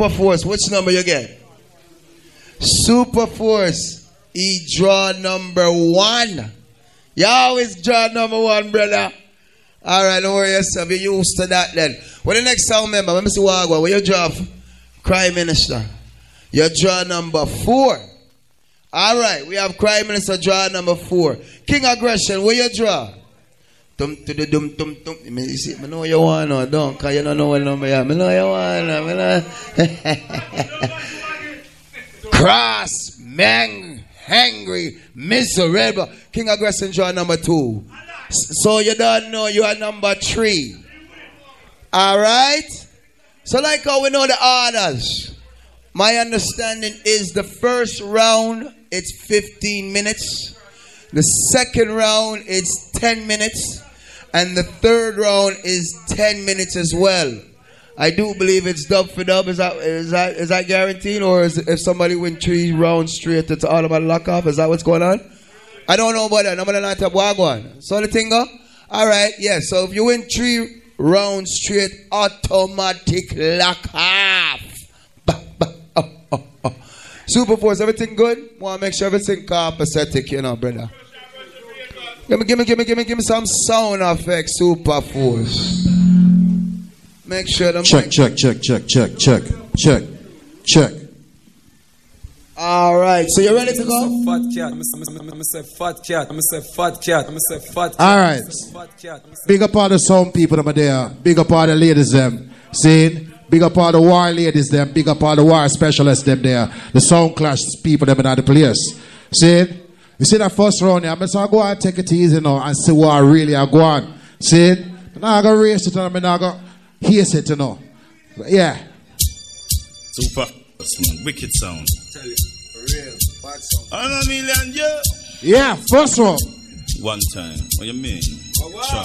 Super Force, which number you get? Super Force, he draw number one. You always draw number one, brother. All right, don't worry yourself. You're used to that then. What the next song member? Let me see what Where you draw? Krime Minister. You draw number four. All right, we have Krime Minister draw number four. King Aggression, where you draw? Dum to the dum dum dum. Me see, me know you want or don't, cause you don't know what number you are. Me know you want. Me know. Cross, man, hungry, miserable. King of Aggression draw number two. So you don't know you are number three. All right. So like how we know the orders. My understanding is the first round it's 15 minutes. The second round it's 10 minutes. And the third round is 10 minutes as well. I do believe it's dub for dub. Is that is that is that guaranteed, or is if somebody win three rounds straight, it's automatic lock off? Is that what's going on? I don't know about that. Nobody not have. So the thing. All right, yeah. So if you win three rounds straight, automatic lock off. Oh, oh, oh. Super Force, everything good? Want to make sure everything copacetic, you know, brother. Give me, give me, give me, give me, give me some sound effects, Super Force. Make sure the check, mic- check, check, check, check, check, check, check. All right, so you ready to go? Fat cat. I'm say fat cat. I'm say fat cat. I'm say fat cat. All right. Big up all the sound people them there. Big up all the ladies them. See? Big up all the war ladies them. Big up all the war specialists them there. The sound clash people them in the place. See? You see that first round here, I'm going to go and take it easy now and see what I really are going. See? I'm not going to race it and I'm not going to hear it, you know. But yeah. Super wicked sound. Tell you, real bad sound. On a million, yeah. Yeah, first one. One time. What you mean? Oh, wow.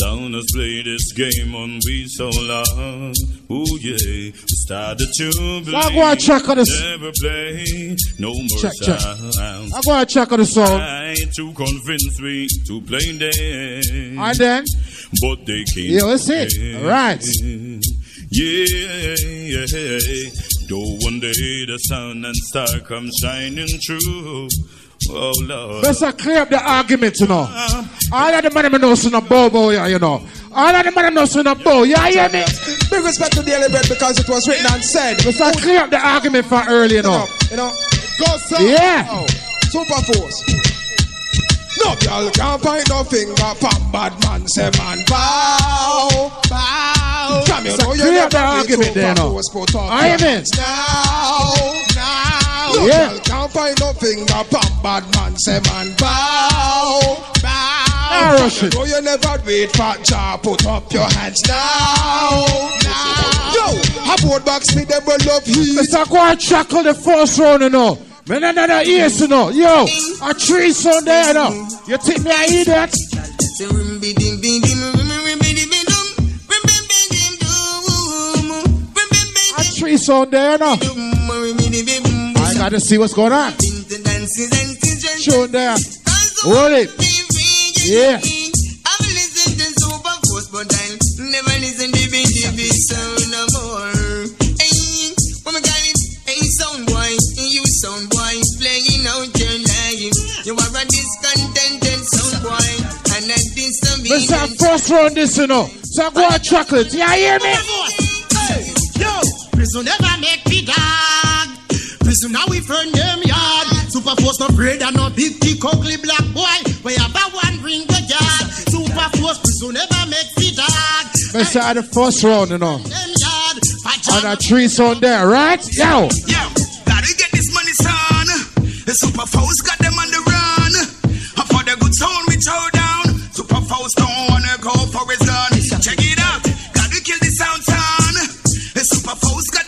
Sound has played this game on we so long. Oh yeah, we started to believe. I go and check on this. Never play no more check, check. I go and check on the song. Try to convince me to play them. And then, but they can't. Yeah, let's it. Right. Yeah, yeah. Though one day the sun and star come shining through. Oh Lord. Let's clear up the argument, you know. Um, All of the money know in a bow, bow, yeah, you know. All of the money know in a bow, yeah, you hear me? Big respect to Daily Bread because it was written and said. Let's clear up the argument for early, you know. You know, go so. Yeah. Oh, super force. No girl can't find no finger pop bad man say man bow bow. Come you know you clear up the argument there, no. I mean. Now, now. No yeah. girl can't find no finger pump bad man say man bow bow. Ah, rush it. you never wait for job. Put up your hands now. Now. Yo, a board box me them will love heat. Mr. Go and chuckle the first round, you know. Me no no no ears, you know. Yo, a tree son there, you know. You think me a idiot? A tree son there, you know. Gotta see what's going on. Show there. Hold it. Yeah. Never listen to the sound no more. Hey, sound boy, you sound boy, playing out your life. You are a discontented sound boy, and a first round this, you know. So go on chocolate. Yeah, hear me? Hey, yo, prison never make me die. Prison now we friend them yard. Super force no afraid and no big kick ugly black boy. We have a one bring the yard. Super force prison never make the dog. Let's start the first round, you know. On a tree son there, right? Yo. Yo, gotta get this money, son. The super force got them on the run. Up for the good sound we throw down. Super force don't wanna go for his gun. Check it out. Gotta kill the sound, son. The super force got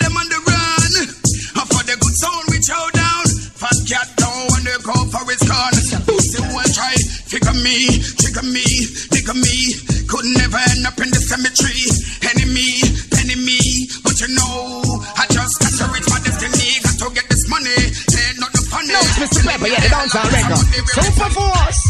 me, trigger me, figure me. Could never end up in the cemetery. Enemy, enemy, but you know, I just got to reach my destiny. Got to get this money, ain't nothing funny. No, it's Mr. Pepper, yeah, the dance record. Super Force,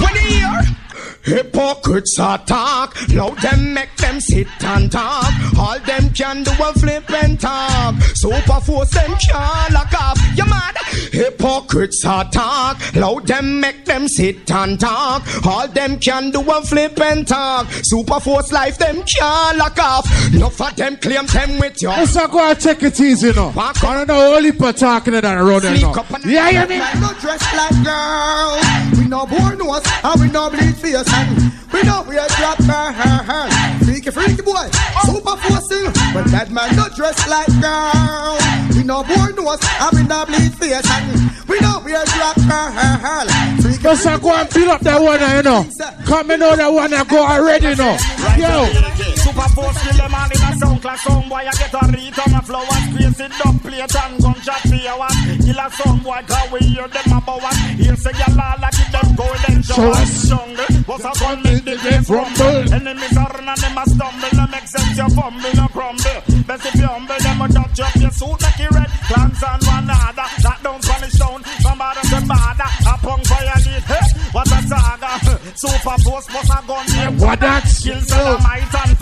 when you hear. Hypocrites attack. Loud them make them sit and talk. All them can do a flip and talk. Super force them can't lock off. You mad? Hypocrites attack. Loud them make them sit and talk. All them can do a flip and talk. Super force life them can't lock off. Enough of them claim them with you. Let's not go and take it easy, know. Walk I don't know only for talking that around there, you Sneak up and Yeah, you mean? No dress like girls. We no born nose and we no bleed face and we no wear drop her her her. Freaky freaky boy, super forcing. But that man no dress like girls. We no born nose and we no bleed face and we no wear drop her her her. Freaky Let's go and fill up that one, you know. Come in on that one and go already, you know. Yo. Super force kill them all in a sound class Some boy I get a read on a flow and space it up. Plate and gunshot you one. Kill a some boy cause we hear them about one. He'll say you all like give them golden show So and us- jungle. What's a gun make the game rumble Enemies are run and them a stumble. No make sense you fumble no crumble. Best if you humble them a touch up your suit make it red. Clans and one another That don't punish down from bother to bother A punk fire lead hey, What a saga. Super force must a gun name What that? Kill Salamite oh. and fuck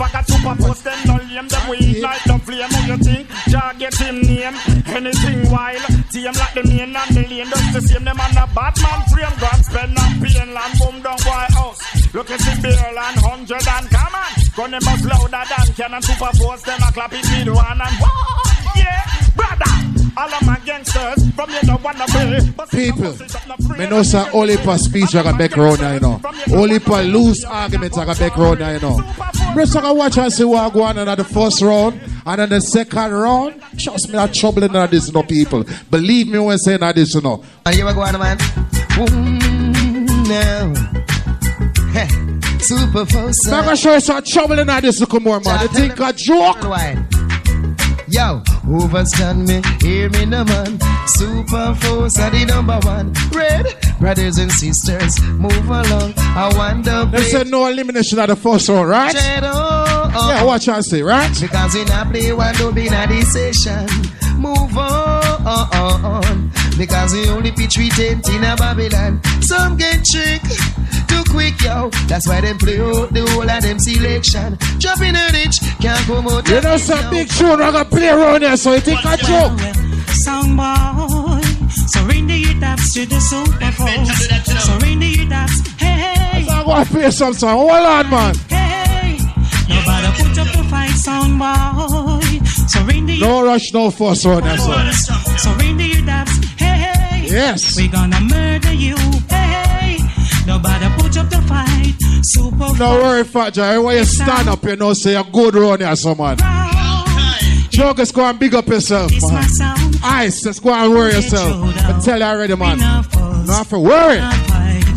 a super post them we ignite the flame Who you think? Jah get him name. Anything wild Team like the main and the lane Just the same. Them on the Batman frame Grand spend and pain land boom down White house. Look at the beer land hundred and come on. Gun them bust louder than cannon super force them a clap it with one and whoa! Yeah brother! All of my gangsters from you don't wanna be But People, me know say only for speech I can make round now, you know. Only for loose arguments I can make round now, you know. Rest I can watch and see what I go on in the first round and then the second round. Trust me, I'm troubling in this, you know, people. Believe me when saying that this, you know. And you go on, man. Mm, Boom, now. Heh, Super force. I'm gonna show you some trouble in this, look more, man. You think a joke? Yo, overstand me, hear me no man. Super force are the number one. Red brothers and sisters, move along. I wonder, They said no elimination at the first round, right? Oh. Yeah, watch and see, right? Because in a play one don't be in a decision. Move on. Because the only pitch we tent in a Babylon. Some get trick too quick, yo. That's why them play out the whole of them selection. Drop in a rich, can't come out. You know some big tune I'm gonna play around here, so you think a joke? Sound boy, surrender your taps to the super force. Surrender your taps, hey, hey. I'm gonna play some song. Hold on, man. hey. Nobody put up the fight, sound boy. Surrender your No rush, no fuss round here, so. Surrender your taps, hey. Hey. Yes. We gonna murder you, hey. Nobody put up the fight, super No worry, Fat Joe. When you stand up, you know, say you're good round here, so Jokers, Joke, let's go and big up yourself, This my man. Ice, let's go and worry yourself. I tell you already, man. Not for worry.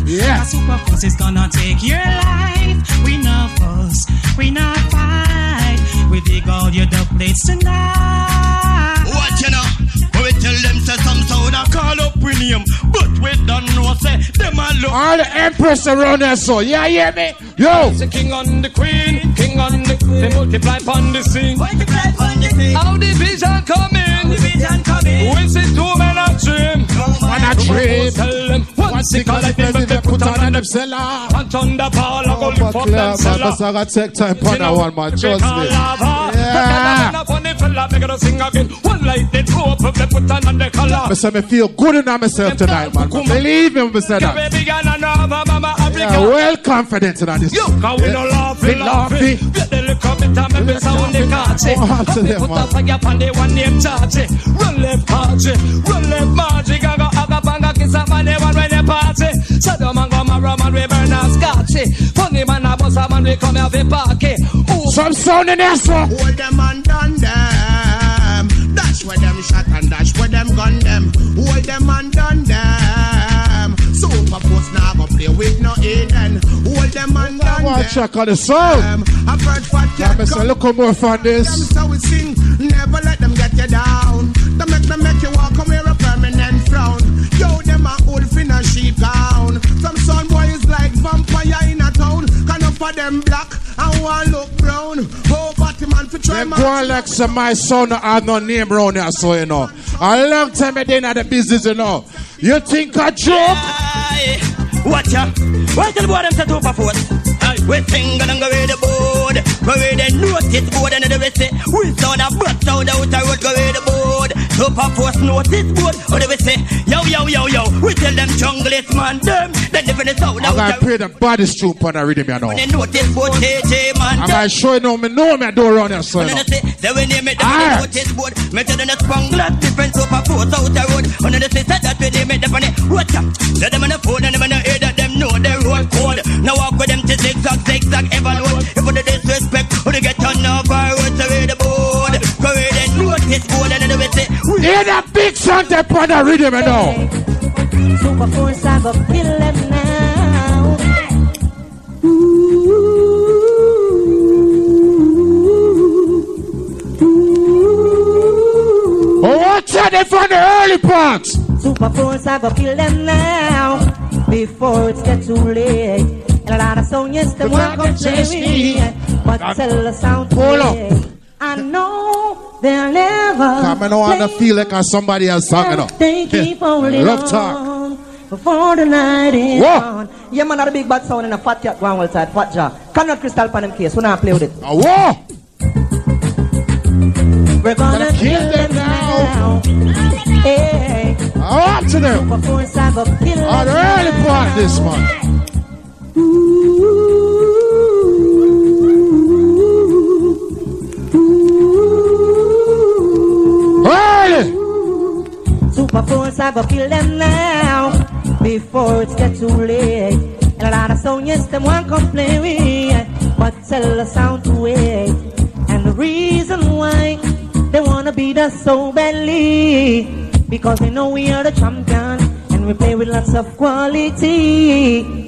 Yeah. Super force is gonna take your life. We not fuss, we not fight. We dig all your dub plates tonight. What you know? When we tell them say some sound I call up we name, but we don't know say them a look. All the empress around there, so. Yeah, hear me? Yo. The king on the queen, king on the queen. they multiply on the scene. How the vision come in? We see two men a dream. Man a dream. Tell them one sick like them, but they put on them and thunder. I go lift up them Man, cellar. but I gotta take time for that one, man. Trust me. Yeah. Yeah. Make it sing again. One light they throw up, they put on and they color. I say me feel good in myself tonight, man. Believe me when I say that. Baby girl and another mama Yeah, well confident in this. Cause we no laugh, we We laugh. laughy. Get the lick up it and make me sound the catchy. Eh. Oh, go on to And we them, put a man. fire upon the one named Chachi. Run left Hachi, run left Margie. Gaga aga banga kiss up on the one when they party. So the man go marrow man we burn a scotchy. Funny man a bust a man we come here for party. Ooh, Some sound in there, so. Hold them and done them. Dash where them shot and dash where them gun them. Hold them and done them. Super force now go play with no Eden. Hold them and done Watch them. check on the sound. Um, I've heard fat Yeah, cat me say come. look how more fun this. so we sing, never let them get you down. They make them make you walk away vampire in a town. Can up for them black and one look brown. Oh, Batman for try my go on like some my son not have no name around here, so you know. A long time I didn't have the business, you know. You think a joke? Watch ya. Why tell boy them say super force? We single and go with the board. Go with the notice board and the rest say we sound a butt sound out the road. Go with the board. Super force notice board. Or the rest say yo yo yo yo. We tell them junglist man them. They live in the south I out gotta the play the body stoop on the rhythm, you know. They notice board KJ man. I gotta show you know me know me I do around here, so you know. they say, say when they make ah! them notice board, me tell them the spangler different super force out the road. When they say that they make them on the road top, say them on the phone and them on the head that them know the road code. Now walk with them to zigzag, zigzag, evaluate. If you disrespect, they get on Hear that big sound that on the rhythm, you know. Super force, I go kill them now. Ooh. Oh, watch out there from the early parts. Super force, I go kill them now. Before it's get too late. And a lot of songs, yes, them want to chase me. But tell the sound Hold up. I know they'll never. Come on, I wanna feel like somebody else you know. They keep holding Love talk. before the night is Whoa. on. Yeah, man, not a big bad sound in a fat cat going outside, fat jaw. Come not crystal pan them case, we not play with it. Oh, whoa! We're gonna kill them them now. Hey, Oh, up to them. force, I go kill On the them early part this month. Early! Super force, I go kill them now. Before it's get too late. And a lot of sound, yes, them want come play with. But tell the sound to wait. And the reason why they wanna beat us so badly. Because they know we are the champion. And we play with lots of quality.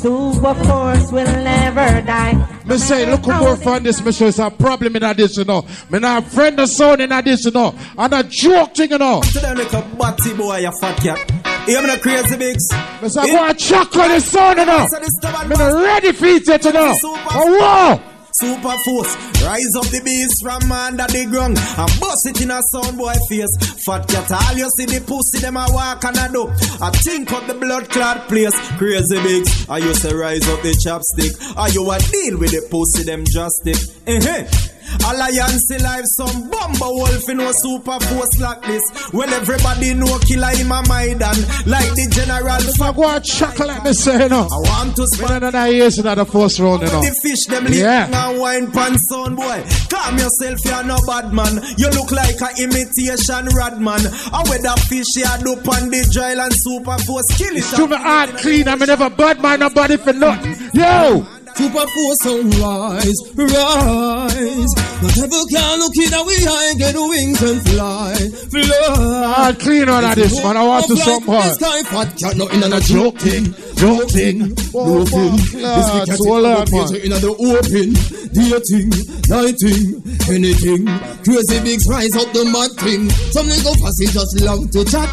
Super force will never die. Me say, look who more fun this mission is a problem in this, you know. Me not friend the sound in addition, you know. And a joke thing, you know. To them like a batty boy, you fat cat. Hear me the crazy bigs. Me say, go and chuck on the sound, you know. So this stubborn Me not ready for it, yet, you know. Oh, whoa! Super force, rise up the beast from under the ground and bust it in a sound boy face. Fat cat, all you see the pussy, them a walk and a do. I think of the blood clot place. Crazy bigs, I used to rise up the chopstick. Are you a deal with the pussy, them joystick? Eh Alliance live some bomber wolf in no super force like this. Well, everybody know killer in my mind and like the general. I go and chuck like me say, you know. I want to spend another not years in the first round, you know. the fish them Yeah. and wine pan son boy. Calm yourself, you're no bad man. You look like a imitation rad man. I wear that fish you do on the dry and super force kill it. Me heart clean, I'm never bad mind nobody for nothing. Yo! Super force and rise, rise. Not ever can look in our eye, get wings and fly, fly. Heart clean on this, man. I want to some The hard. sky fat cat, not in a joke thing, joke thing, oh, no thing. This the in on, the man. in the open, dating, nighting, anything. Crazy bigs rise up the mad thing. Some nigga fussy just love to chat.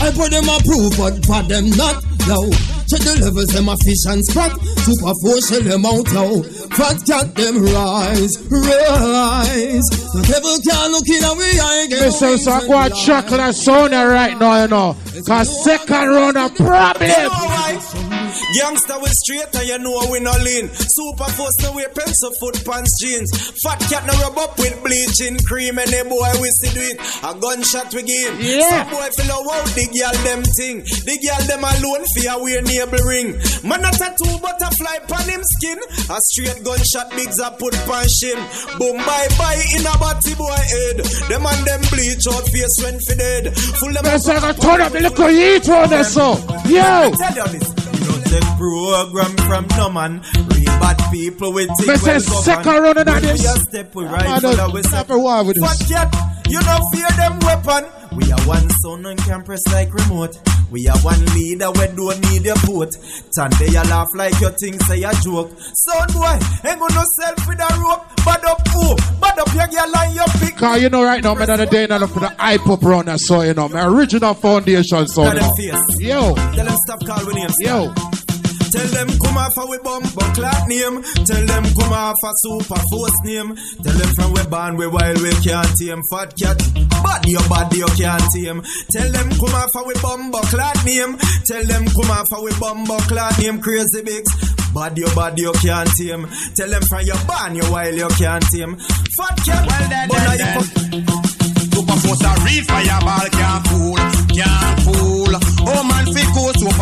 I put them approve, but for them not. Now, check the levels, them a fish and. Super force, shell them out now. Fat cat, them rise, rise. Not ever can't look in our eye, say, so I go and chuck that sound there right now, you know. Cause second round a problem. Youngster we straight and you know we no lean. Super force no wear pencil foot pants jeans. Fat cat no rub up with bleaching cream. Any boy we see do it. A gunshot we give. Yeah. Some boy feel out the girl them thing. The girl them alone fear wear navel ring. Man a tattoo butterfly pan him skin. A straight gunshot bigs a put pan him. Boom bye bye in a body boy head. Them and them bleach out face when fi dead. Full them Me say, I turn up the little heat on this, so. Yo! Tell you this. Don't take program from no man. Real bad people with Me think say, well governed. second round of When this. we a step, we rifle and we that's step. never war with Fat this. cat, you don't fear them weapon. We are one son and can press like remote. We are one leader, we don't need your vote. Sunday you laugh like your thing say a joke. Son boy, ain't gonna self with a rope. Bad up who? Bad up your girl and your pick. Cause you know right now, man, the day enough for the hype up that so you know, my original foundation so you know. Yo, Tell them stop call with names. yo. Tell them come off a we bump clock name. Tell them come off a super force name. Tell them from we born we wild we can't tame. Fat cat, body your body you can't tame. Tell them come off a we bump clock name. Tell them come off a we bump clock name. Crazy bigs. Bad your body you can't tame. Tell them from your barn you while you can't tame. Fat cat, well, then, then, put. Super force a real fireball can't fool, can't fool.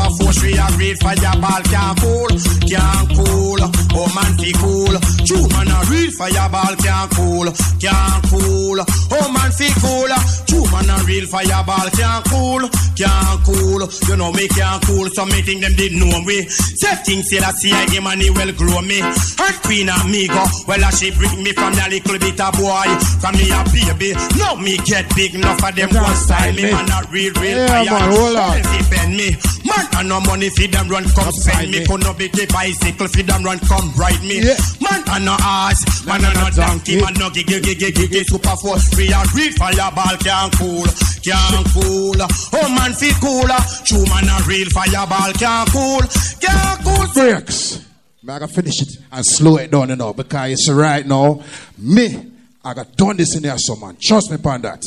Cool. Super force we a real fireball can't fool, can't cool. Oh man, fi cool. True man a real fireball can't cool, can't cool. Oh man, fi cool. True man a real fireball can't cool, can't cool. You know me can't cool, so me think them did know me. Say things say that see I game and he well grow me. Her queen amigo, well she bring me from a little bit of boy, from me a baby. Now me get big enough of them one style me man a real real Yeah, fire. man, hold on. Well, fi bend me, man I no money fi them run come spend me. Put no big bicycle fi them run come ride me. Man I no ass, man I no donkey, man no gigi gigi gigi super force. We a real fireball can't cool, can't cool. Oh man fi cooler, true man a real fireball can't cool, can't cool. Breaks. I gotta finish it and slow it down, you know, because it's right now. Me, I got done this in here, so man. Trust me upon that.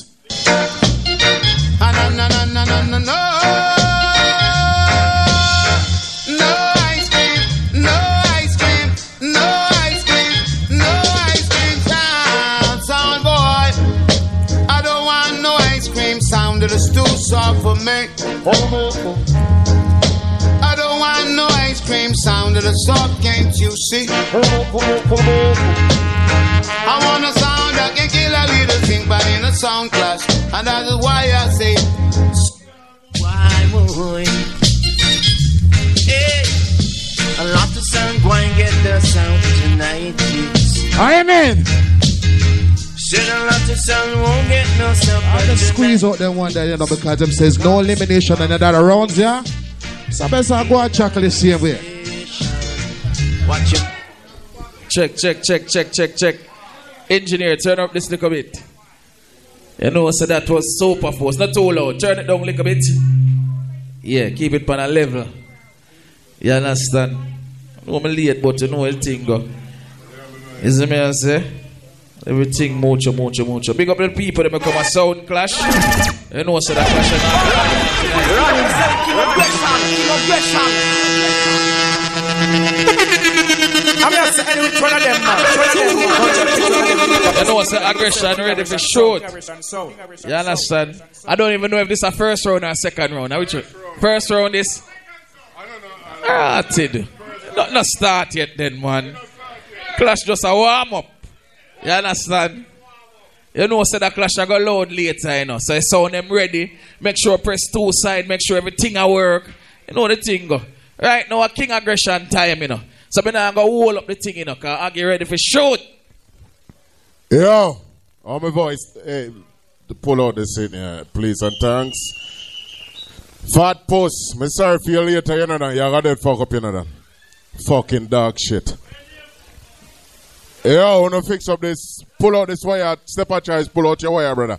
Soft for me. I don't want no ice cream sound, it is soft, can't you see? I want a sound that can kill a little thing, but in a sound class, and that is why I say. Why would Hey, a lot of sound go and get the sound tonight, yes. I am in. Said a lot of sound won't get no sound. I just squeeze out them one day, you know, because them says no elimination and that around yeah. So best I go and chuckle the same way. Watch it. Check, check, check, check, check, check. Engineer, turn up this little bit. You know, so that was super force. Not too loud. Turn it down a little bit. Yeah, keep it on a level. You understand? I'm late, but you know everything go. Is it me I say? Everything mucho, mucho, mucho. Big up the people that come a sound clash. You know, so that clash. I'm gonna say any which one of them, man. You know, so aggression ready for shoot. You understand? I don't even know if this a first round or second round. Which one? First round is. Tid. Not, not start yet, then, man. Clash just a warm up. You understand? You know, so that clash I go load later, you know. So I sound them ready. Make sure I press two side, make sure everything a work. You know the thing go. Right now, a king aggression time, you know. So I'm going to hold up the thing, you know, because I get ready for shoot. Yo, all my voice, hey, to pull out this in here, please and thanks. Fat puss, me sorry for you later, you know. You got that fuck up, you know. Fucking dog shit. Yo, wanna fix up this, pull out this wire, step out choice, pull out your wire, brother.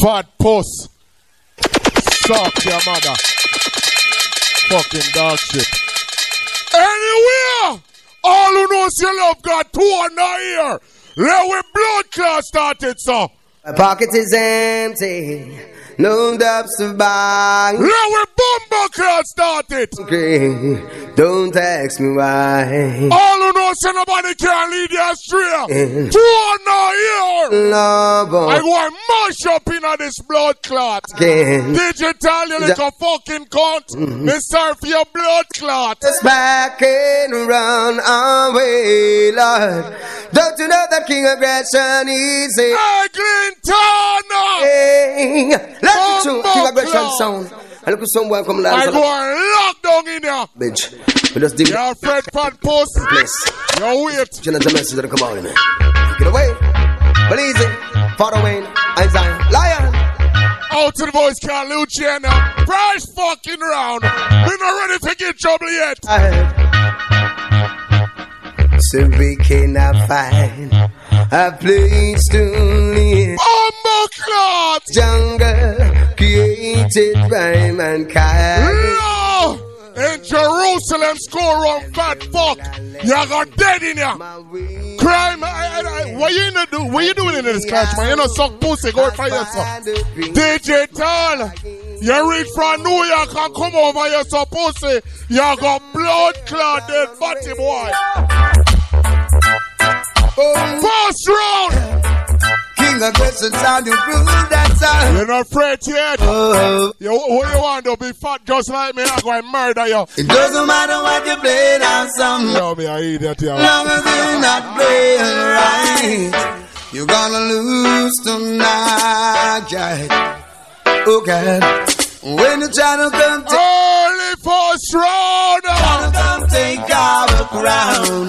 Fat puss. Suck your mother. Fucking dog shit. Anywhere! All who knows you love got two on the ear. Let we blood clot started, so. My pocket is empty, no dubs to buy. Let we bomba clot started. Okay, don't ask me why. All who knows you nobody can lead you astray. Mm. Two on the ear. Love, I and mash up in this blood clot. Again. Digital, you like a fucking cunt. Mm-hmm. Me serve for your blood clot. Just back and run away, Lord. Don't you know that King Aggression is a Hey, let's do King Aggression sound. And look at some boy come down. I go and lock down in there. Bitch. We just dig You're Fred Fat Post. place. Yo, wait. Jenna message that come out in. Take it away. But easy. Father Wayne. I'm Zion. Lion. Out to the voice, Carl Luciana. Price fucking round. We're not ready to get trouble yet. So we cannot find a place to live. Jungle created by mankind. No! In Jerusalem, score on fat fuck. You got dead in here. Crime, I, I, I, what you gonna do? What you doing in this country, man? You know, suck pussy, go for yourself. DJ Tall, you reach from New York and come over here, so pussy. You got blood clot dead body boy. First round. King of Christian sound, you prove that sound. You're not afraid yet. Oh. You, who you want to be fat just like me? I'm going to murder you. It doesn't matter what you play that song. Yo, me, I idiot, you. Long as you're not playing right, you're gonna lose tonight. Yeah. Oh God. When the channel come take Early first round. Channel come take our crown,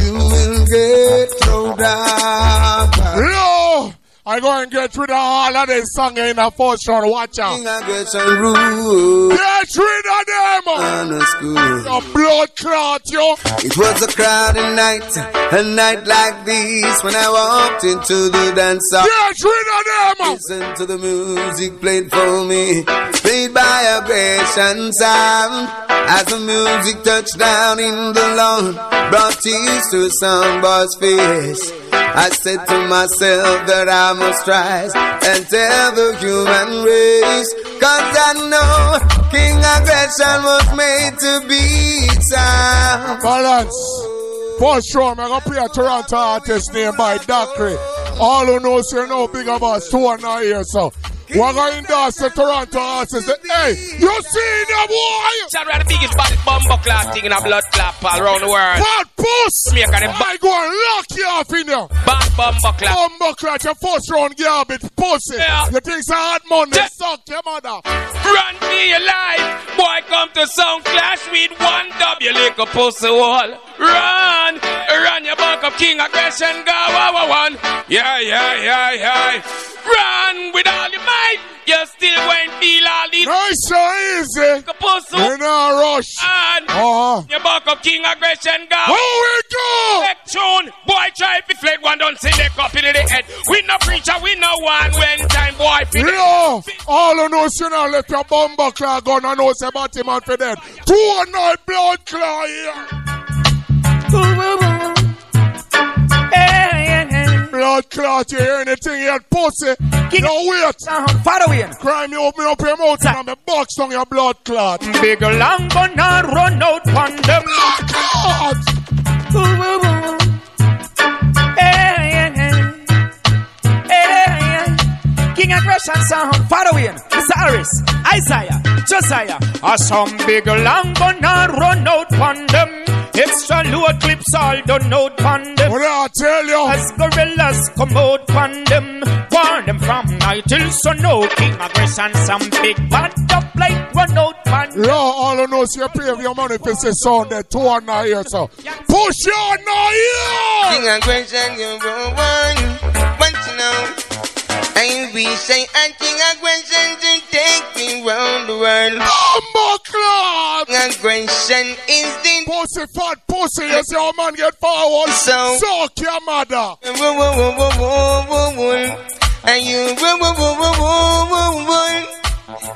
you will get thrown down. I go and get rid of all of this song in the first round. Watch out. Rule. Get rid of them. The blood clot, yo. It was a crowded night, a night like this when I walked into the dance hall. Get rid of them. Listen to the music played for me, played by aggression sound. As the music touched down in the lawn, brought tears to some boy's face. I said to myself that I must rise and tell the human race. Cause I know King Aggression was made to beat sound. Balance. For sure, I'm going to play a Toronto artist named by Dockery. All who knows you know big of us, two and a year, so. We're going to endorse the Toronto artist. Hey, you see the boy? Shout out the biggest body bumbo clot thing in a blood clot all around the world. Fat puss! Make them I go and lock you off in there. Bad bumbo clot. Bumbo clot, your first round garbage pussy. Yeah. You think it's a hard money? Suck your mother. Run me alive. Boy, come to Sound Clash with one W, little pussy wall. Run, run your back up, King Aggression, go, wow, wow, one. Yeah, yeah, yeah, yeah. Run with all your might. You still won't feel all this. Nice so easy. Pussy. In a rush. And Uh-huh. your back up, King Aggression, go. Here we go. Back tune. Boy, try if you fled one, don't see the cup in the head. We no preacher, we no one. When time, boy, fit Yo, all who knows you now left your bumbo claw gun and knows about him man for dead. Two night blood claw here. Blood clot, you hear anything yet, pussy? No wait. Uh-huh. Follow in. Crime, you open up your mouth and I'm a box on your blood clot. Big long gonna run out on them. King aggression sound Mr. Harris, Isaiah, Josiah. Are some big long gonna run out on them. Extra load clips all done out on them. What I tell you? As gorillas come out on them. Warn them from night till sun. No king aggression, some big bad up like run out on them. Yo, all who knows you pay your money for say sound that two and a year, so. Push your now here. King Aggression, you go one, but you know. I wish I had King Aggression to take me round the world. Bumbo clot. Aggression is the pussy fat pussy. You see how man get forward. So- suck your mother. Woo, woo, woo, woo, woo, woo. And you woo, woo, woo, woo, woo, woo, woo.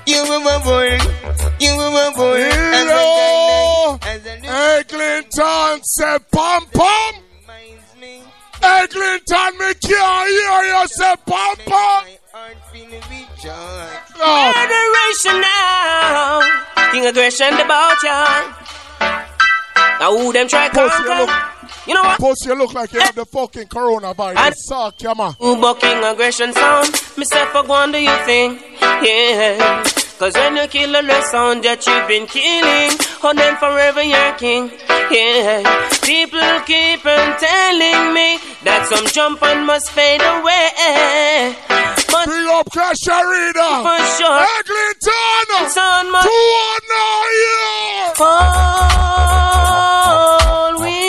You woo, woo, woo. You a Yo, as a hey Clinton say pom pom. Hey Clinton, me can't hear you say pom pom. heart feeling rejoice. Oh. Generation now. King aggression about ya. Now who them try Pussy, you conquer? You know what? pussy, you look like you have the fucking coronavirus. And- Suck your man. Uber King aggression sound. Mr. Fuck one do you think? Yeah. Cause when you kill the sound that you've been killing, on them forever you're king. Yeah. People keep on telling me that some jump and must fade away. But Big up Crash Arena. for sure, Clinton. son must Two and fall. We,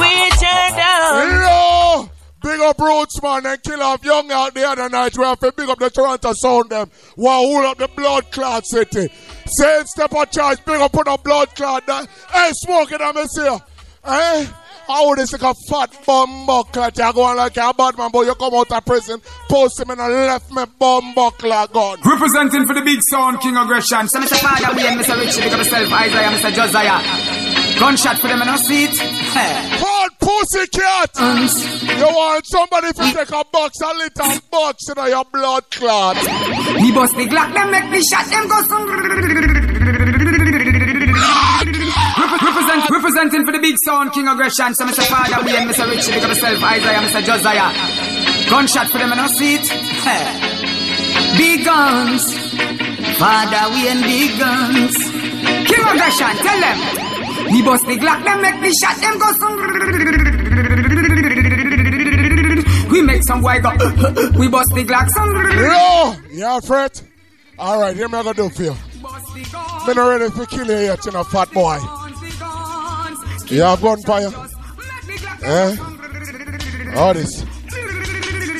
we tear down. Yo, big up Roots man and kill off young out the other night. We have to big up the Toronto sound them. Wow, hold up the blood clot city. Same step of charge, big up put a blood clot. Hey, smoking I see you. Eh? How this like a fat bum clot? You go on like a bad man, but you come out of prison, post him and left me bum clot gun. Representing for the big sound, King Aggression. So Mr. Father, me and Mr. Richie, up yourself, Isaiah, Mr. Josiah. Gunshot for them in our seat. Hard Pussycat! You want somebody to take a box, a little box in your blood clot. He bust the Glock, them make the shot, them go some. Represent, representing for the big sound, King Aggression. So, Mr. Father, we and Mr. Richie, up myself, Isaiah, Mr. Josiah. Gunshot for them in our seat. Big guns. Father, we and big guns. King Aggression, tell them. He bust the Glock, them make the shot, them go. We make some boy go. we bust the Glock, some. Yo! yeah, afraid? Alright, here me I gonna do for you. Me not ready to kill you yet, you know, fat boy. You have gunfire? Eh? All this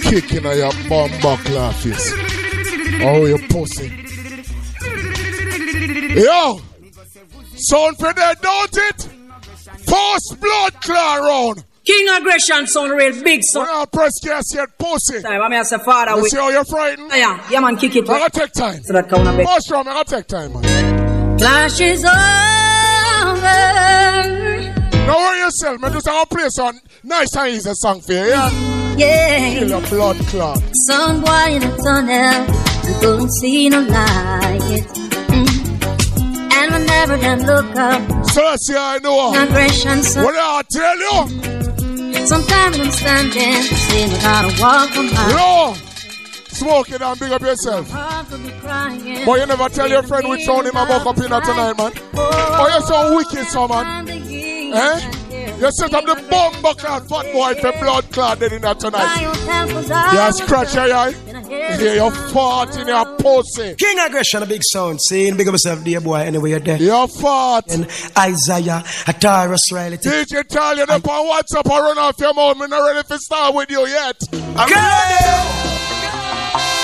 kicking on your bum buckler face. Oh, you pussy. Yo! Sound for that, don't it? Post blood round. King aggression sound real big son. I press gas yet, pussy. Time, I mean, I say father. You we- see how you're frightened? Yeah, yeah, man, kick it. I gotta take time. So that count a bit. Post round, I gotta take time, man. Flash is over. Don't worry yourself, man. Just I'll play some nice and easy song for you, yeah? Yeah. Kill your blood clot. Some boy in a tunnel, you don't see no light. Mm. And look up, So, see, I know. What I tell you? Sometimes I'm standing, seeing how to walk on by. No! Smoke it and big up yourself. Heart will be crying. But you never tell your friend which sound him about up in tonight, man. Oh, you're so wicked, so man. Eh? You set up the bomb bucket, fat boy, for blood clot in that tonight. You scratch your eye. Yeah, you're fart in your pussy. King Aggression, a big sound. Saying, big up yourself, dear boy, anyway you're there. You're fart. And Isaiah, Ataris Riley. DJ tell you up on WhatsApp or run off your mouth. Me not ready to start with you yet. I'm ready.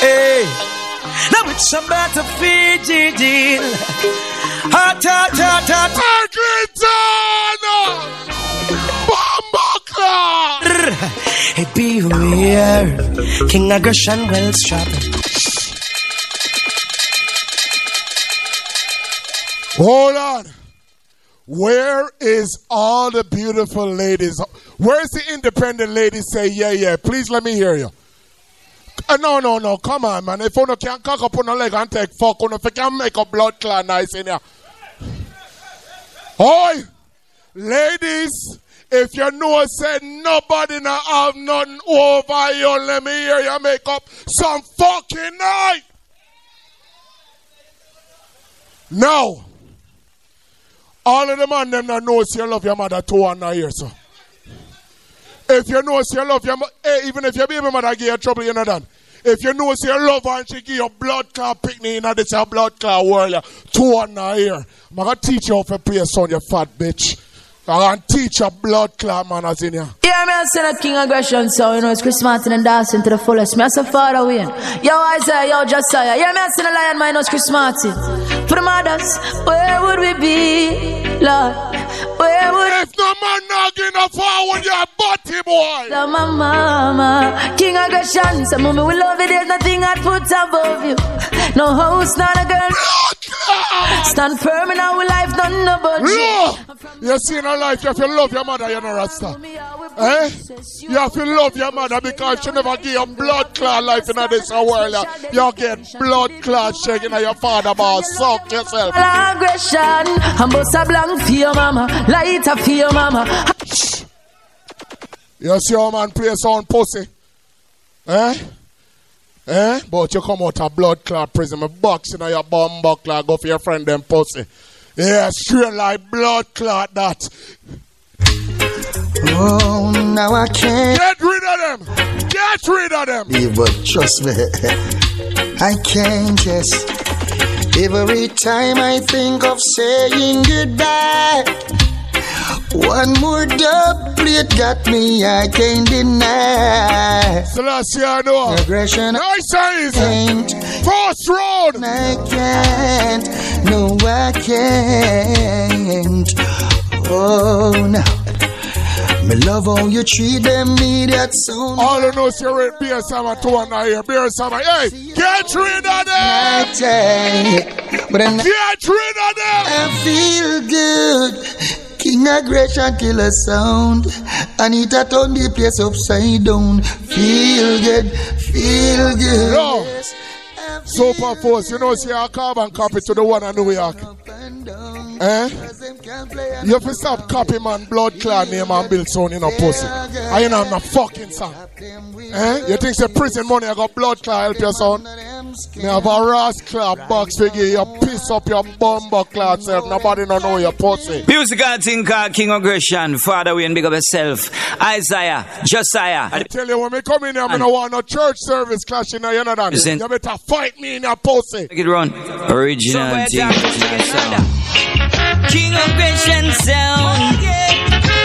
Hey, now it's about to Fiji deal. Hot, hot, hot, hot. Hey, beware. King Aggression well strapped. Hold on. Where is all the beautiful ladies? Where's the independent ladies say, yeah, yeah, please let me hear you. Uh, no, no, no, come on, man. If you can't cock up on a leg and take fuck, if you can't make a blood clot nice in here. Oi! Ladies, if you know said nobody not have nothing over you, let me hear you make up some fucking night. Now, all of the man them that knows you love your mother two and a year, so. If you know you love your mother, eh, hey, even if your baby mother give you trouble, you know that. If you know you love and she give you blood clot picnic in this blood clot world, two and a year. I'm gonna teach you how to play a son, you fat bitch. I'm gonna teach you blood clot manners in here. Yeah, me I send a King Aggression so you know it's Chris Martin and dancing to the fullest. Me I say father win. Yo Isaiah, yo Josiah. Yeah, me I send a lion, my nose Chris Martin. For the mothers, where would we be, Lord? Where would if no man not getting a forward, you're a butty boy. The my mama, King Aggression. Some mommy we love it. There's nothing I'd put above you. No host, not a girl. Stand firm in our life, none no budget. You see in our life, you have to love your mother, you're not rasta. Eh? You have to love your mother because she never give you blood clot life in this world. You get blood clot shaking at your father, boss. Suck yourself. Aggression, I'm bust a blank for your mama, lighter for your mama. You see how man play sound pussy? Eh? Eh? But you come out of blood clot prison, a box in your bum buckler, go for your friend them pussy. Yeah, straight like blood clot that. Oh, now I can't. Get rid of them. Get rid of them. Yeah, but trust me, I can't just. Every time I think of saying goodbye, one more dub plate got me, I can't deny. Know. Aggression, nice easy. First round. I can't, no, I can't. Oh, no. Me love how you treat them, me that sound. All you know is you're at Beer Summer 2 and I hear Beer Summer. Hey, get rid of them! But I'm get rid of them! I feel good. King aggression killer sound. and it Anita turn the place upside down. Feel good, feel good. Yo, Super Force, you know, see our carbon copy to the one in New York. Eh? You have to stop copy man blood clot name and build son in a pussy. I you know I'm a fucking son. Eh? You think the prison money I got blood clot help your son? Me have a ras clot box figure, you piss up your bumbo clot self. Nobody don't know your pussy. Musical thing called King Aggression. Father, we and big up yourself. Isaiah, Josiah. I tell you when we come in here, I don't want no church service clashing now, you know that. Listen. You better fight me in your pussy. Make it run. Original thing. King Aggression sound.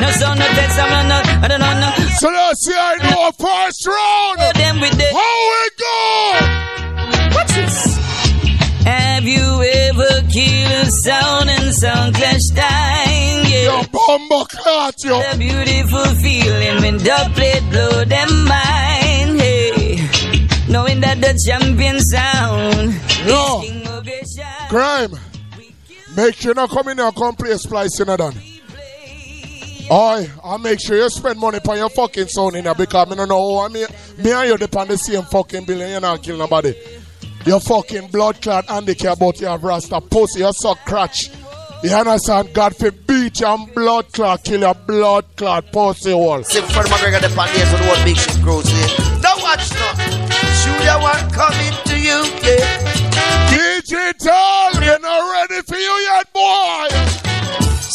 No sound, no text, I'm not, I don't know, no. So let's see I know first round. Them with the. How we go? What's this? Have you ever killed a sound and sound clash time? Yeah. Your bumbo clot, yo. The beautiful feeling when the plate blow them mind. Hey, knowing that the champion sound Yo. is Crime. Make sure you not come in here and come play splice in a done. Oi, and make sure you spend money on your fucking son in here because I don't know how me, me and you depend the same fucking billion, you're not kill nobody. Your fucking blood clot handicap but you have rasta pussy, you suck crotch. You understand? God for beat you and blood clot, kill your blood clot pussy hole. See, for McGregor, the so the whole big shit grows in. Now watch now. Shoot that one coming to you, yeah. Digital, you're not ready for you yet, boy.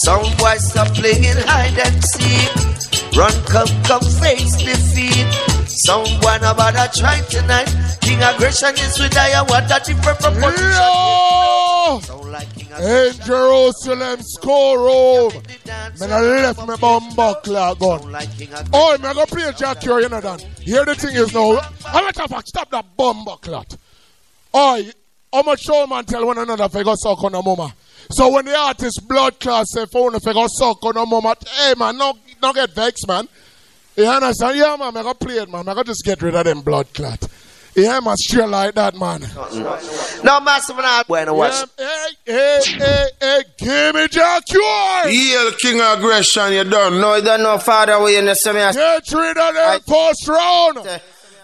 Some boys stop playing hide and seek. Run, come, come, face defeat. Some boy no bother try tonight. King aggression is with I want a different proposition. Yo! In Jerusalem schoolroom. Man, I left my bomb buckler gun. Oh, man, I go play Jack here, you know that. Here the thing is now. I'm not talking stop that bomb buckler. Oh, how much show man tell one another if I go suck on a mama. So when the artist blood class say phone if I go suck on a mama, hey man, no, no get vexed, man. You understand? Yeah, man, I go play it, man. I go just get rid of them blood clot. Yeah, man, straight like that, man. No, massive man. Bueno, watch. Hey, hey, hey, hey, give me Jack Yoy. Yell King of Aggression, you done. No, you don't know father way in the semi. Get rid of them first round.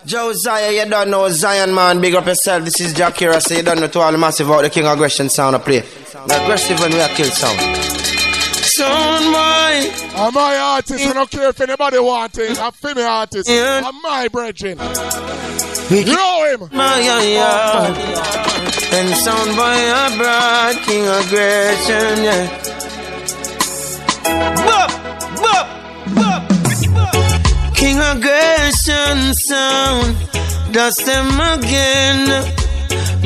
Josiah, you don't know Zion man, big up yourself. This is Jack here. I say you don't know to all the massive out the King of Aggression sound I play. The aggressive when we are kill sound. Boy. I'm my artist. I don't care if anybody want it. I'm me artist. I'm my brethren. You know him. My yard. And sound boy abroad, King Aggression, yeah. Bop, bop, bop. King Aggression sound, dust them again.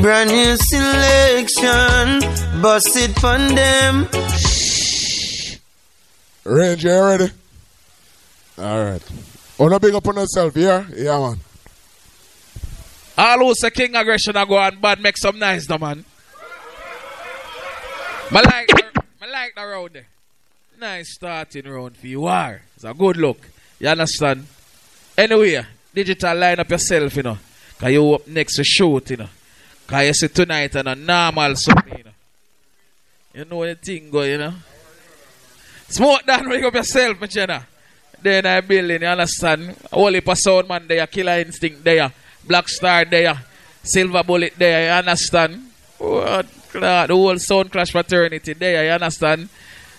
Brand new selection, bust it on them. Range, you ready? All right. Wanna big up on yourself, yeah? Yeah, man. All who say King Aggression I go on bad make some nice though, man. I like, the- I like the round there. Nice starting round for you are. It's a good look. You understand? Anyway, digital line up yourself, you know. Cause you up next to shoot, you know. Cause you see tonight and a normal something, you know. You know the thing go, you know. Smoke down, wake up yourself, my. Then I building, you understand? Holy for sound man there, killer instinct there, black star there, silver bullet there, you understand? What? The whole sound clash fraternity there, you understand?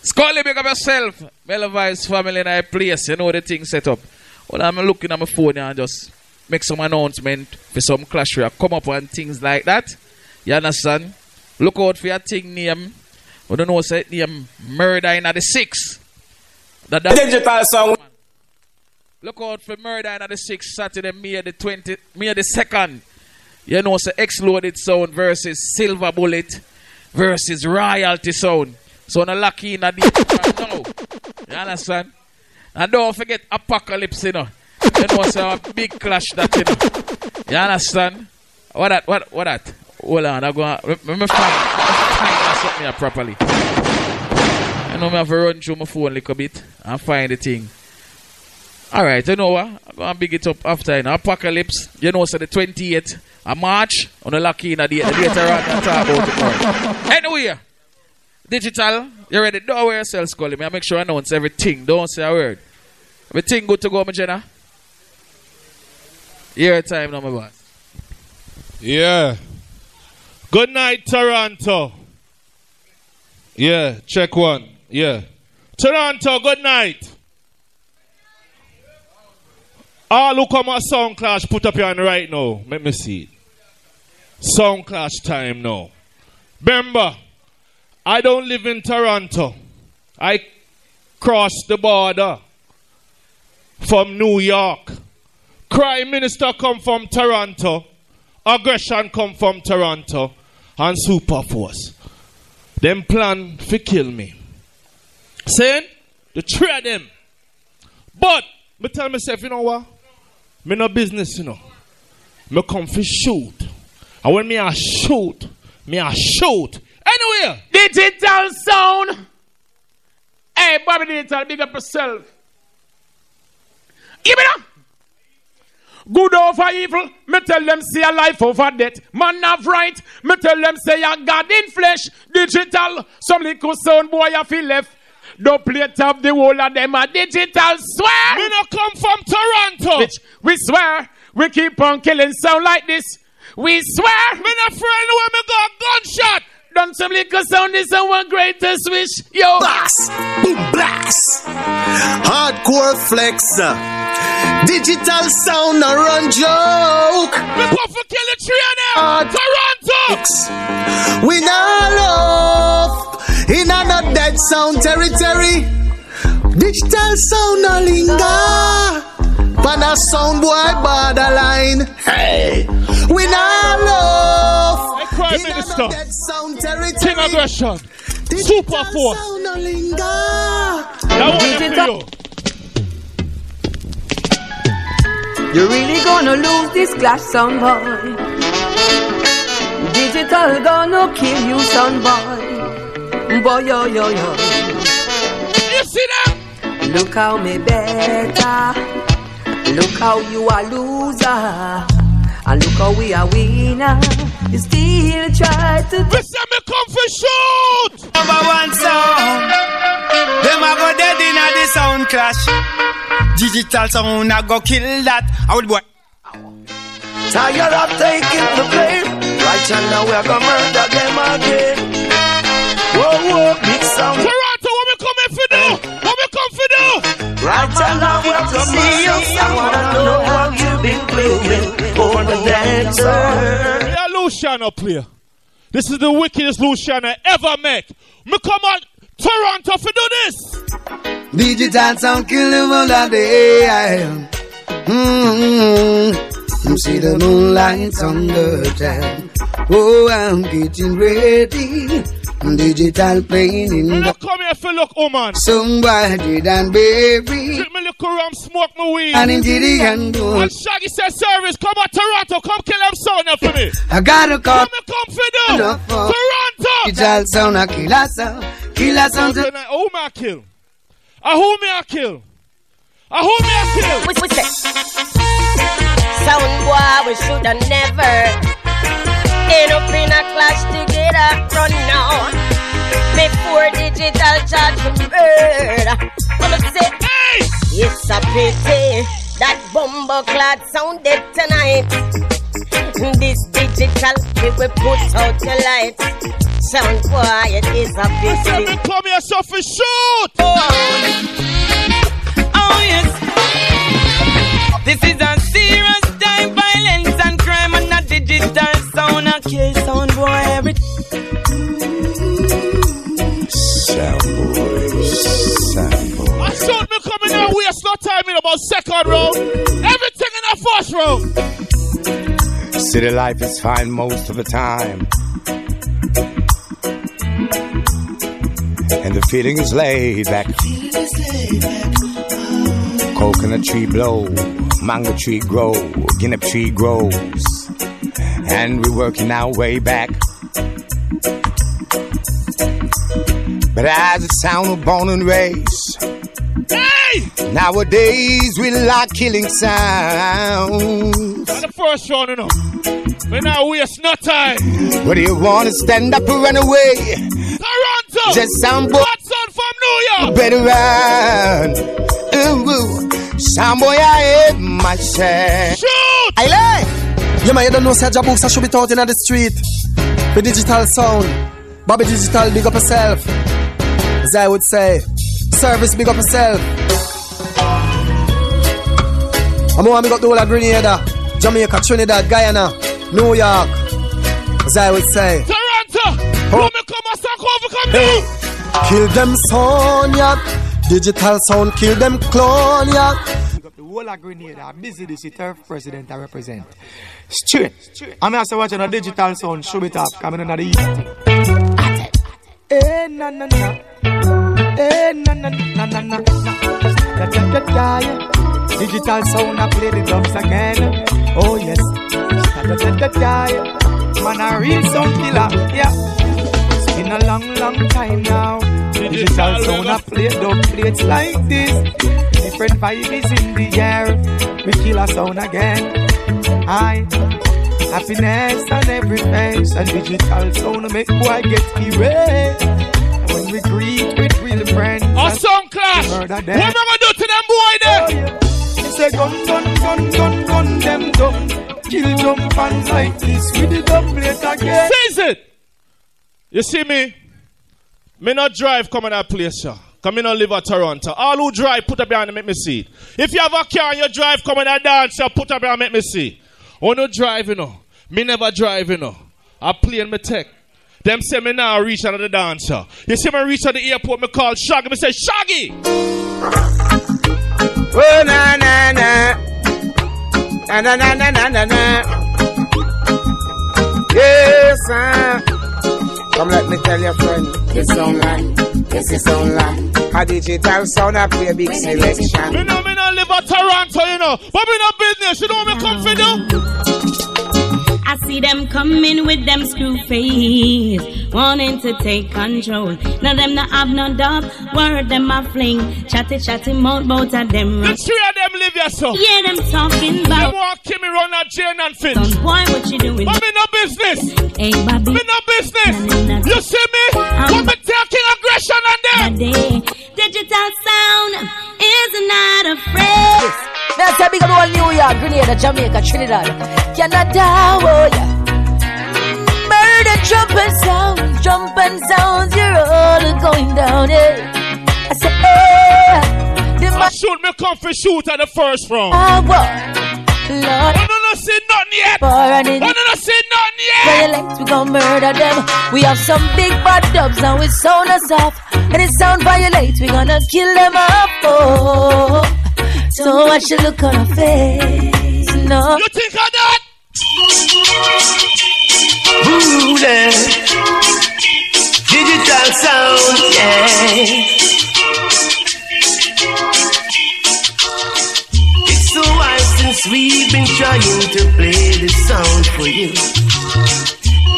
Scully, big up yourself. Melvice family in a place, you know the thing set up. Well, I'm looking at my phone and just make some announcement for some clash I come up and things like that. You understand? Look out for your thing name. We don't know say name um, murder in the six. That, that Digital song. Look out for murder in the six Saturday, May the twenty May the second. You know, say exploded sound versus silver bullet versus royalty sound. So no lucky in the now. You understand? And don't forget apocalypse, you know. You know, say a big clash that you know. You understand? What that what what that? Hold on, I go on. Let me time something properly. You know me have to run through my phone a little bit and find the thing. Alright, you know what? I'm gonna big it up after you know. Apocalypse, you know, so the 28th of March on the lucky in the date around and talk about it. Anyway, Digital, you ready? Don't wear yourself, Scully. Me, I make sure I announce everything. Don't say a word. Everything good to go, my Jenna? Your time my boss. Yeah. Good night, Toronto. Yeah, check one. Yeah. Toronto, good night. All who come at Sound Clash, put up your hand right now. Let me see it. Sound Clash time now. Remember, I don't live in Toronto. I crossed the border from New York. Krime Minister come from Toronto. Aggression come from Toronto. And Super Force. Them plan to kill me. Saying, the three of them. But, me tell myself, you know what? Me no business, you know. Me come for shoot. And when me a shoot, me a shoot. Anywhere. Digital sound. Hey, Bobby Digital, big up yourself. Give me that. Good over evil, me tell them see a life over death. Man have right, me tell them say a God in flesh. Digital, some little sound boy I feel left. The plate of the whole of them a digital swear. We no come from Toronto. Bitch, we swear, we keep on killing sound like this. We swear. Me no friend when me go gunshot. Done some little sound is our greatest wish. Yo. Blast. Boom blast. Hardcore flex. Digital sound a run joke. Me go for kill the tree now. Toronto. We not love in a dead sound territory. Digital sound a linger. Pan a sound boy borderline. Hey, we not love Hey, Krime Minister. sound territory. King Aggression. Super Force. Sound a linger. That one for you. You're really gonna lose this clash, son boy. Digital gonna kill you, son boy. Boy, yo, yo, yo. You see that? Look how me better. Look how you are loser. And look how we are winner. You still try to. Listen, me come for shoot. Number one sound. Them a go dead in a the sound clash. Digital sound a go kill that. I would boy. Tired of taking the blame. Right now we're gonna murder them again. Whoa, whoa, big sound. Toronto, what me come for do? What me come for do? Right now we're gonna see you. I wanna know how you've been playing for the dancer. Yeah, Luciano player. This is the wickedest Luciano I ever met. Me come on Toronto for do this. Digital sound kill them all of the AM. Mm-hmm. See the moonlight on the town. Oh, I'm getting ready. Digital playing in the come here for look, woman. somebody and baby. Drink me little rum, smoke my weed. And into the hand, And Shaggy said service, come on Toronto, come kill them son now for me. I gotta call. What me come for for Toronto. Digital sound a killer sound. Killer sound. Okay, now, who me I kill? Uh, who me I kill? Uh, who me I kill? What's what's that? Sound boy, we shoulda never end up in a clash together. Run now. Before digital charge for murder. Gonna say, hey, it's a pity that bumbo clad sounded tonight. This digital, we will put out the light. Sound boy, it is a me come here so for shoot. Oh City life is fine most of the time. And the feeling is laid back. Coconut tree blow, mango tree grow, guinea tree grows. And we're working our way back. But as a sound of born and raised, Hey! nowadays we like killing sounds. Not the first round, you know. But now we waste no time. do you wanna stand up or run away, Toronto! Just sound boy. From New York. Better run. Ooh. Sound boy, I hate myself. Shoot! I lie. Yeah, man, you don't know, Serge Books, I should be out in the street. The digital sound. Bobby Digital, big up yourself. As I would say, service, big up yourself. I'm going to big up the whole of Grenada, Jamaica, Trinidad, Guyana, New York. As I would say, Toronto. Oh. me come and suck over, come Hey. kill them sound, yeah. Digital sound, kill them clone, yeah. The whole of Grenada, busy this the turf president I represent. Straight. I'm also watching a digital sound, show it up, coming in the east. Eh, na na na. Eh, na na na na na. Yeah. Digital sound, I play the drums again. Oh yes. Man, a real sound killer, yeah. It's been a long, long time now. Digital sound, I play dub plates like this. Different vibe is in the air. We kill a sound again. I happiness on every face and digital sound make boy get erased. And when we greet with real friends, A song clash. What am I gonna do to them boy there? Oh, he say gun, gun, gun, gun, gun them down. Kill jump fans like this with the dub plate again. Says it. You see me? Me not drive come in that place, sir. Come me not live at Toronto. All who drive, put up your hand and make me see. If you have a car and you drive, come in that dance, sir, put up your hand and make me see. Oh no drive, you know. Me never drive, you know. I play in me tech. Them say me now reach another dancer. You see me reach at the airport, me call Shaggy. Me say, Shaggy! Oh, na, na, na. Na, na, na, na, na, na, na. Yes, sir. Come let me tell your friend, this online, like, this is sound like. A digital sound, I play a big selection. Me know me not live at Toronto, you know. But me not business. You know what me come for do? I see them coming with them screw face, wanting to take control. Now them not have no dub, word them a fling, chatty chatty mouth bout of them. The three of them live so. Yeah, them talking about. Them want Kimmy run that Jane and Finch. Son, boy, what you doing? I'm in no business. Hey, Bobby. Me no business. You see me? Um, what me taking aggression on them? Digital sound is not afraid. Me I say big up whole New York, Grenada, Jamaica, Trinidad, Canada, oh yeah. Murder, jumping sounds, jumping sounds, you're all going down, yeah. I say, eh, the I shoot me come for shoot at the first round. Ah, what? Lord. I don't know see nothing yet. I don't know see nothing yet. Violence, we gon' murder them. We have some big bad dubs and we sound us off. And it sound violate, we gonna kill them off. Oh. So watch the look on her face. No. You think of that? Voodoo. Digital sound, yeah. It's so while since we've been trying to play this sound for you.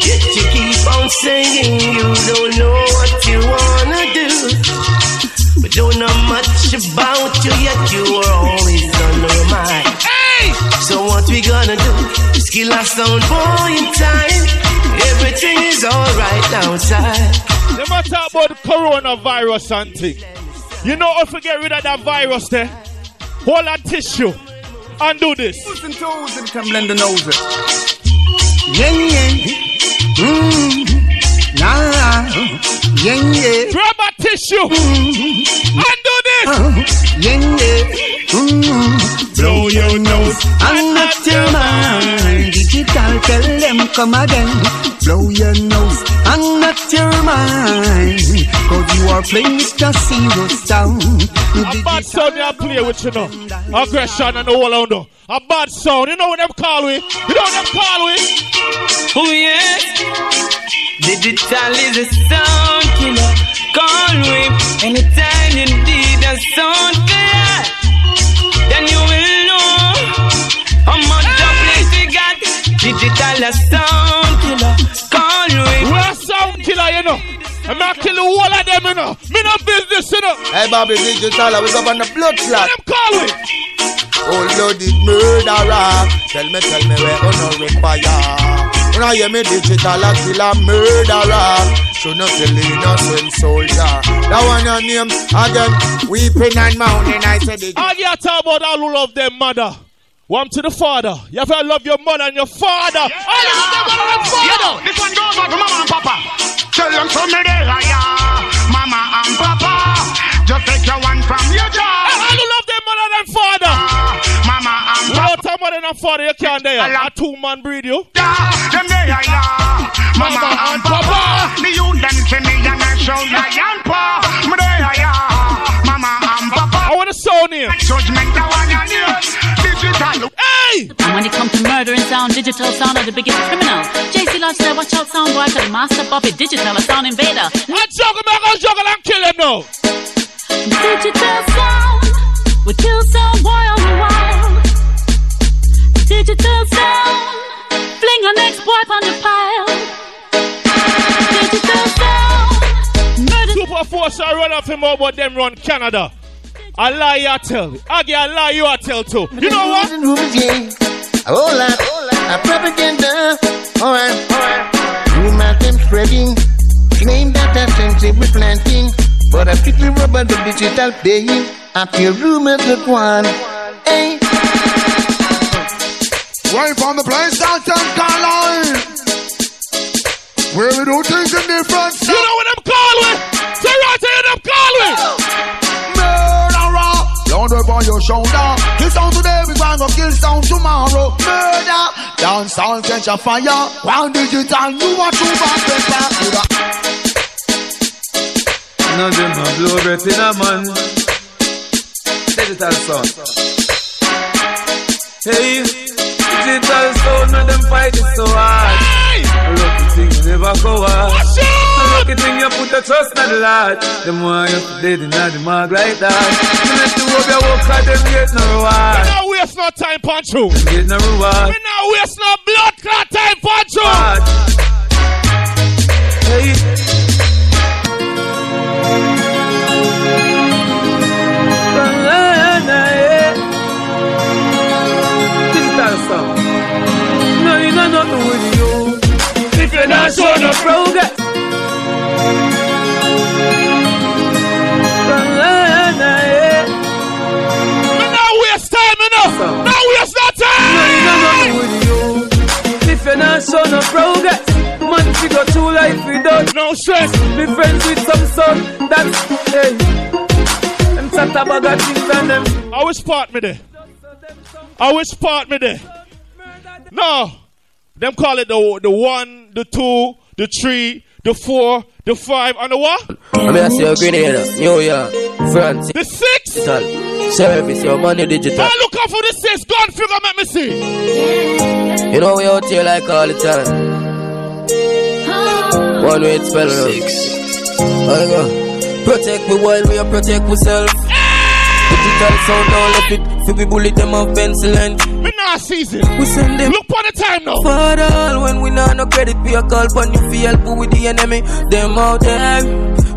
Yet you keep on saying you don't know what you wanna do. We don't know much about you, yet you are always on our mind. Hey! So what we gonna do? Just kill our sound boy in time. Everything is alright outside. They might talk about the coronavirus and thing. You know if we get rid of that virus there, hold that tissue and do this. Listen toes and come blend the nose. Yeah, yeah. Mm. Nah, yeah, yeah. Grab a tissue mm-hmm. and do this. Uh-huh. Yeah, yeah. Mm. Blow your nose and not your mind. Digital, tell them come again. Blow your nose and not your mind. Cause you are playing with the zero sound. A bad sound you play with you know. Aggression and all around though. A bad sound. You know what them call we? You know what them call we? Oh yeah. Digital is a sound killer. Call me anytime you need a sound killer. Then you will know how much hey! you got. Digital sound killer. Call me. We a sound killer, you know. I'm not kill the whole of them, you know. Me no business, you know. Hey, Bobby Digital, I was up on the blood clot. Them call we. Oh, loaded murderer. Tell me, tell me where you no require. When I hear me digital, I kill a murderer. should not tell the innocent soldier. That one your name again, weeping and mourning. I said it. I get talk about all who love them mother. One to the father. You have to love your mother and your father. All you love them mother and father. Yo, this one goes out to mama and papa. Tell them from me there, yeah. Mama and papa. Just take your one from your job. All who love them mother and father. Ah. Mama and Without a mother and father, you can't there. A two man breed you. Them there, yeah. Mama and papa. The youth them see me and I show lion paw. Me there, yeah. Mama and papa. I want a sound here. Judgment, I want your news. Digital. Hey! And when it comes to murder and sound, digital sound are the biggest criminal. JC Lodge said, watch out, sound boy, cause master Bobby digital, a sound invader. I juggle, man, I juggle and kill him now. Digital sound, we kill sound boy on the wild. Digital sound, fling our next boy on the pile. Digital sound, murder. Super Force, I run off him over them run Canada. I lie, you tell. Aggie, I lie, you I tell too. You know what? A whole lot, whole lot propaganda. Alright, alright. Rumors them spreading. Claim that a sensible planting. But a pickle rubber the digital playing. After rumors look one. Hey. Right from the place downtown Carlisle. Where we do things in different You know what I'm calling? Say right here, them calling. Murderer. Down up on your shoulder. Kill sound today, we going to kill sound tomorrow. Murder. Down sound catch a fire. One digital, you want to back paper. No, them no blow breath in a man. Digital sound. Hey, digital sound, no them fight it so hard. Lucky thing never go hard. Lucky thing you put the trust in the Lord. Them want you dead in the mark like that. You let the hope you work hard, them get no reward. We not waste no time, Pancho. Get no reward. We not waste no blood clot time, Pancho. Hey. Not showing no progress. Not waste time, enough. No waste no time. No, you with you. If you're not showing no progress. Man, you go through life without no stress. Be friends with some son. That's, hey. Them chat about that things and them. I wish part me there. I wish part me there. No. Them call it the the one, the two, the three, the four, the five, and the what? I mean, I see a Grenada, New York, France. The six? Digital. Service, your money digital. I look out for the six. Gun figure, make me see. You know, we out here like all the time. One way it's spelling out. Six. I go. Protect me while we are protect ourselves. Digital sound down left it. Fi we bullet them off pencil and Me not season. we send them. Look for the time now. For all when we not no credit, we a call for you fi help with the enemy. Them out there.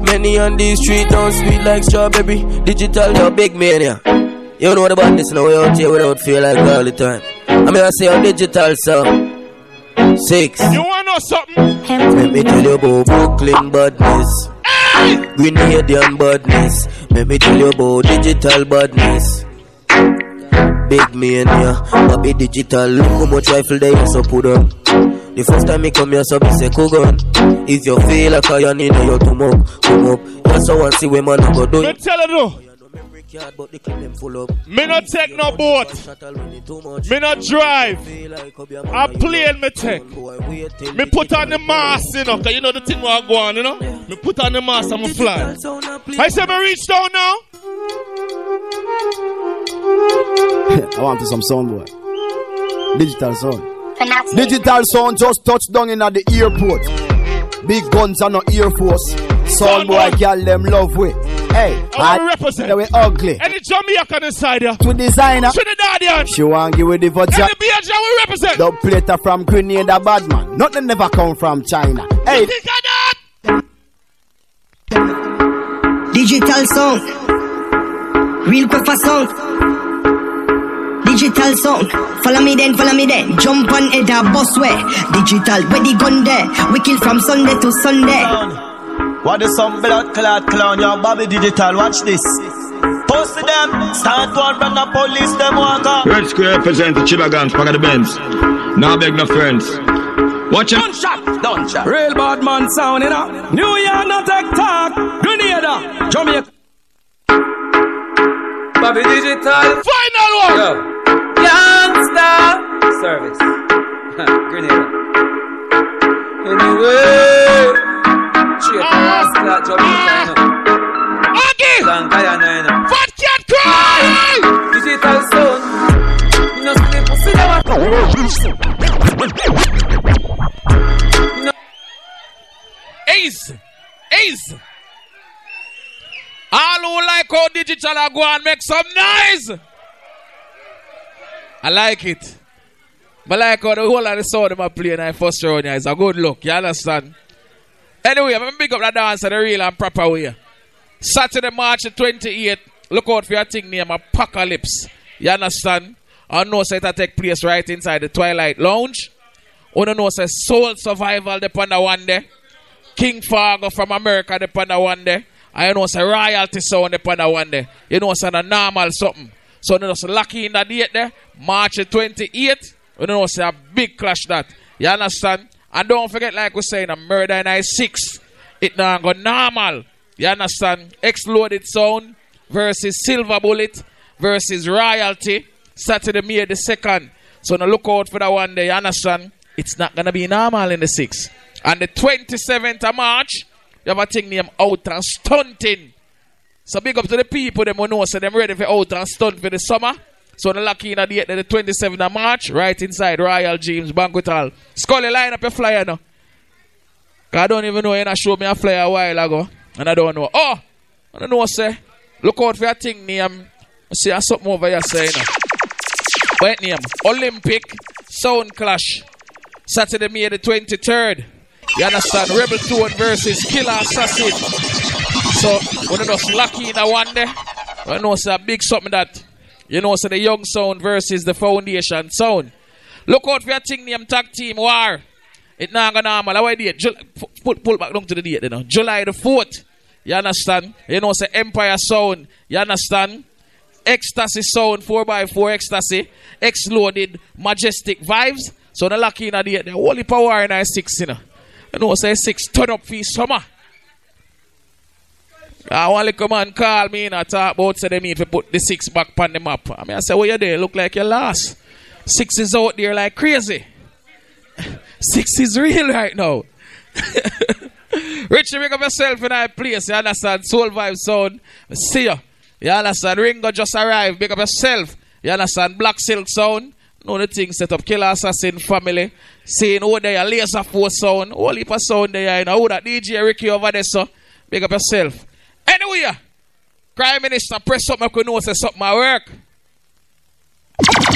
Many on the street don't sweet like strawberry. Digital, your big mania. You know what about this now? We out here without feel like all the time. I mean, I say on digital sound. Six. You wanna know something? Let me tell you about Brooklyn badness. Grenadian badness. Let me tell you about digital badness. Big mania, Bobby digital. Look how much rifle they also put on. The first time me come here, so me say Kogan. If you feel like I need you to move, come up. That's how I see man go do it. tell you though. But the clip them full up. Me not take no boat. Me not drive. I play plane me take. Me put on the mask, you know, cause you know the thing i go on, you know. Me put on the mask and me fly. I say me reach down now. I want to some sound boy. Digital sound. Digital sound just touched down in at the airport. Big guns and no Air Force. Mm. Sound boy, girl, them love way. Hey, I wanna represent. They were ugly. Any Jamaican inside here. To designer. Trinidadian. She want give with the vagina. Any BH we represent. The plater from Grenada bad man. Nothing never come from China. Hey. Digital sound. Real quick for sound. Digital sound. Follow me then, follow me then. Jump on head a bus way. Digital, where the gun there. We kill from Sunday to Sunday. What is some blood clot clown? Your Bobby Digital, watch this. Post them, start one run the police, them walk up. Red Square represent the Chiba Gangs, pack of the Benz. Now beg no friends. Watch it. Don't shot, don't shot. Real bad man sound, you know. New Year, not take talk. Grenada, Jamaica. Bobby Digital. Final one. Yo. Youngster. Service. Grenada. Anyway. Straight from Mascot, Jamaica, you know. Aggie. Long Guyana, you know. Fat cat cry. Digital sound. You know, see the pussy them a- Ace. Ace. All who like how digital are go and make some noise. I like it. But like how the whole of the sound them are playing in first round it's a good look. You understand? Anyway, I'm going to pick up that dance in the real and proper way. Saturday, March the 28th. Look out for your thing named Apocalypse. You understand? I know say it take place right inside the Twilight Lounge. Oh, you know say Soul Survival depend on one day. King Fargo from America depend on one day. I know say royalty sound depend on one day. You know say a normal something. So you know lucky in that date there. March the 28th. You know say a big clash that. You understand? And don't forget like we saying a murder in I six. It now go normal. You understand? Exploded sound versus silver bullet versus royalty. Saturday, May the second. So now look out for that one day. You understand? It's not gonna be normal in the six. And the 27th of March, you have a thing named out and stunting. So big up to the people them who know so them ready for out and stunt for the summer. So the lucky in the date the 27th of March, right inside Royal James Banquet Hall. Scully line up your flyer now. I don't even know you not show me a flyer a while ago. And I don't know. Oh! I don't know say. Look out for your thing name. I see I something over here saying. Wait name. Olympic Sound Clash. Saturday, May the 23rd. You understand? Rebel Tone versus Killer Assassin. So, one of those lucky in a one day. I know it's a big something that, you know, so the Young Sound versus the Foundation Sound. Look out for your thing name tag team war. It not gonna normal. How date? Jul- pu- pull, pull back down to the date, you know. July the 4th. You understand? You know, say Empire Sound. You understand? Ecstasy Sound 4x4 Ecstasy. Exploded Majestic Vibes. So the lucky in a date. The holy power in a six, you know. You know, say six turn up for summer. I want to come and call me and I talk about say them if you put the six back on the map. I mean I say, what you there? Look like you lost. Six is out there like crazy. Six is real right now. Richie, make up yourself in that place. You understand? Soul Vibe Sound. See you. You understand? Ringo just arrived. Make up yourself. You understand? Black Silk Sound. Know the thing set up. Killer Assassin Family. Seeing who there, Laser Force Sound. Whole heap of sound there. You know who that DJ Ricky over there, so. Make up yourself. Anyway, Prime Minister, press something. I could know say something at work. Ah.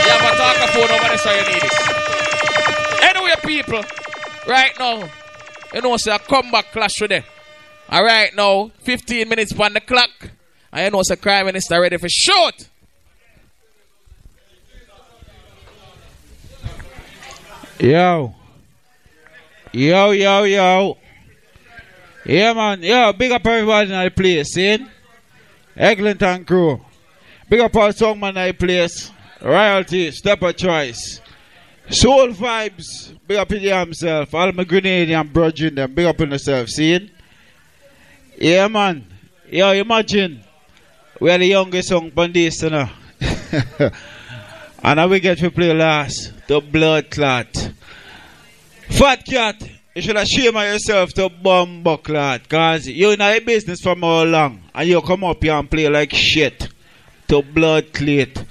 You have a talker phone over there, so you need it. Anyway, people, right now, you know, say a comeback clash them. All right, now, 15 minutes on the clock. You know, say Krime Minister ready for shoot. Yo. Yo, yo, yo. Yeah, man. Yeah, big up everybody in the place, see? Eglinton crew. Big up all songman in the place. Royalty, step of choice. Soul vibes. Big up in himself. All my Grenadian brethren them. Big up in yourself, see? Yeah, man. Yeah, imagine. We are the youngest song on this, you know. and now we get to play last. The blood clot. Fat cat, you should shame of yourself to bumbo clot. Cause you in a business for more long. And you come up here and play like shit. To blood clot.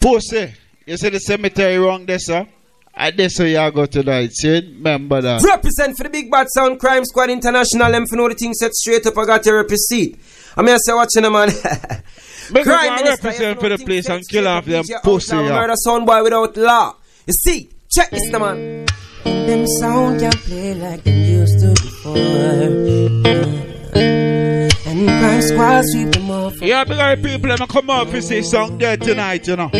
Pussy, you see the cemetery wrong there, sir? And this way you go tonight, see? Remember that. Represent for the Big Bad Sound Crime Squad International. Them for know the thing set straight up. I got to represent. I mean, I say, watching them, man. Krime Minister, represent for the place and kill off them your pussy, yeah. Murder sound boy without law. You see, check this, man. Them sound can play like they used to before. And crime squad sweep them off. Yeah, big up people, them come up and say song there tonight, you know.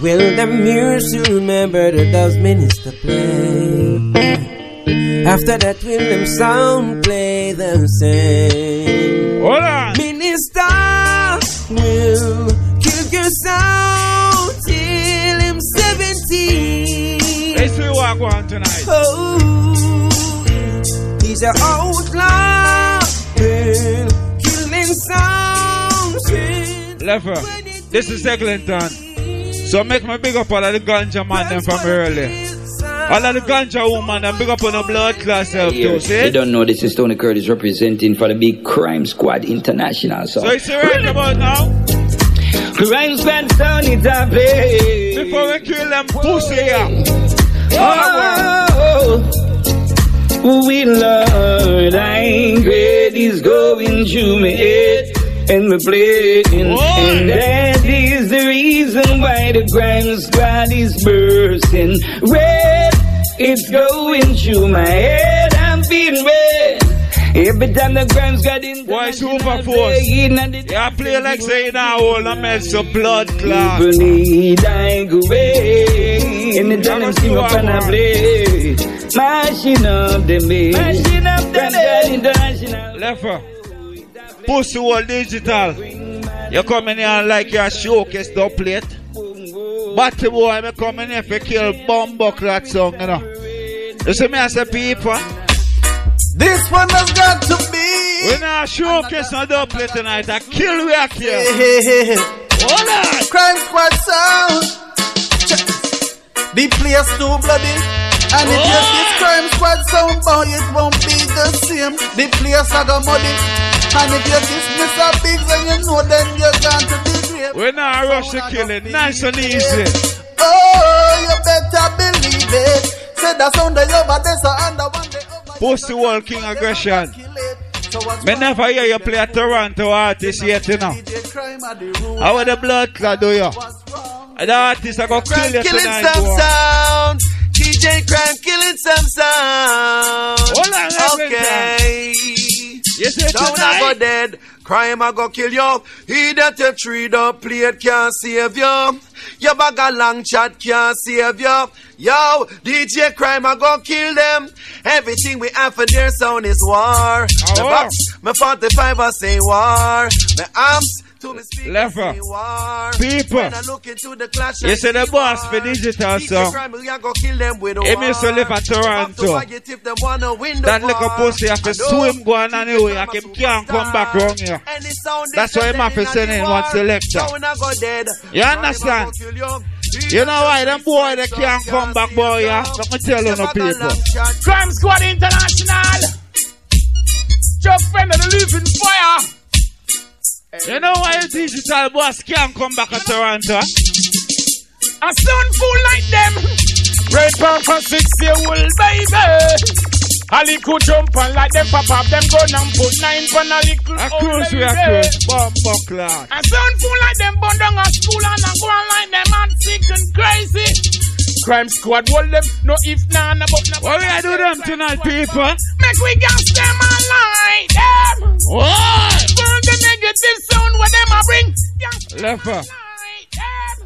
Will them hear to remember the does minister play? After that, will them sound play the same? Hold on. Minister will Let's see what go on tonight. Oh, he's an outlaw. will Killing sounds. Lefer, this is Eglinton. So make me big up all of the ganja man them from early. All of the ganja woman them big up on the blood class self too, You see? don't know this is Tony Curtis representing for the big Crime Squad International. So, So it's right about now. Crime Squad Tony to play. Before we kill them pussy here. Oh, oh, oh, we Lord, I is going through my head and we're playing. And that is the reason why the crime squad is bursting. Red, it's going through my head. I'm. Every time the crime squad in Why super force? Yeah, play like say now all I mess up blood clot. People need go away. Anytime them see me and I play. Mashing up the bass. Mashing up the. International. Lefer. Pussy World Digital. You come in here like your showcase the plate. Batty boy, me come in here for kill Bumbo Clat song, you know. You see me as a people? This one has got to be. We're now showcase on the plate tonight. I kill we a kill. Hold on. Crime Squad sound. The place too bloody. And if you this oh. Crime Squad sound boy, it won't be the same. The place I got muddy. And if you this Mr. Biggs, then you know then you're gone to the grave. We're now rush to kill it. Nice and easy. Oh, you better believe it. Say the sound of your body, so under one day. Pussy World King Aggression. Me never hear you play a Toronto artist yet, you know. How the blood clot do you? The artist I go kill you killing tonight, some boy. sound. DJ Crime killing some sound. Hold on, Okay. You say Down I go dead. Crime I go kill you. He that you treat up plate can't save you. Your bag a long chat can't save you. Yo, DJ Crime I go kill them. Everything we have for their sound is war. Ah, me Oh. box, me 45 I say war. Me arms to me speak Lefer. People. When I look into the clash You see the boss for digital song. crime, we a go kill them with a He used live at Toronto. That little pussy have to swim going anyway. Like him can't come back wrong here. That's why him have to send in one selector. You understand? You know why them boy they can't come back, boy? Yeah? Let me tell you, no people. Crime Squad International. Chuck Fender, the living fire. You know why digital boss can't come back to Toronto? A soon fool like them. Red Panther six year old baby. Ali could jump and like them pop up them gun and put nine on a little A cruise we a cruise. Bomb buckler. A soon fool like them burn down a school and a go on like them and sick and crazy. Crime squad hold them, no if nah, no but no. What we gonna do them tonight, people? Make we gas them and light them. What? Burn the negative sound what them a bring. Lefer.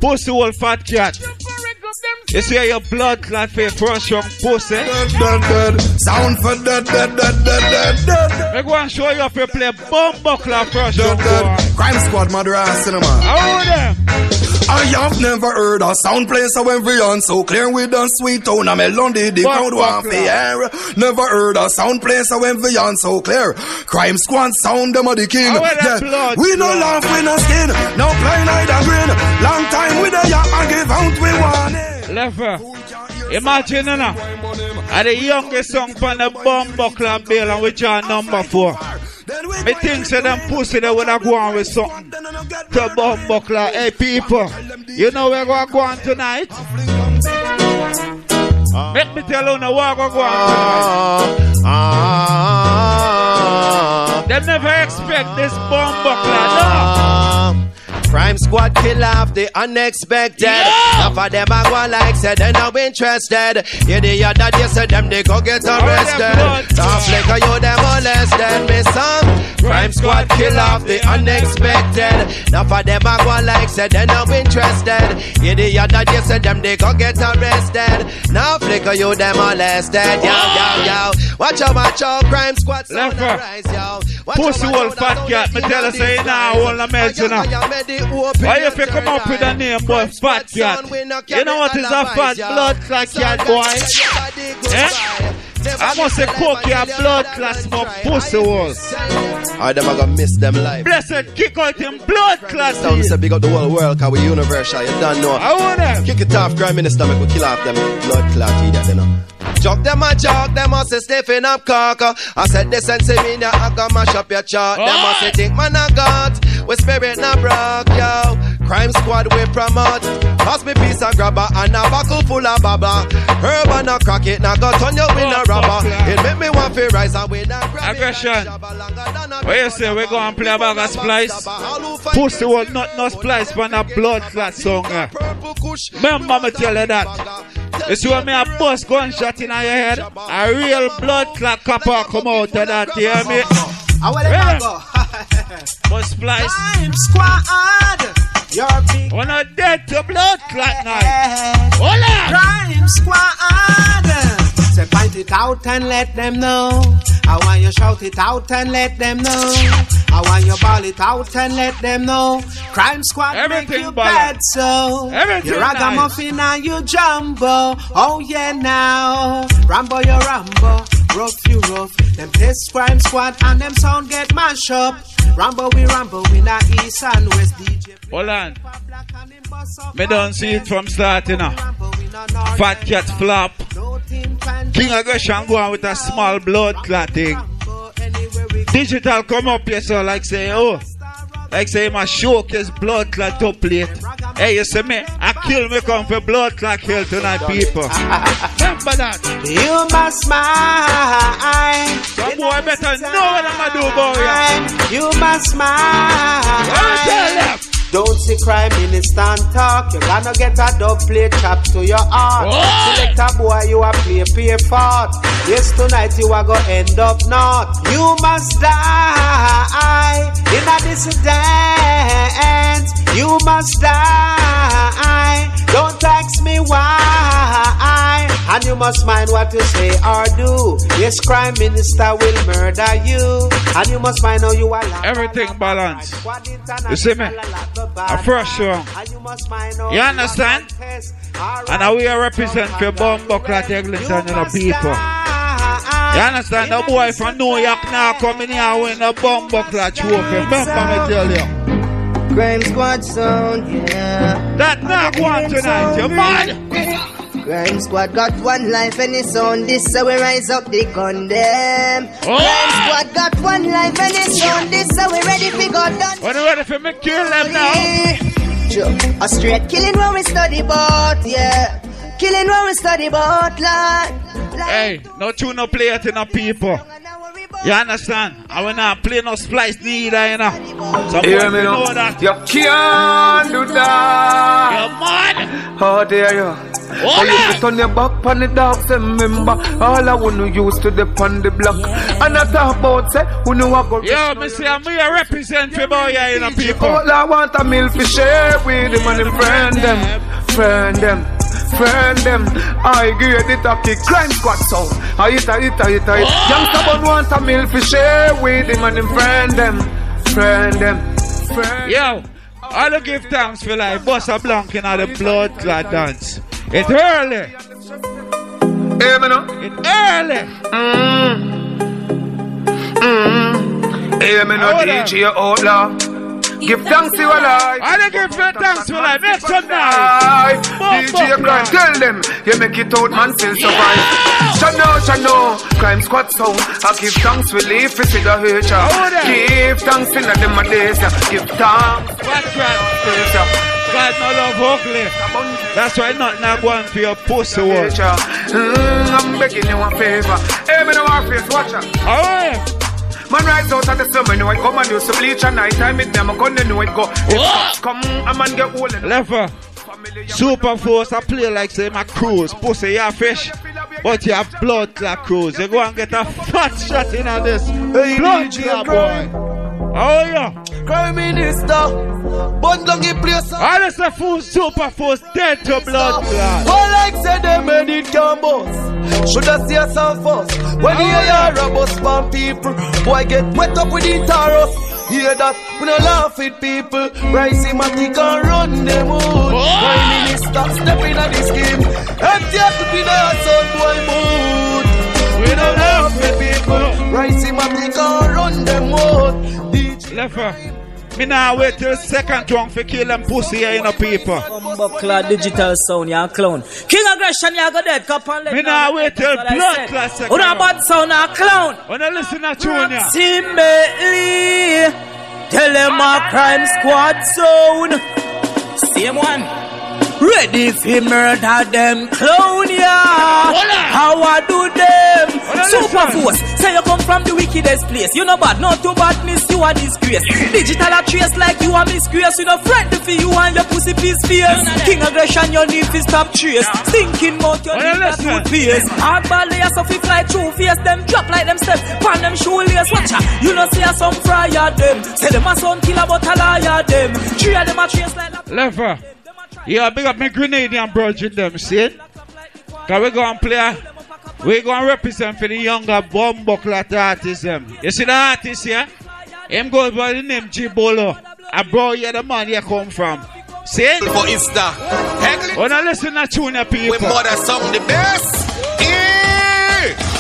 Pussy old fat cat. You see your blood clot for your first young pussy? Sound for dead, dead, dead, dead, dead, dead. Me go and show you if you play bomb buckler first boy. Crime Squad, mother ass cinema. How them? I have never heard a sound place so on so clear with a sweet tone. I'm a London, the crowd want to hear. Never heard a sound place so on so clear. Crime squad sound them of the king. Are them blood we no clot? laugh, we no skin. No eye and grin. Long time with a yap and give out we want it. Lefer. Imagine, you know, at the youngest song from the bomb buckler bill and which are number four. Me think say them pussy they would have gone with something to bomb buckler. Hey people, you know where we go on tonight? Let me tell you now where we go on tonight. They never expect this bomb buckler, no. Crime squad kill off the unexpected. Enough of them a go like said they no interested. Yeah, the other day said them they go get arrested. Tough like you them molested. Me some crime squad kill off the unexpected. Enough of them a go like said they no interested. Yeah, the other day said them they go get arrested. Now flicker you them molested. Yo, yo, yo. Watch out, watch out. Crime squad sound a rise, yo. Watch Pussy old fat cat, me tell me say this all the meds, you know. Why if you come up with a name, boy, fat cat? You know what is a fat blood clot cat, boy? Eh? I must say, cook your blood clot smoke pussy hole. Alright, them I gonna miss them life. Blessed, kick out him blood clot. Sound say big up the whole world, cause we universal, you don't know. I want them. Kick it off, crime minister, make we kill off them blood clot idiot, you know. Jog them a jog, them must say sniffing up cock. I said this and say me now I got mash up your chart. Them must say think man I got, with spirit na broke, yo. Crime squad we promote. Pass me piece of grabber and a buckle full of baba. Herb and a crack it, now go turn you in a rubber. It make me want to rise and win a grab Aggression. What you say? We go and play a bag of splice? Pussy will not no splice but a blood clot song. eh. Remember me tell you that. You see when me a bust gunshot in your head, a real blood clot copper come out of that, you hear me? I will let go. Bust splice. Crime squad. You're big. When I dead to blood clot night. Hold on. Crime squad. Say point it out and let them know. I want you shout it out and let them know. I want you ball it out and let them know. Crime squad make you bad so. Everything you ragamuffin and you jumbo. Oh yeah now. Rambo you Rambo. Rough you rough. Them test crime squad and them sound get mash up. Rambo we Rambo we not east and west DJ. Hold on. Me don't see it from starting now. Fat cat flop. King Aggression go on with a small blood clotting. Digital come up here so like say oh. Like say my showcase blood clot up plate. Hey, you see me? I kill me come for blood clot kill tonight, people. Remember that. You must smile. Some boy better know what I'm gonna do, boy. You must smile. Don't see Krime Minister and talk. You're gonna get a dub plate chop to your heart. Select a boy, you a play pay fort. Yes, tonight you are gonna end up not. You must die in a dissident. You must die. Don't ask me why. And you must mind what you say or do. Yes, Krime Minister will murder you. And you must mind how you are. Everything balance. You see me? A fresh one. You understand? And we are represent for Bumbuckler Eglinton, you the people. You understand? The boy from New York now coming here with a bomb Bumbuckler trophy. Remember me tell you. Crime squad sound, yeah. That not one tonight, you mad? Crime squad got one life and it's on this, so we rise up the condemn. Oh! Crime squad got one life and it's on this, so we ready for go done. When you ready for me kill them now? A straight killing when we study about, yeah. Killing when we study about, like. Hey, no tune no play it in the people. You understand? I will not play no splice neither, you know. Hear me know now. that. You can't do that. Oh, you mad? How dare you? I used to turn your back on the dogs, remember All I wanna use to the on the block And I talk about say, who know what I go Yo, me say I'm here represent for boy, yeah, you know, people. All I want a meal for share with him and him friend them Friend them Friend them, I get it a kick crime squad sound. I hit a hit a hit a hit. Youngster but want a meal for share with him and him friend them, friend them, friend. Yo, I do give thanks for like bust a blank in the blood clot dance. It early. Hey, me no. It early. Mm. Mm. Hey, Hold DJ outlaw. Give thanks to your life. I do give thanks for like make some noise. DJ crime, tell them you make it out, man, still survive. Chano, chano, crime squad sound. I give thanks, we live for the hurt. Give thanks in them a days. Give thanks. God no love ugly. That's why not going for your pussy work. Mm, I'm begging you a favor. Hey, me no want face, watch out. Alright. Man rise out of the summer, know it come and use some bleach at night time. It them a gun, they know it go. If cops come, a man get old. Lever. Uh, super Force, I play like say my cruise. Pussy, you fish. But you have blood clot cruise. You go and get a fat shot in on this. blood clot boy. Oh yeah. Krime Minister. Bun down the place. All this a full Super Force dead to blood clot. All like say them made it can boss. Shoulda see us on first. When you hear oh, a bus from people, boy get wet up with the taros. Hear that? We no laugh at people. Rising Matic and run them out. Oh. Prime Minister step in at the scheme. Empty up the pin of son boy mood. We no laugh at people. Rising Matic and run them out. Lever. Me now wait till second tongue for kill them pussy here, you know, people. Buckler digital sound, you a clown. King aggression, you go dead. Cup and let Me now wait till blood class second. Una bad sound, a clown. When I listen to tune, ya. Ultimately, tell them a crime squad sound. Same one. Ready for murder them clown, yeah. How I do them? Super force. Say you come from the wickedest place. You know bad, not too bad, miss. you are disgrace. Digital a trace like you are misgrace. You know friend for you and your pussy piece fierce. King aggression, your need to top trace. Thinking about your need that good face. Hard ball layers of it fly through face. Them drop like them steps. Pan them shoelace. Watch out. You know see a some fryer them. Say them a son killer but a liar them. Three of them a trace like. Lever. Yeah, big up my Grenadian brother them, see? Cause we go and play, we go and represent for the younger Bumbuckler artists them. You see the artist here? Him goes by the name G Bolo. A bro, yeah, the man here come from. See? For Easter. When I listen to tune people. We mother song the best. Yeah.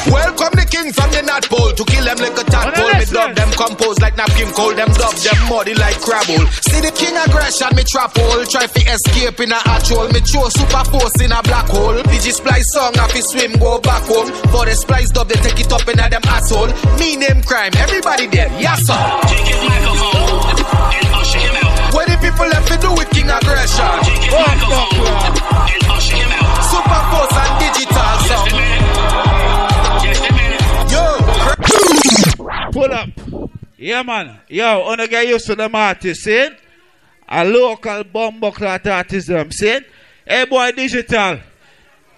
Welcome the king from the North Pole to kill them like a tadpole. Me dub them compose like napkin cold. Them dub them muddy like crab hole. See the king aggression, me trap hole. Try to escape in a hatch hole. Me throw super force in a black hole. Digi splice song, I fi swim, go back home. For the splice dub, they take it up in a them asshole. Me name crime, everybody there, yes sir. What the people left to do with king aggression? Super force and digital song. Pull up. Yeah, man. Yo, wanna get used to them artists, see? A local artism, see? Hey, boy, digital.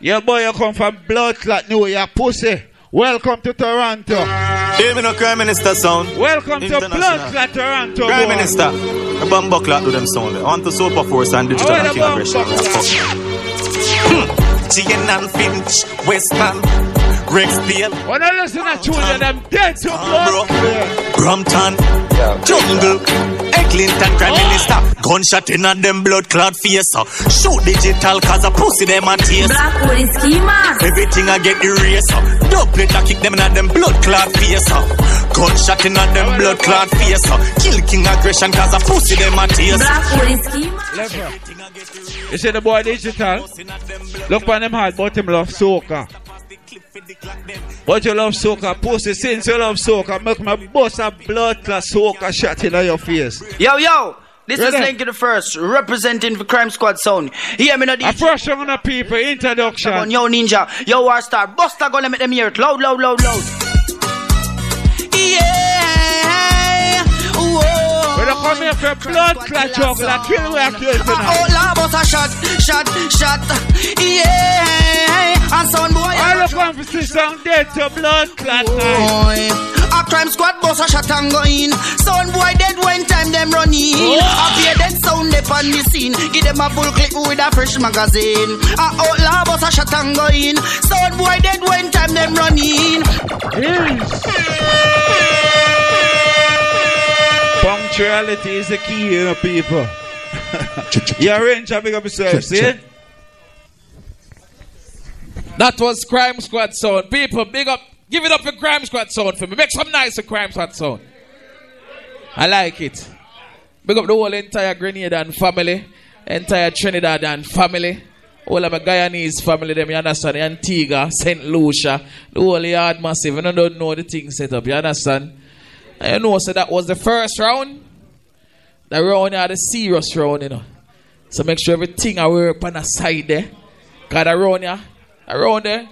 Your boy, you come from blood clot New York, pussy. Welcome to Toronto. Me no Krime Minister sound. Welcome to blood clot Toronto. Prime boy. Minister. The bomb clock do them sound. On to Super Force and Digital oh, and King Aggression. GN hmm. and Finch, Westman. Rex Peel. When I listen to tune, them dead to blood. Brampton, Jungle, Eglinton, Prime oh. Minister. Gunshot in a them blood clot face. Shoot digital cause a pussy them a taste. Blackwood is schema. Everything I get erased. Double it, I kick them in a them blood clot face. Gunshot in a them blood clot face. Kill king aggression cause a pussy them a taste. Blackwood is schema. Lever. You see the boy digital? Look on them hard, but him love soca. But you love soca, pussy, since you love soca, make my bust a blood clot soca shot in your face. Yo, yo. This Ready? is Linky the First, representing the Crime Squad Sound. Hear me no DJ. Fresh on the people, introduction. Yo, Ninja. Yo, War Star. Buster gonna make them hear it. Loud, loud, loud, loud. Yeah. Whoa. When you come here for blood clot juggler, kill we are kill tonight. Oh, la, but a shot, shot, shot. Yeah. And son boy. All the conversation dead to blood clot. Boy. A crime squad boss a shot and go in. Son boy dead when time them run in. Oh. A pay dead sound they on the scene. Give them a full clip with a fresh magazine. A outlaw boss a shot and go in. Son boy dead when time them run in. Punctuality is the key, you know, people. you arrange a big up yourself, see? That was Crime Squad sound. People, big up, give it up for Crime Squad sound for me. Make some nice Crime Squad sound. I like it. Big up the whole entire Grenadian family, entire Trinidad and family, all of my Guyanese family, them, you understand? Antigua, St. Lucia, the whole yard massive. I don't know the thing set up, you understand? And you know, so that was the first round. The round had the serious round, you know. So make sure everything I work on the side there. Cause around here, around there,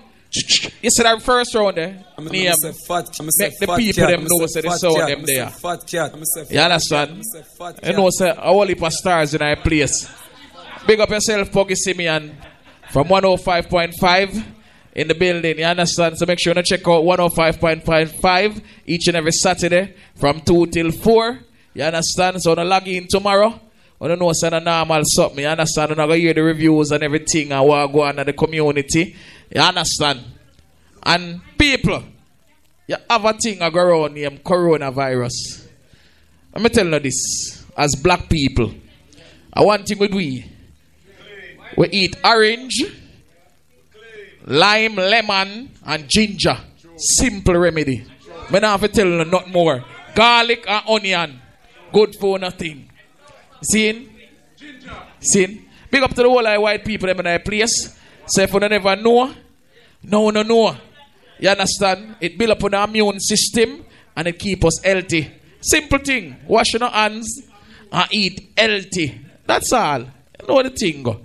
You see that first round there? I'm. I'm say fat- I'm Make the fat people cat, them I'm know say the sound cat, them I'm there. fat cat, I'm You fat understand? cat, I'm a say fat You cat. know, say a whole heap of stars in our place. Big up yourself, Puggy Simeon, from 105.5 in the building. You understand? So make sure you check out 105.55 each and every Saturday from 2 till 4. You understand? So, no log in tomorrow. I don't know, it's a normal something. You understand? I'm going to hear the reviews and everything and what go on in the community. You understand? And people, you have a thing I go around named coronavirus. Let me tell you this. As black people, I one thing we. We eat orange, lime, lemon, and ginger. Simple remedy. Me not have to tell you not more. Garlic and onion. Good for nothing. Seen? Seen? Big up to the whole of white people them in that place. So if you never know, no, no, no. You understand? It build up on our immune system and it keep us healthy. Simple thing. Wash your hands and eat healthy. That's all. You know the thing. go.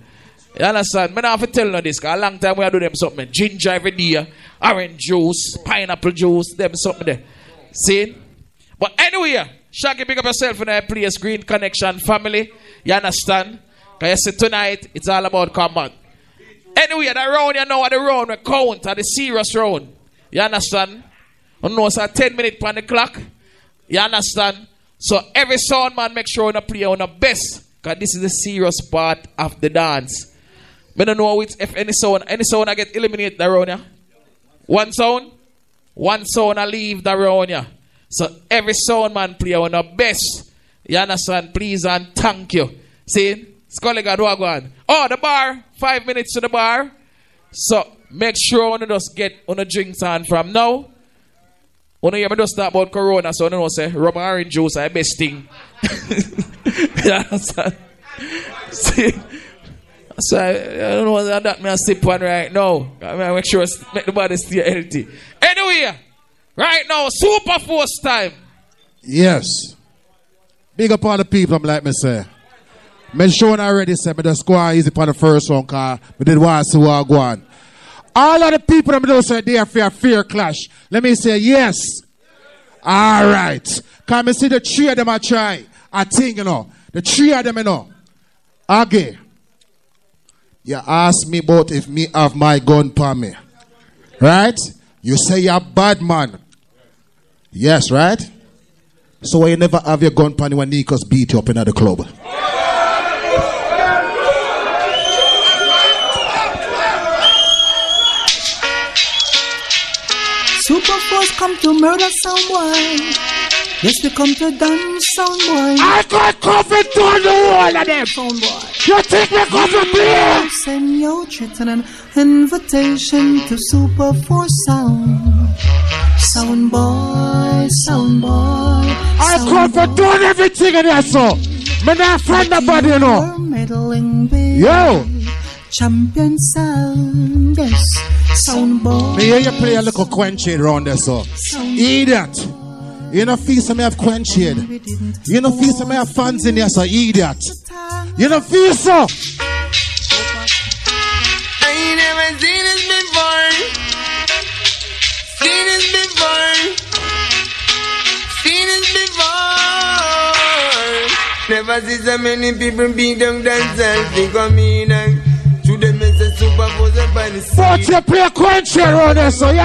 You understand? Me not have to tell you this, because a long time we do them something. Ginger every day, orange juice, pineapple juice, them something there. See? But anyway, Shaggy, big up yourself in that place, Green Connection family. You understand? Because you see, tonight, it's all about combat. Anyway, that round, you know what the round we count, at the serious round. You understand? You know, it's a 10 minute on the clock. You understand? So every sound man make sure you play on the best. Because this is the serious part of the dance. I don't know which, if any sound, any sound I get eliminated around here. One sound, one sound I leave the around here. So every sound man play on the best. You understand? Please and thank you. See? Scully got what go on. Oh, the bar. Five minutes to the bar. So make sure one of us get on the drinks on from now. When you hear me just talk about corona, so you know say rum and orange juice are the best thing. you understand? See? So I, I don't know that me a sip one right now. I mean, make sure make the body stay healthy. Anyway, right now, super force time. Yes. Big up all the people, I'm like me say. Me showing already said me just go on easy on the first one car. Me did want to see what go on. All of the people me do say they are fear, fear clash. Let me say yes. All right. Come and see the three of them I try. I think, you know. The three of them, you know. Okay. You ask me about if me have my gun for me. Right? You say you're bad man. Yes, right? So why you never have your gun pan when Nikos beat you up in the club? Super Force come to murder someone. Yes, they come to dance someone. I got covered to the wall of them. Soundboy. You think we come to? Send your threaten an invitation to Super Force Sound. Soundboy, soundboy. I come for doing everything in there, so. Me not find nobody, you know. Meddling big. Yo. Champion sound, yes. Soundboy. Me hear you play a little quenchade around there, so. Idiot. You know, feel some have quenchade. You know, feel some have fans in there, so idiot. You know, feel so. I ain't never seen this before. Seen this before. Seen before. Never see so many people beat down themselves. They come in and to them as a super pose up the scene. But you play quenchade around so you.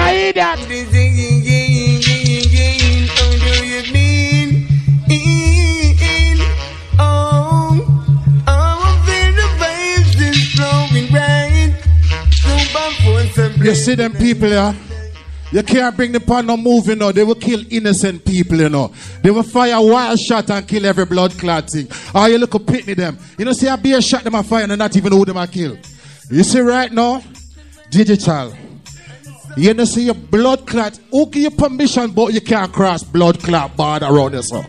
Oh, oh, super force You see them people, yeah? You can't bring them on no movie, no. They will kill innocent people, you know. They will fire wild shot and kill every blood clot thing. Oh, you look a pitney them. You know, see a beer shot them a fire and not even who them a kill. You see right now, digital. You know, see your blood clot. Who give you permission, but you can't cross blood clot border around so.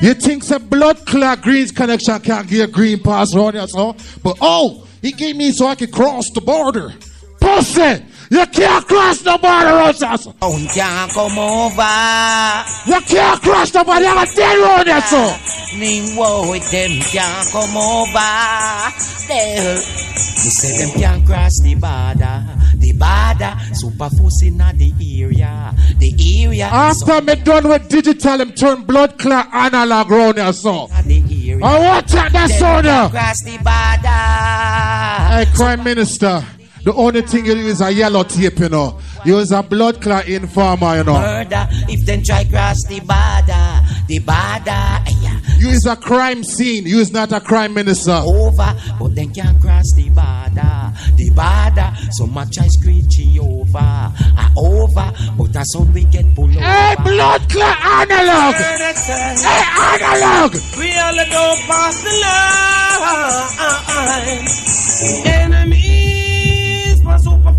You think some blood clot greens connection can't give a green pass around here, so? But oh, he gave me so I could cross the border. Pussy! You can't cross the border so. Oh, can't come over. You can't cross the border, you're dead around here, so. Woe with them can't come over. There. Me say them can't cross the border. The border. Super force in the area. The area. After me done with digital, him turn blood clot analog round here, so. I want that, that sound there. Cross the border. Hey, Krime Minister, the only thing you do is a yellow tape, you know. You is a blood clot informer, you know. Murder. If them try cross the border. The border. Yeah. You is a crime scene. You is not a Krime Minister. Over. But them can't cross the border. The border. So much try screech you over. Ah, over. But that's how we get pulled over. Hey, blood clot analog. Hey, analog. We all don't pass the line. Enemies,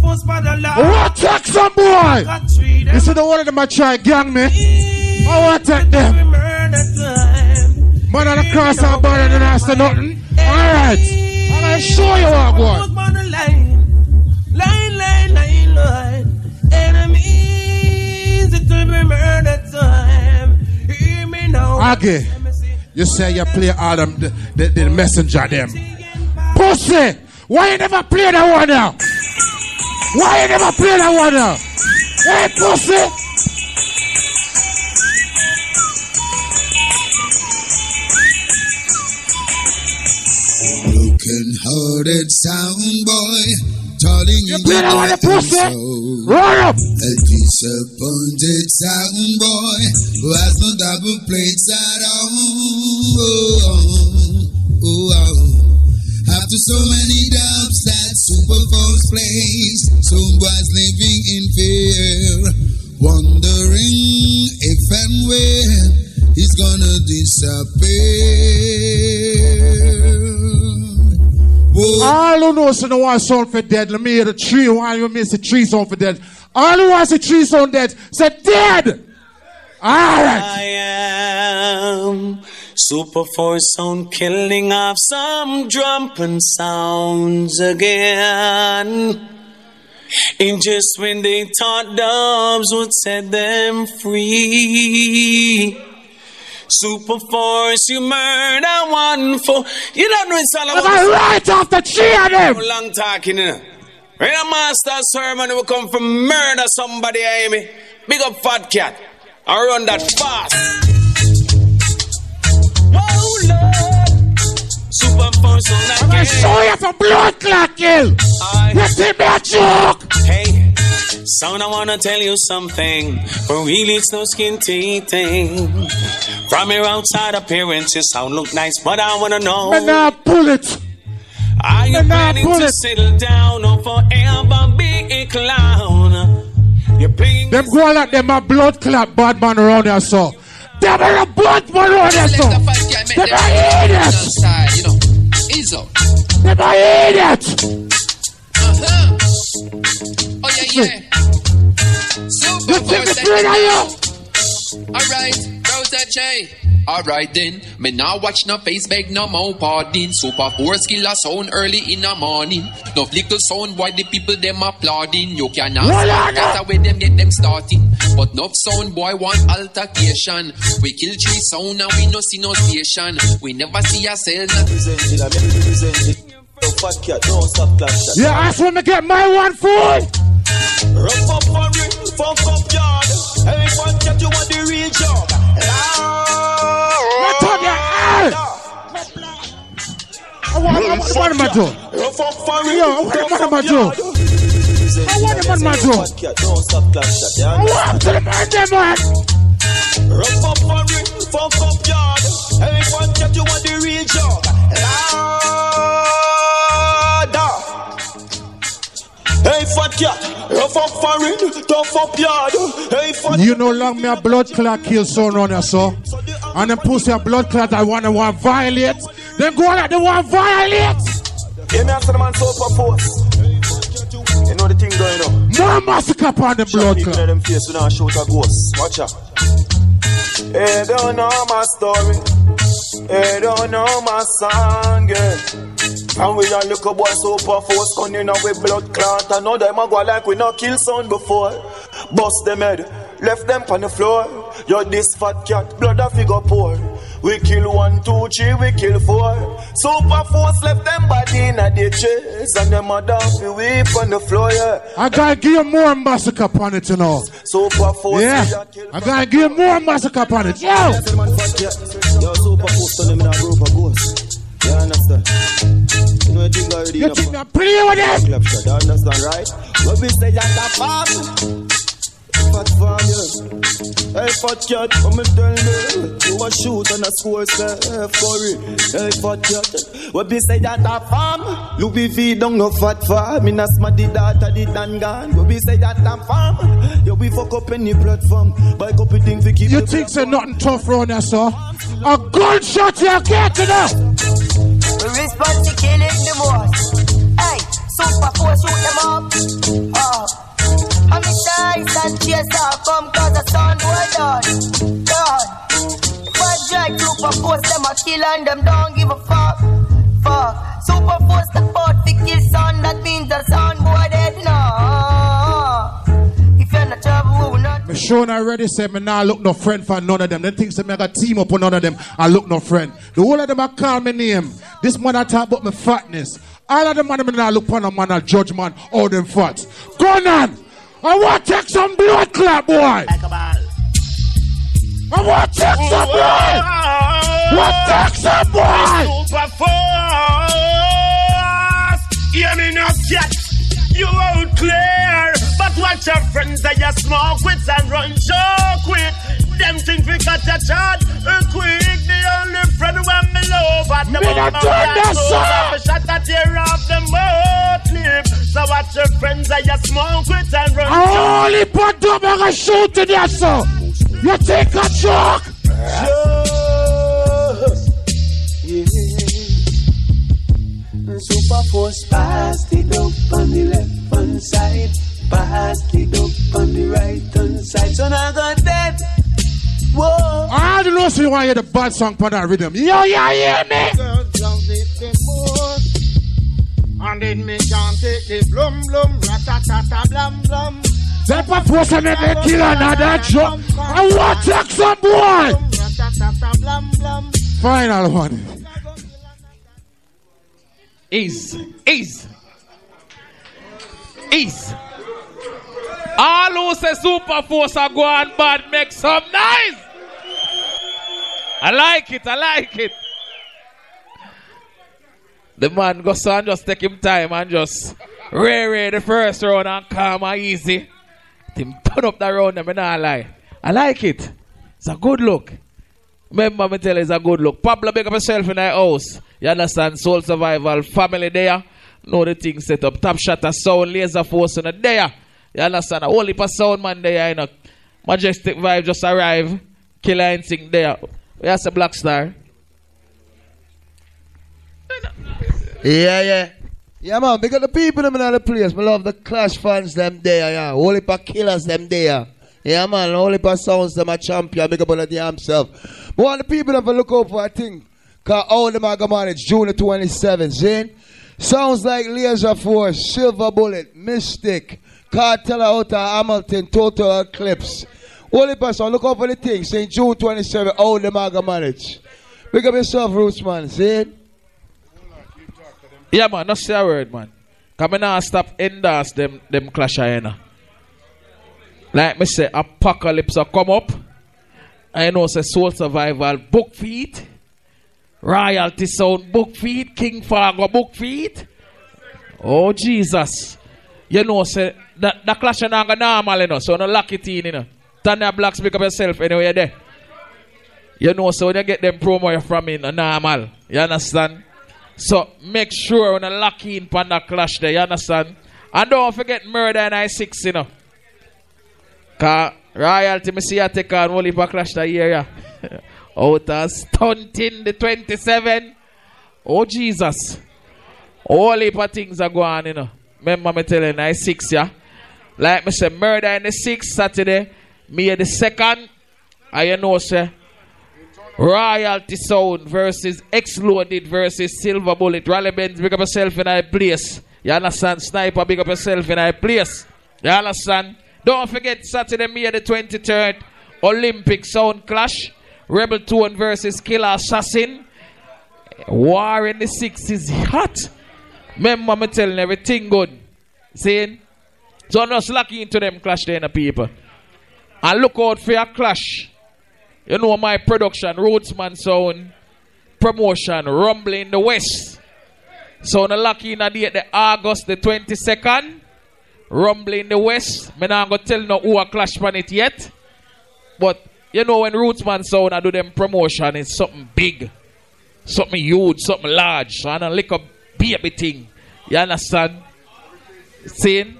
What take some boy? You see the one of them a try gang me? I want to take them. Man on the cross and border and ask nothing. Alright. I'm gonna show you what I want. Line, line, line, line. Enemies, it will be murder time. Hear me now. Aggie, you say you play all them the, the, the messenger them. Pussy! Why you never play that one now? Why you never play that one now? Hey pussy! Broken hearted sound boy, calling in play that one, pussy. Roll up. A disappointed sound boy who has no double plates at all. Oh, oh, oh, oh. After so many dubs that super folks plays, some boys living in fear, wondering if and when he's gonna disappear. All who knows so no one sound for dead. Let me hear the tree. Why you miss the tree sound for dead? All who wants the tree sound dead, say dead. Alright. I am super force sound killing off some drunken sounds again. And just when they thought dubs would set them free. Super force, you murder one for you don't know it's all about I'm right off the tree of them. Long talking, you know. When a master sermon will come from murder somebody, Amy. Big up fat cat. I run that fast. Whoa, Lord. Super force on that I'm you for blood clot. You me a joke? Hey, son, I wanna tell you something. For real, it's no skin teething. From your outside appearance, you sound look nice, but I wanna know. Me nah pull it. Are you planning to settle down or forever be a clown? You're playing Them go like them a blood clot bad man around here, so. Them are a blood man around here, so. Them are idiots. you know. Izzo. Them are idiots. Uh-huh. Oh yeah, yeah. Super You see me Force, play that, me. Alright, Brother J. Alright then, me now watch no face beg no more pardon. Super force killer sound early in the morning. No little sound why the people them applauding. You cannot Roll start on that's the way them get them starting. But no sound boy want altercation. We kill tree sound and we no see no station. We never see ourselves. Fat cat, don't stop clash that. Yeah, that's when me get my one food. Rough up and ring, fuck up yard. Hey, fat cat, you want the real job. What I want, I want, what am I doing? Rough up and ring, Yo, what, what am I want my door. Fat cat, don't stop clash that. I want birthday man. Rough up ring, fuck up yard. Hey, fat cat, you want the real job. Hey, fat cat, rough up and ring, tough up yard. Hey, fat You know long me a blood clot kill son on here, so. And them pussy a blood clot I wanna want violate. Them go like they want violate. Hear me answer the man super force. You know the thing going on. More massacre upon the blood clot. in them face when I shoot a ghost. Watch out. Hey, don't know my story. Hey, don't know my song, yeah. And we a little boy super force cunning and we blood clot. I know them a go like we no kill son before. Bust them head, left them on the floor. Yo, this fat cat, blood a figure pour. We kill one, two, three, we kill four. Super force left them body in a the chase. And them a down fi weep on the floor, yeah. I gotta give you more massacre upon it, you know. Super force, Yeah, I gotta give you more massacre upon it. Yo! Yo, super force turn them in a group of ghosts. You understand? You know, you think already. You think I'm play with them? Clap shot, you understand, right? What we say that a farm. Fat farm, yeah. Hey, fat cat, come and tell me. You a shoot and a score, say, hey, curry. Hey, fat cat. What we say that a farm. Louis V don't no fat farm. In a smarty data, the dan gone. What we say that a farm. Yeah, we fuck up any platform. Buy couple things to keep You think say nothing tough around there, sir? A gunshot you get it up! We respond to killing the most. Hey, super force shoot them up. Oh. I'm nice and chase off come cause the sun boy done. Done. One drag super force them a kill and them don't give a fuck. Fuck. Super force the port to kill son that means the son boy dead now. If you're not trouble, we not Me Sean already said me nah look no friend for none of them. Them things say me I got team up on none of them. I look no friend. The whole of them I call me name. This man I talk about my fatness. All of them man me nah look upon a man a judge man all them fat. Go on! I want to take some blood clot boy! I want to take some blood! What take some boy! Super force. Hear me now, cat. You out clear. But watch your friends that you smoke with and run so quick. Them think we got a chat uh, quick. The only friend when me love at the Me moment. doing that, so sir. have a shot at tear off the mouth lip. So watch your friends that you smoke with and run so Only put them I can shoot in there, sir! You take a shock! Super force passed it up on the left hand side, passed it up on the right hand side. So now I got dead. Whoa. I don't know so you want to hear the bad song on that rhythm. Yo, yeah, hear me? Girls love it the most. And then me can't take the blum blum, ratatata blam blam. That purpose and then they kill another job. I want to some boy! Final one. Ease. Ease. Ease. All who say super force are go on bad make some noise. I like it. I like it. The man goes on just take him time and just ray the first round and calm and easy. Him turn up the round and me not lie. I like it. It's a good look. Remember me tell you it's a good look. Pablo make up yourself in the house. You understand? Soul survival, family there. Know the thing set up. Top shot a sound, laser force in the there. You understand? A whole heap of sound man there, you know. Majestic vibe just arrive. Killer instinct there. We have a black star. Yeah, yeah. Yeah, man, because the people them in the place, me love the Clash fans them there, yeah. Whole heap of killers them there. Yeah, man, only of sounds them a champion, big up on the damn self. But want the people them to look out for a thing. Cause all them are going it's June the 27th, see? Sounds like Laser Force, Silver Bullet, Mystic, Cartel out of Hamilton, Total Eclipse. Only person, look out for the thing, saying June 27th, all them are manage. Big up yourself, Roots, man, see? Yeah, man, not say a word, man. Come in and stop endorse them, them clash know. Like me say, apocalypse will come up. I know say soul survival book feet. Royalty sound book feet. King Fargo book feet. Oh Jesus. You know say that the clash is not normal, you know. So no lock it in, you know. Tanya Blacks pick up yourself anyway you're there. You know, so when you get them promo from in normal. You understand? So make sure when you lock in the clash there, you understand? And don't forget murder and I six, you know. Cause royalty me see you take on only for clash the year. Out of stunting the 27. Oh Jesus. All heap of things are going on, you know. Remember me telling I six, yeah. Like me say, murder in the sixth Saturday, me the second. I you know, sir. Royalty Sound versus Exploded versus Silver Bullet. Rally Benz, big up yourself in a place. You understand? Sniper, big up yourself in I place. You understand? Don't forget Saturday, May the 23rd, Olympic Sound Clash. Rebel Tone versus Killer Assassin. War in the six is hot. Remember, I'm telling everything good. Saying, so I'm just lucky into them clash there, the people. And look out for your clash. You know my production, Rootsman Sound, promotion, Rumble in the West. So I'm lucky in the date, the August the 22nd. Rumble in the West. Me not gonna tell no who a clash on it yet. But you know when Rootsman Sound I do them promotion, it's something big. Something huge, something large. So I don't lick up baby thing. You understand? Seeing?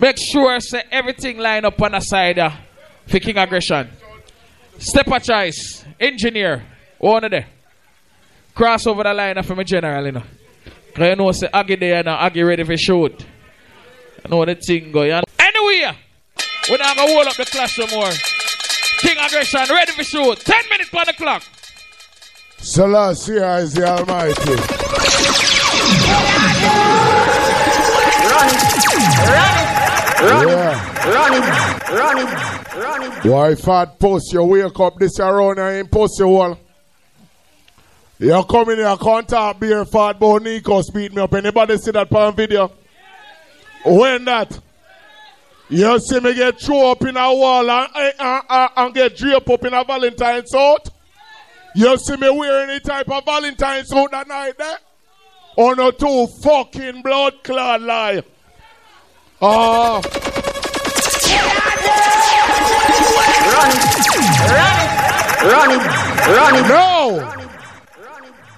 Make sure say everything line up on the side uh, for King Aggression. Step a choice. Engineer. One of there. Cross over the line uh, for general, you know. Cause you know say Aggie there now, Aggie ready for shoot. I know the thing go. You? Anyway, we're not gonna hold up the clash no more. King Aggression ready for shoot. Ten minutes on the clock. Selassie is the Almighty. Run Yeah. Run it, run it, run it. Why fat post you wake up this around and in post your wall. You come in here, contact beer fat boy Nikos beat me up. Anybody see that pan video? When that? You see me get throw up in a wall and, and, and, and get draped up in a Valentine suit? You see me wearing any type of Valentine suit that night there? On a two fucking blood clot lie. Ah. Run it, run it. No!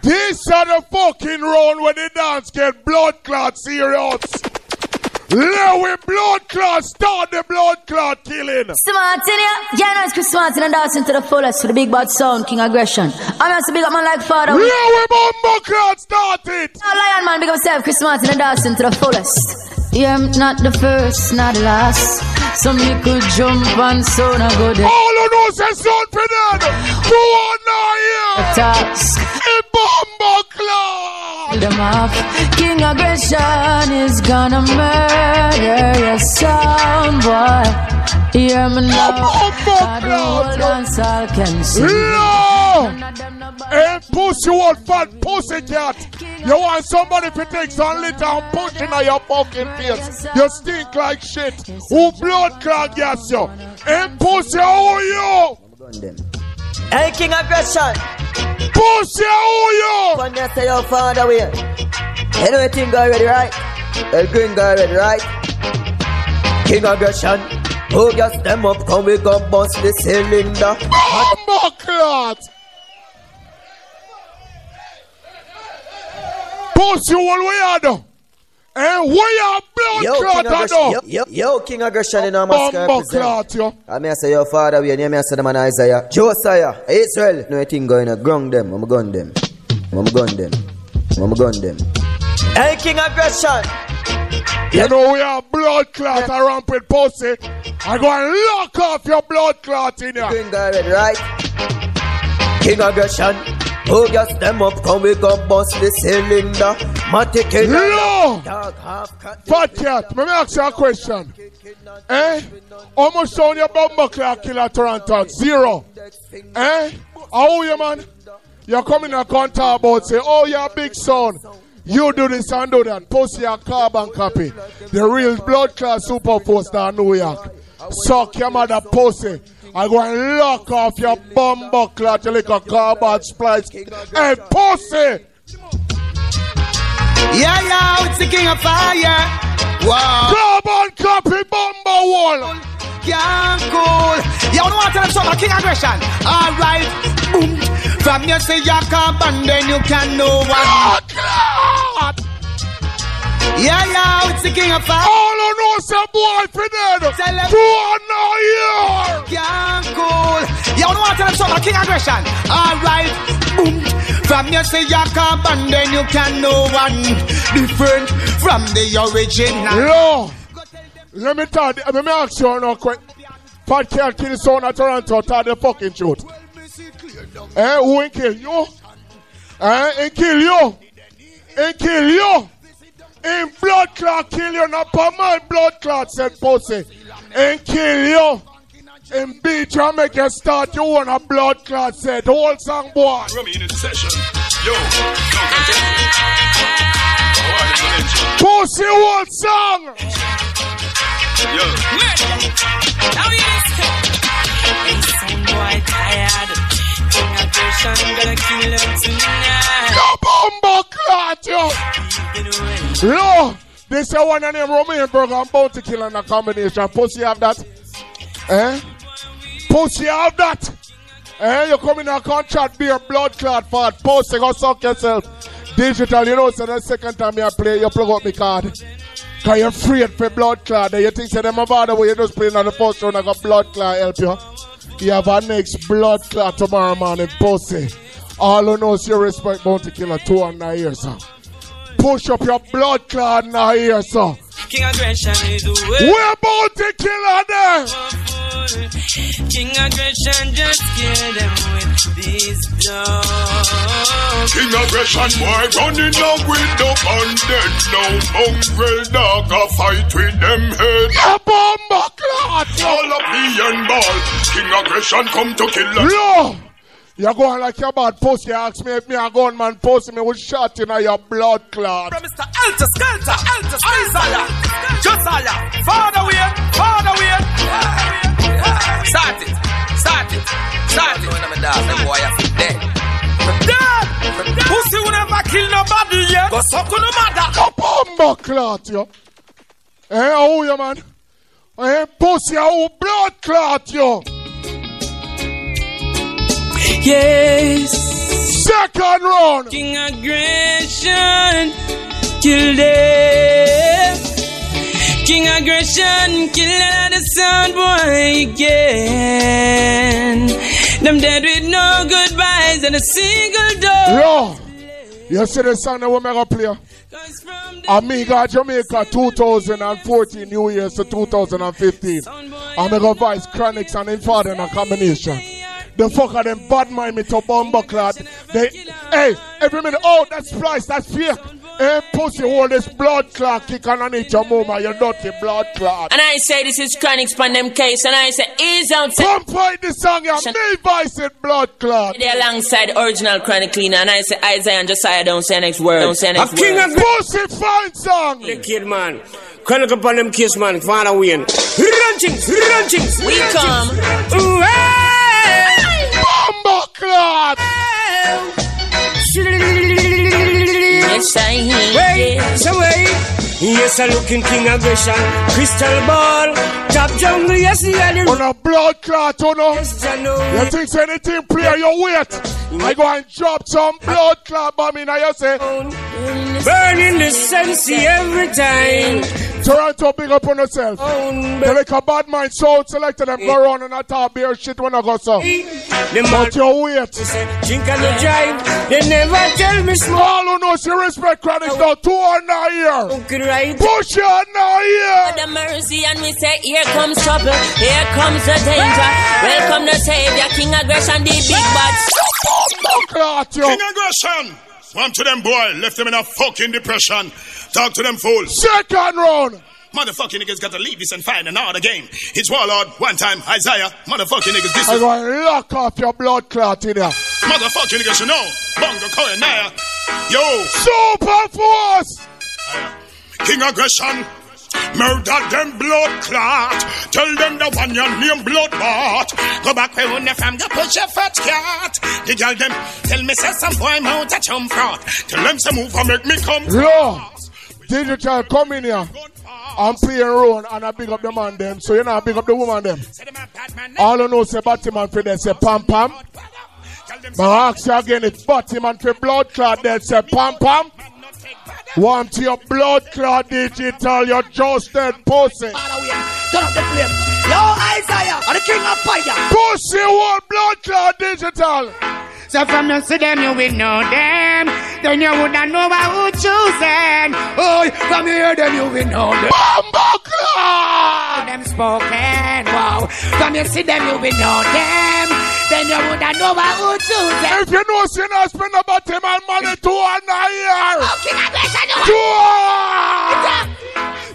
This are the fucking round where the dance get blood clot serious. Let we blood clot start the blood clot killing. Smart in ya. Yeah, no, it's Chris Martin and dancing to the fullest for the big bad sound, King Aggression. I'm also big up man like father. Let we bomber clot start it. No, Lion man, big up himself, Chris Martin and dancing to the fullest. Yeah, I'm not the first, not the last. Some little jump and sound I go there. All of those is sound for them. Who are not here? Task. A bomber clot. them off. King Aggression is gonna murder your sound, boy. Hear me now. God, the whole dance all can see. No! Hey, pussy old fat pussy cat. You want somebody to take some litter and push in your fucking face. You stink like shit. Who blood clot gas you? Hey, pussy, how are you? Hey, King Aggression. Pussy, how are you? When you say your father way. You know the thing already, right? The green guy already, right? King Aggression. Who gas them up, come we go bust the cylinder. Bomber clot. Pussy, what we are do? And we are blood Yo, clot King are Yo, yo, yo, King Aggression in our mask Bomber represent. yo. I may say your father way, and I may say the man Isaiah. Josiah, Israel. No thing going on. Ground them. I'm gun them. I'm gun them. I'm gun them. Hey, King Aggression. You know we are blood clot around with pussy. I go and lock off your blood clot in here. King already, right? King Aggression. Who gas them up, come we go bust the cylinder. Matic King. No! Dog half cut. Fat cat, let me ask you a question. Eh? How much sound your bomber clock killer Toronto? Zero. Eh? How you man? You're coming and contact about say, oh you're a big son. You do this and do that. Post your carbon copy. The real blood class super force down New York. Suck your mother pussy. I go and lock off your bomber clot, you like a carbon splice. Hey, pussy! Yeah, yeah, it's the king of fire. Wow. Carbon copy bomber wall. Yeah, cool. You know what I'm talking about? King aggression. All right. Boom. From you say you carbon, then you can know what. Yeah, yeah, it's the king of fire. All I know is a boy for dead. Tell him. Two are not here. Yeah, cool. You know what I'm talking about? King aggression. All right. Boom. From you say you and then you can know one different from the original. Yo, let me tell you, let me ask you no quick. Fat cat kill son of Toronto, tell the fucking truth. Eh, who ain't kill you? Eh, ain't kill you? Ain't kill you? In blood clot kill you, not per my blood clot said pussy. Ain't kill you. In beat you make you start you want a blood clot set. Whole song boy. Rummy in session. Yo. Pussy whole song. Yo. Now you listen. Some boy tired. King aggression gonna kill him tonight. No bomber clot yo. Yo, this is one of them Romain Virgo and bounty killer in a combination. Pussy have that? Eh? Pussy have that? Eh? You come in a contract, be a blood clot fat. Pussy, go suck yourself. Digital, you know, so the second time you play, you plug up my card. Cause you're afraid for blood clot. You think say them about the way you just playing on the first round, I got blood clot help you. You have a next blood clot tomorrow morning, pussy. All who knows you respect bounty killer two and nine years, sir. Push up your blood clot now here, sir. King aggression is the way. Where bounty killer there? Oh. King aggression just kill them with this blood. King aggression boy running down with the bandit now mongrel dog a fight with them head A bomber clot All up the end ball King aggression come to kill us Yo! You're going like your bad pussy. You ask me if me a gunman pussy me with shot in your blood clot. From Mr. Alta Skelter, Alta Isaiah, Josiah, Father Wayne, Father Wayne. Start it, start it, start it. When I'm down, them boy are dead. Dead. Pussy will never kill nobody yet. Go suck on no mother. A bomber clot, yo. Eh, how you man? Eh, pussy, how blood clot, yo. Yes. Second round. King aggression, kill them. King aggression, kill another sound boy again. Them dead with no goodbyes and a single door. Yo, you see the song that we make a play? Amiga Jamaica 2014 New Year's to 2015. Amiga Vice Chronics and Infada in a combination. The fuck are them bad mind me to bomber clad. They hey, every minute, oh that's splice, that's fake. Hey, pussy, hold this blood clot kick underneath your mama, You're dirty blood clot. And I say this is chronic span them case, and I say ease out. Pump fight the song, yeah, me vice it blood clot. They alongside original chronic cleaner, and I say Isaiah and Josiah don't say next word. Don't say next A king word. of Pussy fine song. The kid man. Chronic upon them kiss man, Father Wayne. Run things, run things. We come. Ooh, hey. Bomber clot. Yes, I Wait, so wait. Yes, I looking king of aggression. Crystal ball. Top jungle, yes, he had it. On a blood clot, oh, you know. Yes, I know. You think say anything play your weight? I go and drop some blood clot bomb in and you say Burning the sensi every time. Toronto big up on yourself. Oh, um, they like a bad mind sound selected them go around and I talk beer shit when I go so. But your weight. Drink and the drive. They never tell me small. All who knows you respect chronic now two are not here. Right. Push you are not here. the mercy and we say here comes trouble here comes the danger welcome the savior king aggression the big bad clot yo King aggression Swam to them boy Left them in a fucking depression Talk to them fools Second round Motherfucking niggas got to leave this and find another game. It's Warlord, one time Isaiah. Motherfucking niggas, this I is. go and lock off your blood clot in here. Motherfucking niggas, you know. Bongo Koya Naya. Yo. Super force. King aggression. Murder them blood clot. Tell them the one your name bloodbath. Go back where the fam go push your fat cat. The girl them tell me say some boy mount a chum front. Tell them some move and make me come. Yo, digital come in here. I'm playing round and I big up the man them. So you know I big up the woman them. All you know say Batman for them say pam pam. But I ask you again if Batman for blood clot they say pam pam. Want your blood clot digital, you just dead pussy. Turn up the flame. Yo, Isaiah, I'm the king of fire. Pussy what blood clot digital. So from you see them, you will know them. Then you would not know about who choosing. Oh, from you hear them, you will know them. Bumbo clock! Them spoken, wow. From you see them, you will know them. Then you would not know about who choosing. If you know, see not spend about him and money two and a year. Oh, King Aggression, Two!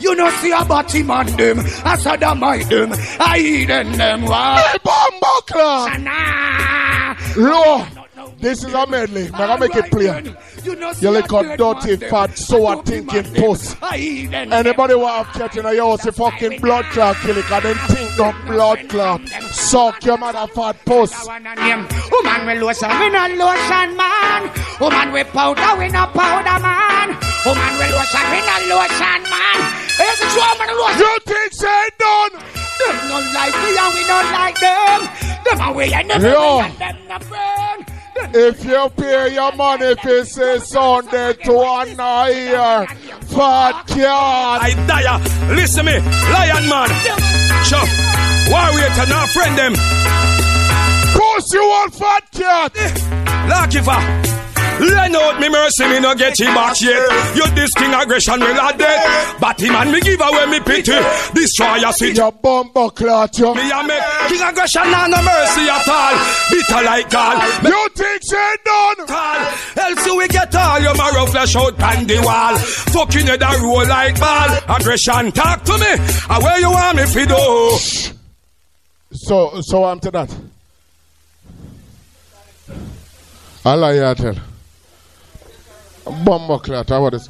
You You know see a body man them, a sodomite them, a heathen them. Why? Bombo clap. Low. This is a medley. Man, I make it clear. You look a dirty, fat, sour thinking puss. Anybody want to catch in a house, a fucking blood clot kill it, and then think no blood clot. Suck your mother fat puss. Woman we lotion, we no lotion man. Woman we powder, we no powder man. Woman we lotion, we no lotion man. Here's a true man lotion. You think say done? Them not like we and we not like them. Them we and never and them not burn. If you pay your money, if you say Sunday to one ear, fat cat. I die. Listen me, lion man. Sure. Warrior now friend them. Course you want fat cat. Eh, Lucky for. Lend out me mercy, me no get him back yet. You this king aggression will a dead. But him and me give away me pity. Destroy your city. Your bumper clot, you. Me a make king aggression nah no mercy at all. Bitter like God. You think say done? Tall. Else you will get all your marrow flesh out on the wall. Fucking head a roll like ball. Aggression talk to me. And where you want me fi do? So, so I'm to that. Allah Bumper clot, how this?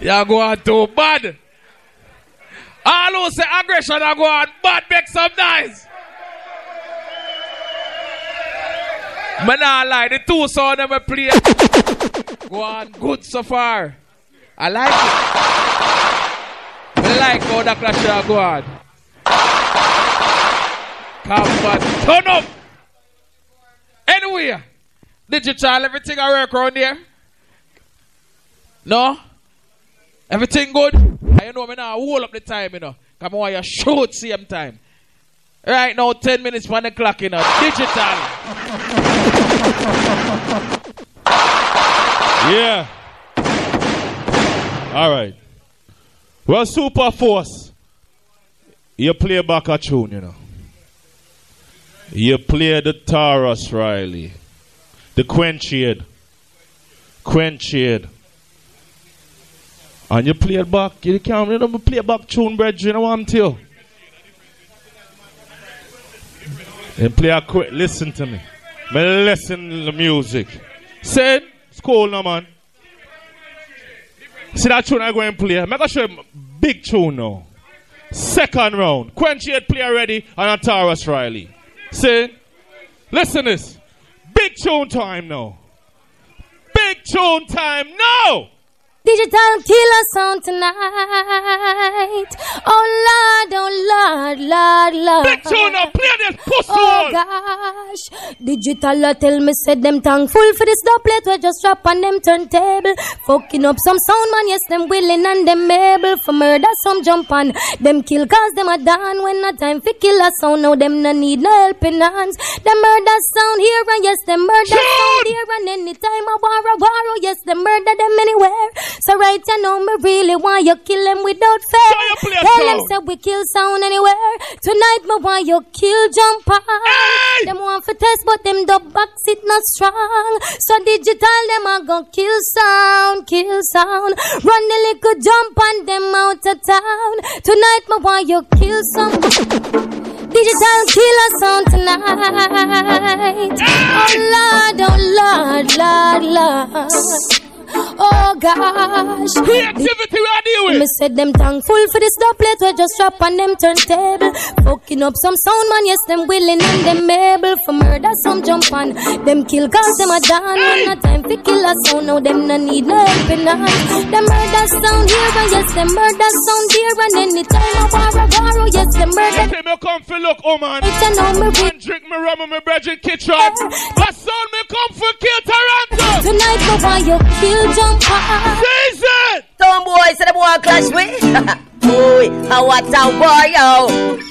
You go on too bad. All who say aggression are go on bad, make some noise. Man, I lie, the two sound them play. Go on good so far. I like it. I like how the clash are go on. Come on, turn up. Anyway, digital, everything I work around here. No? Everything good? And you know me now hold up the time, you know. Come on, you shoot same time. Right now, 10 minutes on the clock, you know. Digital. Yeah. All right. Well, Super Force, you play back a tune, you know. You play the Tarrus Riley, the Quenchade, Quenchade. And you play it back, you can't you know, play back tune, brethren, I'm telling you. And play a quick, listen to me. Me listen to the music. Say, it's cool now, man. See that tune I go and play? To show you big tune now. Second round. Quenchy had play already and Tarrus Riley. See? Listen this. Big tune time now. Big tune time now! Digital killer sound tonight. Oh Lord, oh Lord, Lord, Lord. Big now, play this pussy Oh gosh, digital uh, tell me said them thankful for this doublet we just drop on them turntable. Fucking up some sound man, yes them willing and them able for murder some jump on. Them kill cause them a done when a time for kill a sound. Now them no need no helping hands. Them murder sound here and yes them murder sound here and anytime a war a war oh yes them murder them anywhere. So right you know me really want you kill them without fear. play Tell them say we kill sound anywhere. Tonight me want you kill jump on. Them want for test but them dub box it not strong. So digital them a go kill sound, kill sound. Run the little jump on them out of town. Tonight me want you kill some. Digital killer sound tonight. Oh Lord, oh Lord, Lord, Lord. Oh gosh. Creativity we are dealing with. Me said them thankful for this doublet we just drop on them turntable. Fucking up some sound man, yes them willing and them able for murder some jump on. Them kill cause them a done when no time for kill a sound. Now them no need no helping hand. Them murder sound here and yes them murder sound here and anytime a war a war oh yes them murder. Okay, me come for look, oh man. It's a know me One drink me rum and me brethren kitchen. My son me come for kill Toronto. Tonight me want you kill jump on. Season. Some boy say the boy clash with. Boy, I what a war, yo.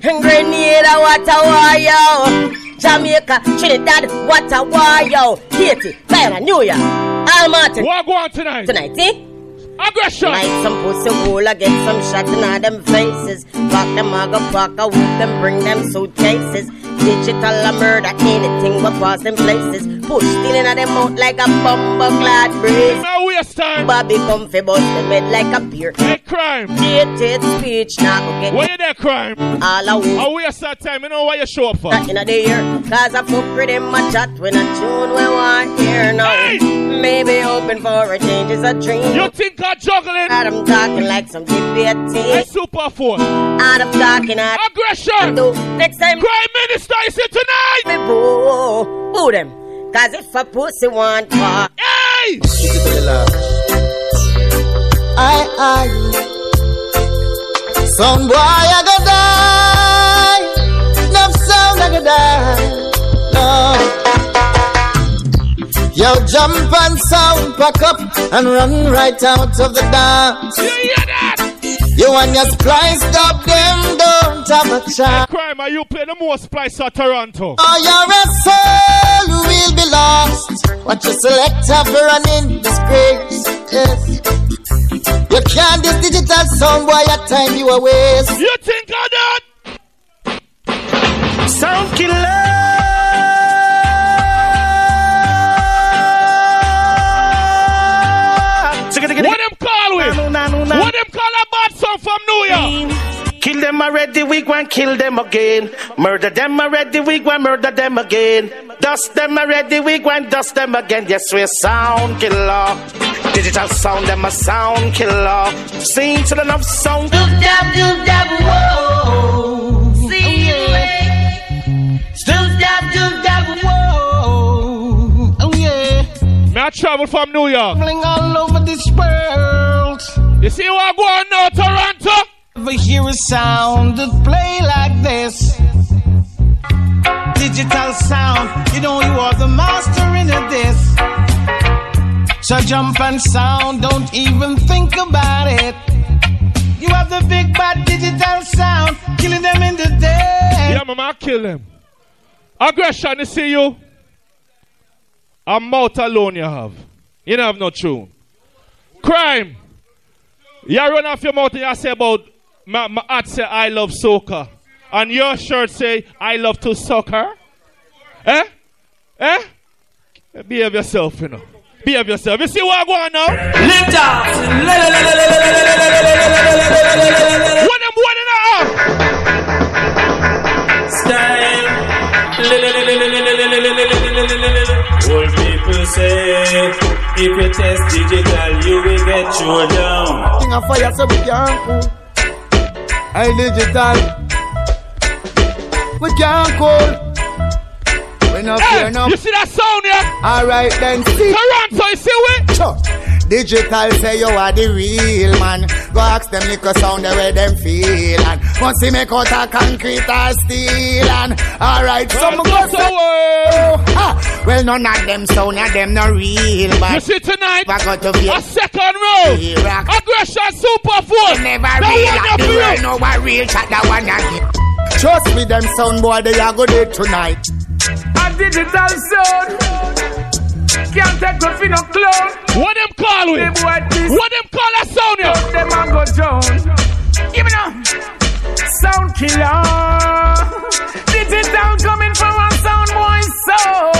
Grenada, what a war, yo. Jamaica, Trinidad, what a war, yo. Haiti, Guyana, New York. Almaty. What go on tonight? Tonight, eh? Aggression. Like some pussy hole, I get some shot in all them faces. Fuck them, I go fuck, I whoop them, bring them suitcases. Digital a murder, anything but pass them places. Push stealing at them out like a bumper clad breeze. Now we waste time. Bobby come fi bust them head like a beer. Hey, crime. Dated speech now get Why you there, crime? all a woo. I waste that time. You know why you show up for? Not in a day here, cause I fuck with them a chat when a tune we want here now. Maybe hoping for a change is a dream. You think I'm juggling? I'm talking like some debate. Hey, super force. Out of talking at aggression. Next time, Prime Minister is here tonight. Me boo, boo them. Cause if a pussy want fuck, hey, I, I, some boy I go die, enough sound I go die. No, yo jump and sound, pack up and run right out of the dance. You hear that? You and your splice up them don't have a chance. Crime, are you playing the most splice at Toronto? Oh, you're a soul who will be lost. What you select have running disgrace. Yes. You can't this digital sound boy at time you are waste. You think of that? Sound killer. Call with? What them call a bad song from New York? Kill them already, we go and kill them again. Murder them already, we go and murder them again. Dust them already, we go and dust them again. Yes, we're sound killer. Digital sound, them a sound killer. Sing to the love sound. dab, do dab, whoa. I travel from New York? Traveling all over this world. You see what I go on now, Toronto? Ever hear a sound that play like this? Digital sound, you know you are the master in this. So jump and sound, don't even think about it. You have the big bad digital sound, killing them in the day. Yeah, mama, I kill them. Aggression, you see you? A mouth alone you have. You don't have no tune. Crime. You run off your mouth and you say about my, my hat say I love soccer. And your shirt say I love to soccer. Eh? Eh? Behave yourself, you know. Behave yourself. You see what I go on now? Lift up. What them in the Old people say, if you test digital, you will get thrown down. King of fire, so we can't cool. Hey, digital. We can't cool. We not Hey, fear no. you see that sound here? Alright then, see. Toronto, you see we? Sure. Digital say you are the real man. Go ask them little sound the way them feel and once he make out a concrete or steel and alright, some go say oh, ah, well none of them sound of them no real but You see tonight? I got to be A second row. Iraq. Aggression super force. never real at the world no one real shot that one again. Trust me, them sound boy they are good tonight. A digital sound. Can't take no for no clown. What them call we? Them boy this. What them call a sound here? Them a go down. Give me now. Sound killer. Digital coming from a sound boy soul.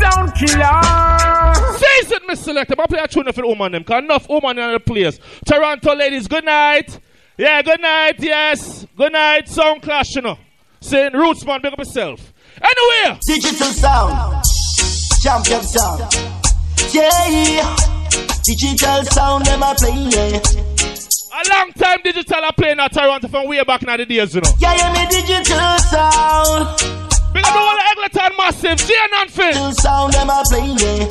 Sound killer. Season, Miss Selector. I play a tune for the woman them. Cause enough woman in the place. Toronto ladies, good night. Yeah, good night, yes. Good night, sound clash, you know. Saying roots man, big up yourself. Anyway. Digital sound, champion sound. Yeah, digital sound them a play. Yeah, A long time digital are playing at Toronto from way back in the days, you know. yeah, yeah me digital sound. Big up the whole of Eglinton Massive, Jane and Phil. Digital sound them a play. Yeah,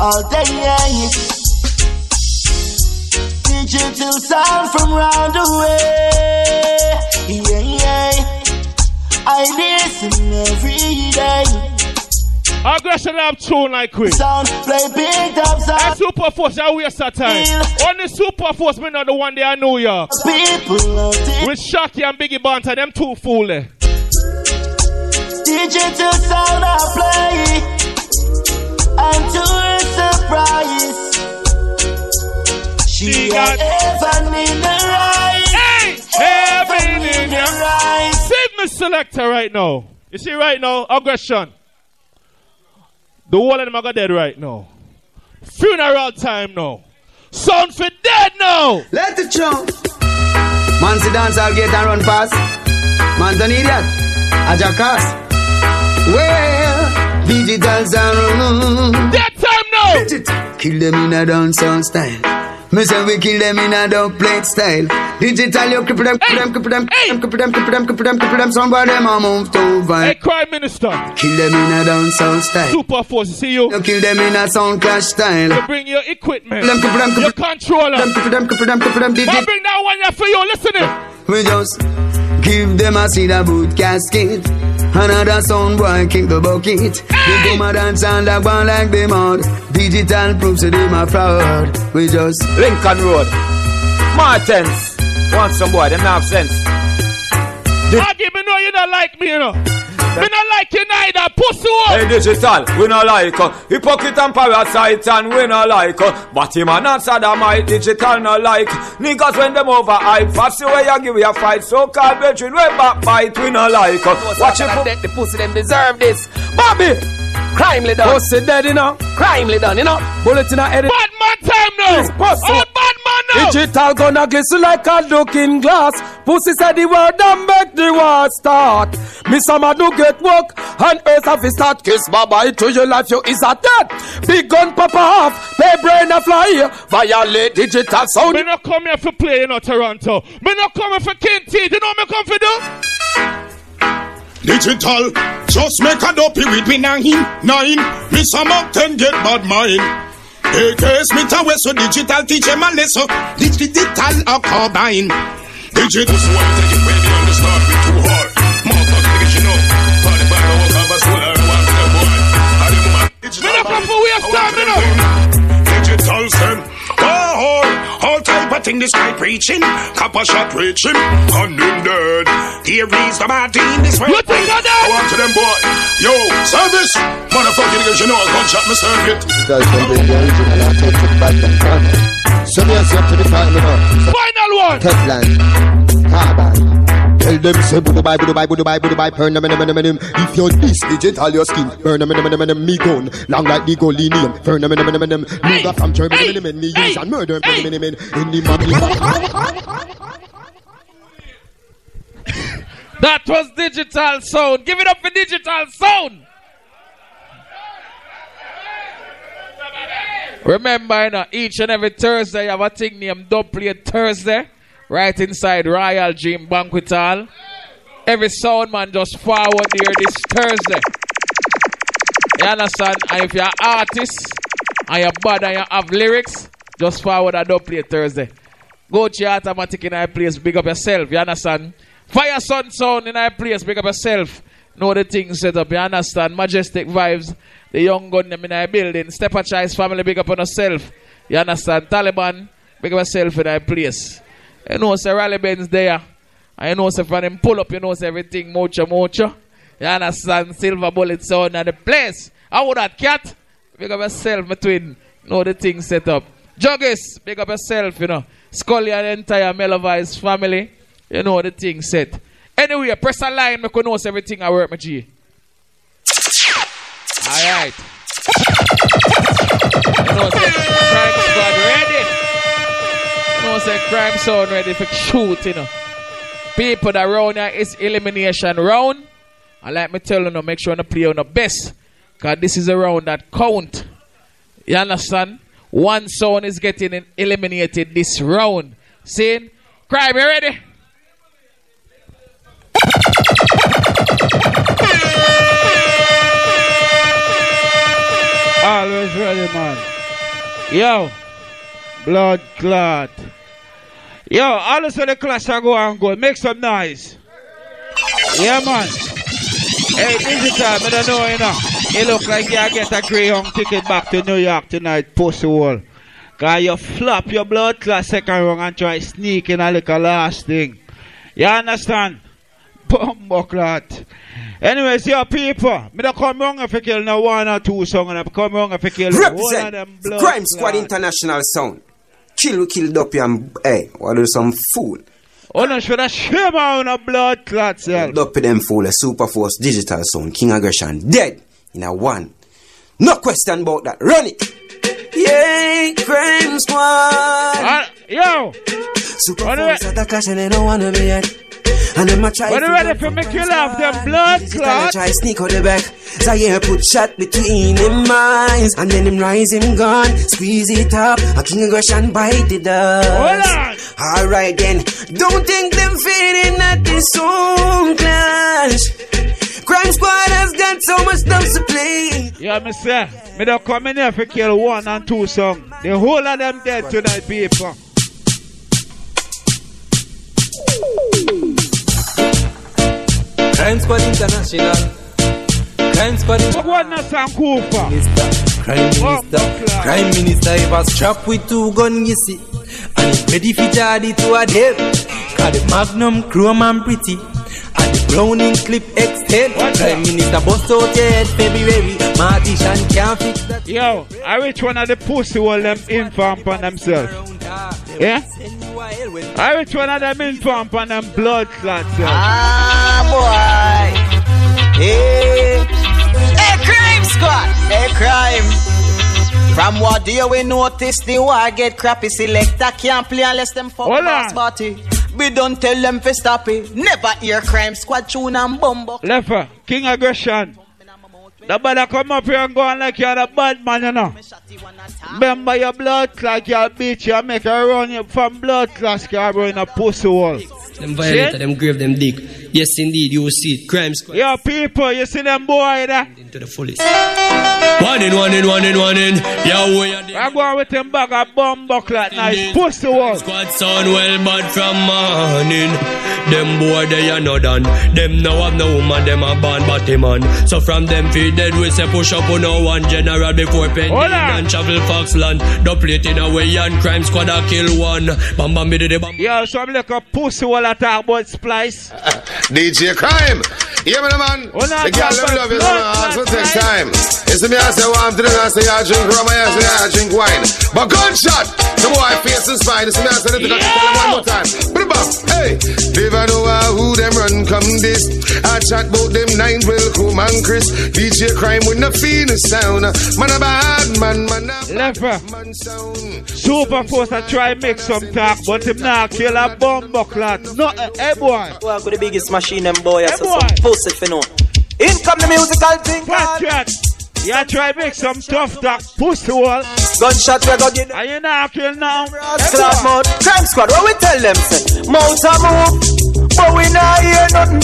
all day. Yeah, digital sound from round the way. Yeah, yeah. I listen every day. Aggression have tune like quick. Sound play big up sound. That Super Force, I waste that time. Only Super Force, me not the one they are New York. People With Shocky and Biggie Banter, them two fool eh. there. digital sound I play. And to her surprise, she got heaven in her eyes. Hey! Heaven in her your eyes. Save me selector right now. You see right now, aggression. The whole of them are dead right now. Funeral time now. Sound for dead now. Let it show. Man sit dance all gate and run fast. Man's an idiot. A jackass. Well, digital sound. That time now. Digital. Kill them in a dancehall style. Me say we kill them in a dub plate style. Digital, you cripple them, cripple them, cripple them, cripple them, cripple them, cripple them, cripple them. Somebody them a move to vibe. Hey, Krime Minister. Kill them in a dancehall style. Super Force, see you. You kill them in a sound clash style. You bring your equipment. Them, cripple them, cripple your controller. them, cripple them, cripple them, cripple them. I bring that one here for you. Listen it. We just give them a a boot casket. Another sound boy kick the bucket. They come a dance and like one like them out. Digital proofs that them a fraud. We just Lincoln Road. Martins. Want some boy, them not have sense. Aggie, me know you don't like me, you know. Me not like you neither. Pussy one. Hey digital, we not like uh, hypocrite and parasite and we not like uh, but him and not sodomite, digital not like niggas when them over hype, fast way you give you a fight, so called brethren we backbite, we not like uh, watch it That the pussy them deserve this. Bobby, crimely done. Pussy dead, oh, you know. Crimely done, you know. Bullet in a head. Bad man time now. Oh, bad man now. Digital gonna glisten like a looking glass. Pussy said the word and make the war start. Me some a do get work and earth have to start. Kiss bye bye to your life, you is a dead. Big gun pop off, pay brain a fly. Violate digital sound. Me not come here for play, you know, Toronto. Me not come here for King T. You know me come for do? Digital, just make a dopey with me nine, nine. Miss a mountain get bad mind. AK Smith and Wesson digital teach him a lesson. Digital a combine. Digital. So I take it when you understand me too hard. Motherfucker, niggas, you know. Party by the of a soul, I want to boy. I didn't want Me not come for waste time, you know. Digital send. All type of thing this guy preaching. Copper shot preaching. And in dead. Theories the Martin this way. You think of that? I want to them boy. Yo, service. Motherfucking niggas, you know a gunshot me serve it. Guys, when they the original, I take it back and front. So me I say up to the time, you know. Final one. Teflon, carbon. Tell them say budu bye budu bye budu bye budu bye burn them them them. If you're this digital your skin burn them them them them me gun long like the golinium burn them them them them. Nigga from Germany them me use and murder them them them in the mommy. That was digital sound. Give it up for digital sound. Remember, you know, each and every Thursday, you have a thing named Play Thursday, right inside Royal Dream Banquet Hall. Every sound man just forward here this Thursday. You understand? And if you're an artist and you're bad and you have lyrics, just forward a Dub Play Thursday. Go to your automatic in our place, big up yourself. You understand? Fire Sun Sound in our place, big up yourself. Know the things set up, you understand? Majestic vibes, the young gun them in our building. Step a choice family, big up on yourself. You understand? Taliban, big up yourself in our place. You know, say Rally Benz there. And you know, say from them pull up, you know, say everything mocha mocha. You understand? Silver bullets on in the place. How would that cat? Big up yourself, my twin. Know the things set up. Juggis, big up yourself, you know. Scully and entire Melovice family. You know the thing set. Anyway, press a line, make you know everything I work, my G. Alright. You know, ready. Know, say crime sound ready for shoot, you know. People that round here is elimination round. And like me tell you, know, make sure you play on the best. Because this is a round that count. You understand? One sound is getting eliminated this round. See? Crime, you ready? Always ready, man. Yo, blood clot. Yo, all of the class are go and go. Make some noise. Yeah, man. Hey, digital, me don't know, you know. You look like you get a Greyhound ticket back to New York tonight, pussy wall. Cause you flop your blood class second round and try sneak in a little last thing. You understand? Bumbo clot. Anyways, your people, me don't come wrong if you kill no one or two song and I come wrong if you kill one of Represent them blood Crime Squad. International Sound. Kill we killed up and hey, what do some fool? Oh no, should I shame on a blood clot self? Up them fool, a super force digital sound, King Aggression, dead in a one. No question about that. Run it. Yeah, crime squad. Uh, yo. Super What do phones at the clash and they don't wanna be at. And them a try What to you ready for me kill off them blood Digital a clot? try sneak out the back. Zaire put shot between him eyes. And then him rise him gun. Squeeze it up. A king aggression bite the dust. Alright then. Don't think them fading at this song clash. Crime squad has got so much stuff to play. Yeah, me say, me don't come in here for kill one and two song. The whole of them dead tonight, people. Squad International. Crime Squad International. What Sam Cooper? Krime Minister. Krime Minister, he was strapped with two guns, you see. And he ready for Jardy to a death. Cause the Magnum chrome and pretty. And the Browning clip extend. Krime Minister bust out your head February. Martian can't fix that. Yo, I reach one of the pussy all them inform on themselves. Yeah? I reach one of them inform on them blood clots. Ah, boy. Hey. Hey, crime squad. Hey, crime. From what day we notice the war get crappy. Selector can't play unless them fuck boss on. We don't tell them to stop it. Never hear crime squad tune and bumbo. Leffer, King Aggression. The bother come up here and go on like you're a bad man, you know. Remember your blood clot, you'll beat you, make her run you from blood clot, you're a pussy wall. Them violator, them grave, them dig. Yes, indeed, you will see it. Crime squad Yo, people, you see them boy there? to the fullest. One in, one in, one in, one in. Yo, we are I go with them bag of bomb bucklet, nice pussy wall. Squad sound well bad from morning. Them boy they are not done. Them now have no woman, them a born body man. So from them feet dead we say push up on no one general before pending and travel Foxland. The plate in a way and crime squad a kill one. Bam bam bidi bam. Yo, some like a pussy wall attack about splice. DJ Crime. Yeah, man, man. The girl them love you, so man. Also take time. You see me, I say one drink, I say I drink rum, I say I drink wine. But gunshot, the boy face is fine. You see me, I say the yeah. tell him one more time. Blah. Hey, never know uh, who them run come this. I chat about them nine will come and Chris. DJ Crime with the Phoenix sound. Man a bad man, man a Leffer. Super force I try make some talk, but him not kill a bomb bucklet. No, uh, hey boy. Boy, go the biggest machine them boy. Hey, saw boy. some pussy for no. In come the musical thing. Yeah, try make some tough talk, pussy wall. Gunshot we go get And you not kill now. Clap mouth. Crime squad, what we tell them say? Mouth a move, but we not hear nothing.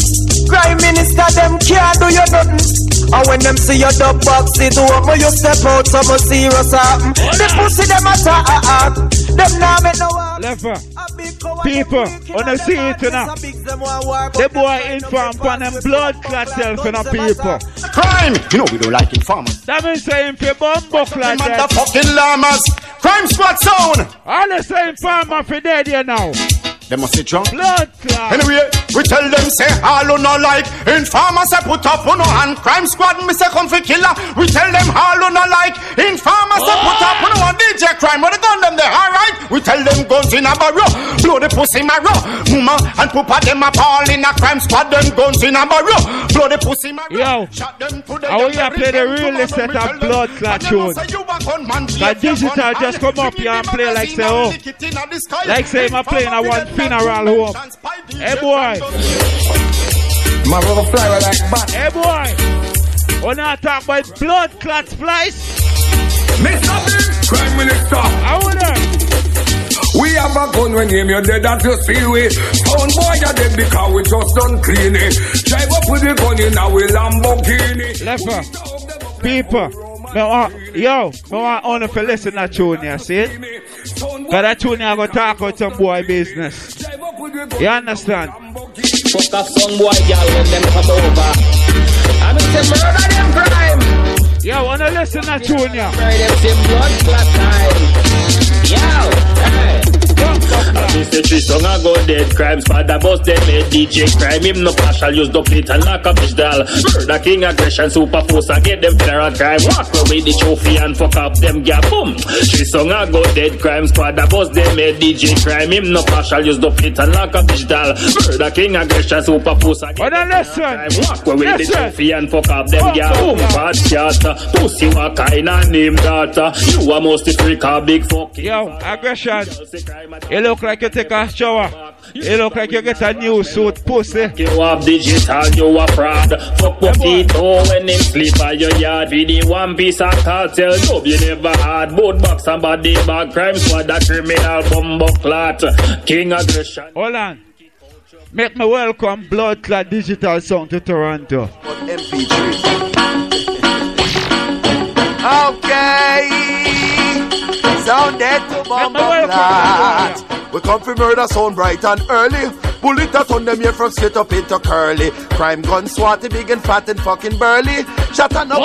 Crime minister them can't do you nothing. And when them see your dub box it open, you step out some serious uh, mm. happen. The pussy them attack, uh, uh, them nah make no walk. Leffer. People, wanna see it now. The boy inform on them blood clot self in a people. Crime! You know we don't like informers. That means saying for bomb bucklet. Motherfucking llamas. Crime squad zone. All the same farmer for dead here now. They must sit drunk. Blood clot. Anyway, we tell them say all who no like. Informer say put up on no hand. Crime squad me say come for killer. We tell them all who no like. Informer say put up on no. DJ crime where the gun them there. Alright. We tell them guns in a barrow. Blow the pussy marrow. Mama and pupa them a ball in a crime squad. Them guns in a barrow. Blow the pussy marrow. Yo, I want you to play the realest set of blood clot tune. That digital just come up here and play oh. like say oh, like say I'm playing a one funeral home. Hey boy, My brother fly like bat. hey boy, when I talk about blood clot splice, Mr. Krime Minister. I wanna. We have a gun when name you dead that you see we Sound boy you dead because we just done clean it Drive up with the gun in our Lamborghini Leffer, people, me want, uh, yo, me want only for listen to tune, you see? Cause that tune I go talk about some boy business. You understand? Fuck a some boy girl when them come over. I mean say murder them crime. Yo, wanna listen to tune, yeah? Murder them blood clot time. Yo, hey. Mr. Tree song I go dead crime squad a bust them head DJ crime. Him no partial use the plate and knock up his doll. Murder king aggression super force and get them federal crime. Walk away the trophy and fuck up them gap boom. Tree song I go dead crime squad a bust them head DJ crime. Him no partial use the plate and knock up his doll. Murder king aggression super force and get them federal crime. Walk away the trophy and fuck up them gap boom. Bad cat pussy wa kind of name daughter? You a must freak a big fuck Yo, aggression. You look like you take a shower. You look like you get a new suit, pussy. You have digital, you a fraud. Fuck your feet oh when him sleep at your yard. Be the one piece of cartel job you never had. Both box and body bag crime squad, a criminal bumbo clot. King aggression. Hold on. Make me welcome Blood Clot Digital Sound to Toronto. Okay. Sound dead to bomba flat. We come from murder sound bright and early. Bullet a ton them here from straight up into curly. Crime gun swatty big and fat and fucking burly. Shot and up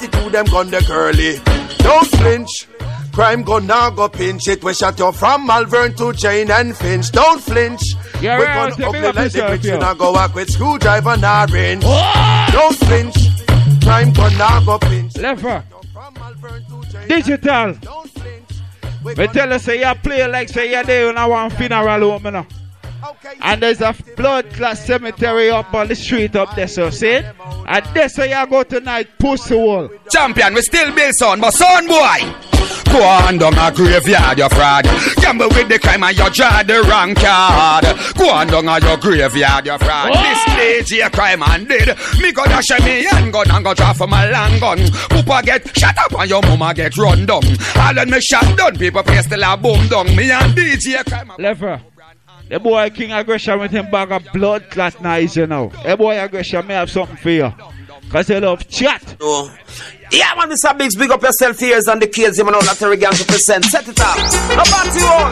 to 22 them gun the curly. Don't flinch. Crime gun now go pinch it. We shot you from Malvern to Jane and Finch. Don't flinch. Yeah, we right, gun take up the up like the yourself, bricks. We now go walk with screwdriver now range. Don't flinch. Crime gun now go pinch. Lever. Digital. We tell us say you play like say you're there on a one funeral home, you know. And there's a blood clot cemetery up on the street up there, so see? And that's where you go tonight, pussy wall. Champion, we still build son, but son boy. Go on down a graveyard, you fraud. Gamble with the crime and you draw the wrong card. Go on down a your graveyard, you fraud. This DJ crime and did. Me go dash me handgun and go draw for my long gun. Poopa get shut up and your mama get run down. All of me shot down, people pay still a boom down. Me and DJ crime. Lever. The boy King Aggression with him bag of blood clot nice, you know. The boy Aggression may have something for you. Cause he love chat. No. Yeah, man, Mr. Biggs, big up yourself here and the kids, you know, not the gang to present. Set it up. Up on you all.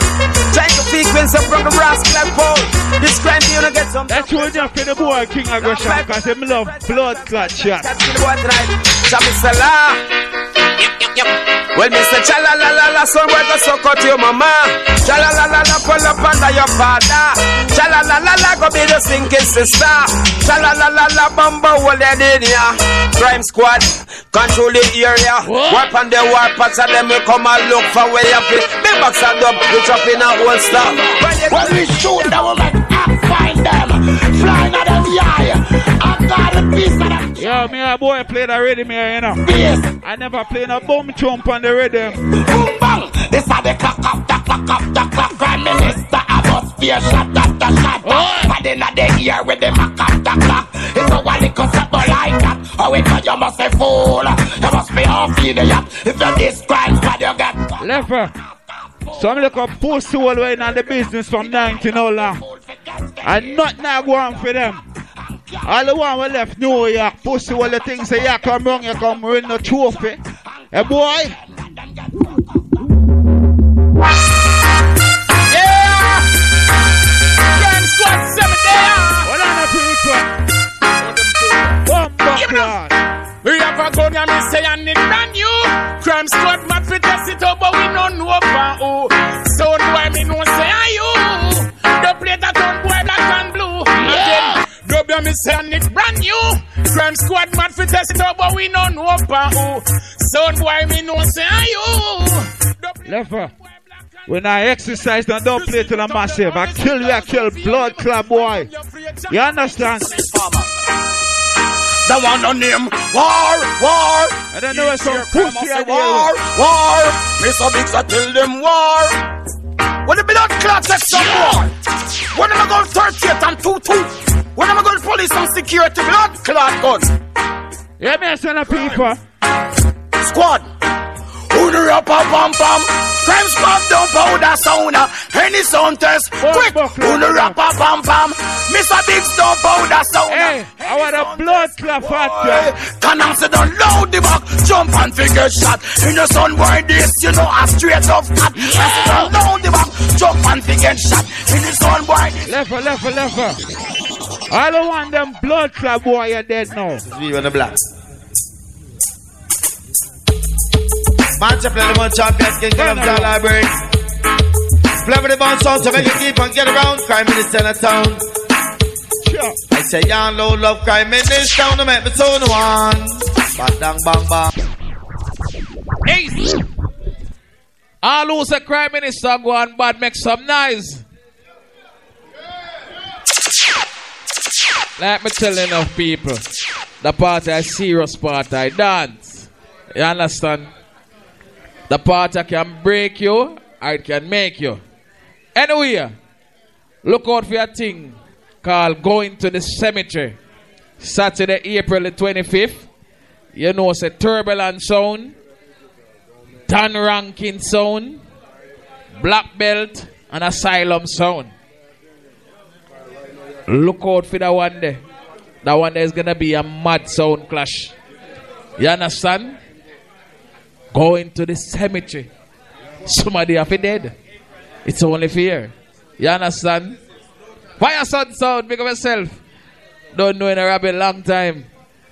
Trying to frequency from the brass clap pole. This crime, you know, get some. That's what enough for the boy King Aggression cause him love blood clot chat. the boy tonight. Shabby Salah. Well, Mr. Chala la la la, son boy go suck out your mama. Chala la la la, pull up under your father. Chala la la la, go be the sinking sister. Chala la la la, bumbo hold it in ya. Crime squad, control the area. Wipe on the warpaths and them we come and look for where you fit. Big box and up, we drop in a whole stuff. When we shoot them, we make up find them. Flying at them eye. I got a piece of. Yo, me a boy played a rhythm here, you know. I never played a boom chump on the rhythm. Boom bang. This are the clock up, the clock up, the clock. Prime Minister atmosphere shot at the shot. Then at the ear with the mac up the clock. It's a one little simple like that. Oh, it you must be fool. You must be off idiot. If you this crime squad, you get. Lever. Uh, some look up pussy all way in the business from 19 how long. And not now go on for them. All the one we left New York, pussy all the things say you come wrong, you come win the trophy. Hey boy. Yeah! Crime squad cemetery. Hold on, people. Class. We have a gun and me say and it brand new. Crime squad mad fi test it out, but we no know for who. Me say and it brand new. Crime squad mad fi test it out, but we no know for who. So boy me know say are you. Lever. When I exercise and don't play to the massive, I kill you, I kill blood club boy. You understand? The one on name War, War. I don't know some pussy I War, War. Mr. Biggs, I tell them war. When the blood clot take some war. When am I going 38 and 2 2? When am I going to police and security blood clot guns? Yeah, me send a people. Squad. Who the rapper pam pam? Crime squad don't powder sound. Any sound test. Oh, Quick. Who the rapper pam pam? Mr. Biggs don't powder sound. Hey, I want a blood clot fat. Can I say don't the back, jump and figure shot. In the sun boy this, you know a straight up cat. I say don't load the back, jump and figure shot. In the sun boy this. Lever, lever, lever. I don't want them blood club boy you're dead now. We on the black. Man, play the one champion, King of the Library. Flavor the bounce sound to make it keep and get around. Crime in a town. I say, young low love crime in this town to make me tune one. Bang, bang, bang, bang. Ace. All who say crime minister go on bad make some noise. Let me tell enough people. The party is serious party. I dance. You understand? The party can break you or it can make you. Anyway, look out for your thing called Going to the Cemetery. Saturday, April the 25th. You know it's a turbulent sound. Dan Rankin sound. Black Belt and Asylum sound. Look out for that one there. That one there is gonna be a mad sound clash. You understand? Going to the cemetery. Somebody have it dead. It's only fear. You understand? Fire sound sound, make of yourself. Don't know in a rabbit long time.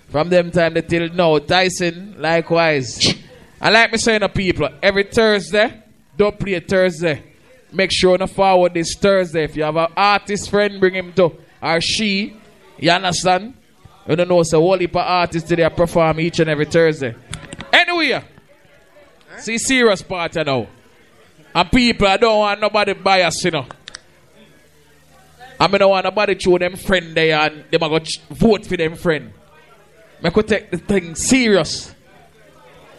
From them time they till now. Tyson, likewise. I like me saying to people, every Thursday, don't play Thursday. Make sure to forward this Thursday. If you have an artist friend, bring him to or she. You understand? You don't know, so whole heap artists today perform each and every Thursday. Anyway, see serious party now. And people, I don't want nobody bias, you know. I mean, I want nobody show them friend there and them are going to vote for them friend. I could take the thing serious.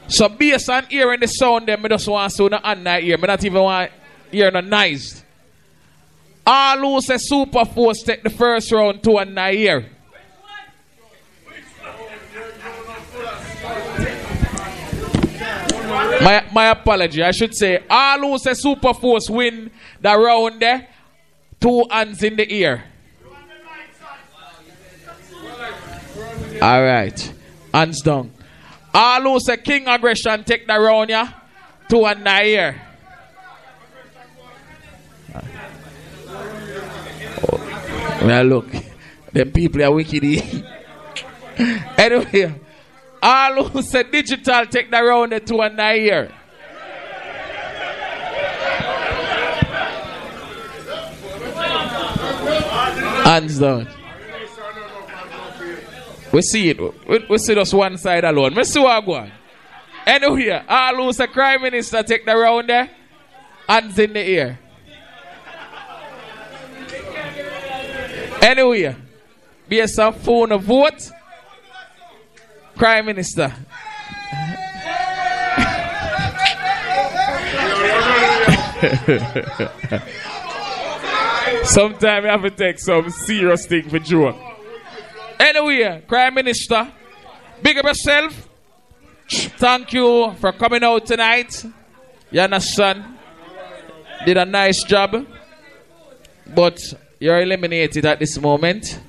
So based on hearing the sound, them I just want to no hand that ear. I not even want hear no nice. All who say super force take the first round to nine ear. My, my apology. I should say all who say super force win the round there. Two hands in the ear. All right. Hands down. All who say King Aggression take the round, yeah? Two and nine here. Well, look. the people are wicked. anyway, all who say digital take the round the two and here. Hands down. We see it. We, we see just one side alone. We see what. Anyway, all who say Krime Minister take the round there. Hands in the air. Anyway, based on phone a vote. Krime Minister. Sometimes you have to take some serious thing for joke. Anyway, Prime Minister, big up yourself. Thank you for coming out tonight. You understand? Did a nice job. But you're eliminated at this moment.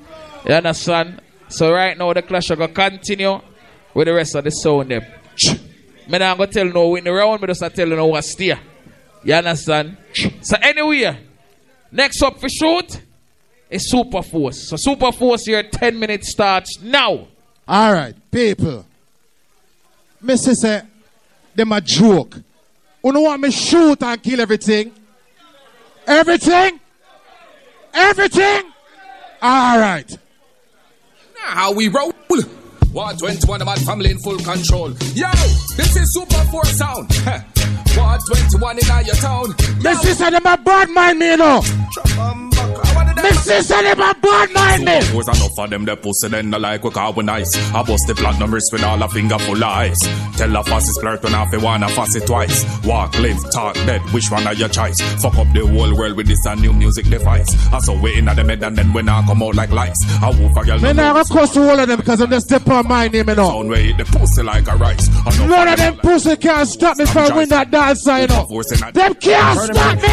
You understand? So right now the clash are gonna continue with the rest of the sound them. Me not gonna tell no win the round, me just tell you no what steer. You understand? So anyway, next up for shoot is Super Force. So Super Force here, 10 minutes starts now. All right, people. Missy say, them a joke. You know want me shoot and kill everything? Everything? Everything? All right. Now how we roll. 121 about family in full control. Yo, this is Super Force sound. 121 in your town. Missy say them a bad mind me, you know. Missy say them a bad mind me. Was enough of them the pussy then the like we call we nice. I bust the platinum wrist with all a finger full of ice. Tell a fussy flirt when I fi wanna fussy twice. Walk, live, talk, dead, which one are your choice? Fuck up the whole world with this a new music device. I saw we in at the mid and then when I come out like lights. I woof a girl. Me not gonna cuss all of them because I'm just step on my name, you know. Sound way the pussy like a rice. None of them pussy can't stop me from win that dance, you know. Them can't stop me.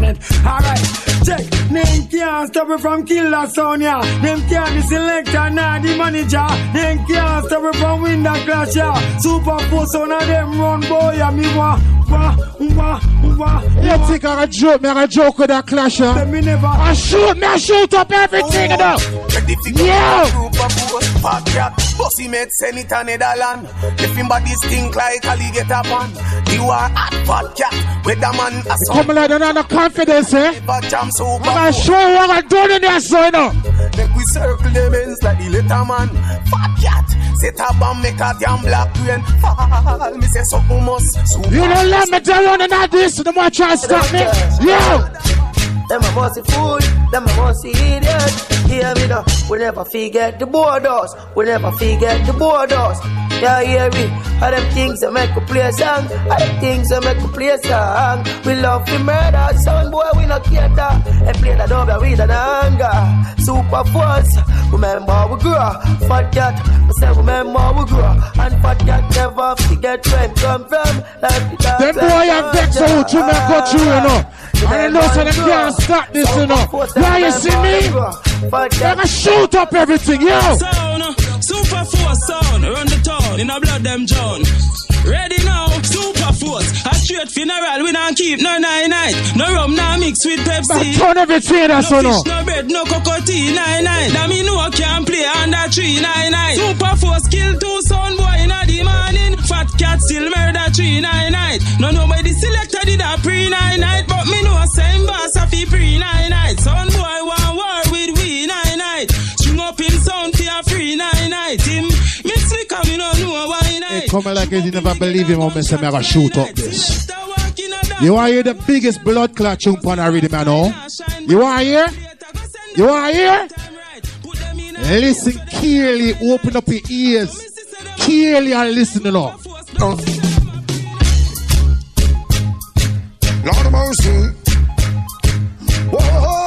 Permanent. Alright, check. Name can't stop me from killer Sonia. Name can't the selector, nah the manager. Name can't stop me from win that clash, yeah. Super force on of them run, boy, yeah, me wah, wah, wah, wah. You think I a joke? Me I a joke with that clash, huh? Me never. I shoot, me I shoot up everything, you know. difficult. Yeah. Super Force, fat cat, pussy made Senator Netherland. If him body stink like alligator pan, you are hot fat cat. With the man a son. Come like another confidence, eh? Never jam super I'm gonna show you what I'm doing in there, so you know. Make we circle them ends like the little man. Fat cat, set a bomb, make a damn black rain fall. Me say something must. Super You don't let me down running at this, the more try to stop me. Yo! Them a must fool, them a must idiot. Hear me though, we never forget the borders. We never forget the borders. Yeah, hear me. All them things that make a play a song. All them things that make a play a song. We love the murder, son boy, we not cater. And play the double with an anger. Super force, remember we grow. Fat cat, we say remember we grow. And fat cat never forget where we come from. Like the Them boy have vex out to me go through, you know. And I know so them can't stop this, you know. Yeah, you see me? They're gonna shoot up everything, yo! Sound, super force sound, run the town, in a blood them John. Ready now, super force. A straight funeral, we don't keep no nine night. No rum, no mix with Pepsi. Turn everything, that's no fish, no bread, no cocoa tea, nine nine. That me know can play under three nine nine. Super force kill two son boy in the morning. Fat cat still murder three nine nine. No nobody selected it a pre nine night, but me know same boss a fi pre nine night. Son boy want war with we nine night. String up him sound fi a free nine night. Him me slick and me no know why night. Hey, come like as you never believe him, when me say me have a shoot up this. You want to hear the biggest blood clot tune on a rhythm, I know? You want to hear? You want to hear? Listen clearly, open up your ears. Clearly and listen, you know. Lord of mercy. Whoa,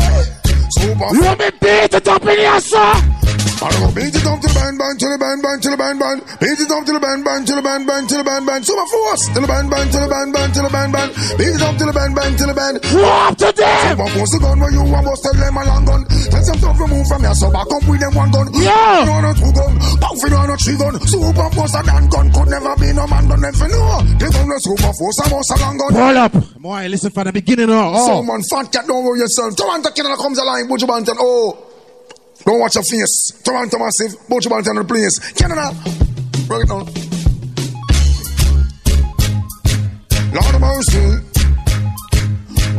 super. You want me beat it up in here, sir? I beat it up to the band, band, to the band, band, to the band, band. Beat it up to the band, band, to the band, band, to the band, band. Super force. To the band, band, to the band, band, to the band, band. Beat it up to the band, band, to the band. What to them? Super force the gun where you want, bust tell them a long gun. Tell some stuff remove from your so back up with them one gun. Yeah. You know no two gun. Pound for no three gun. Super force a gun gun could never be no man done them for no. The gun the super force a must a long gun. Pull up. Boy, listen from the beginning now. Oh. Someone fat cat, don't worry yourself. Toronto Canada comes alive, Buju Banton. Oh, don't watch your face. Toronto massive, Buju Banton on the place. Canada, bring it on. Lord of mercy.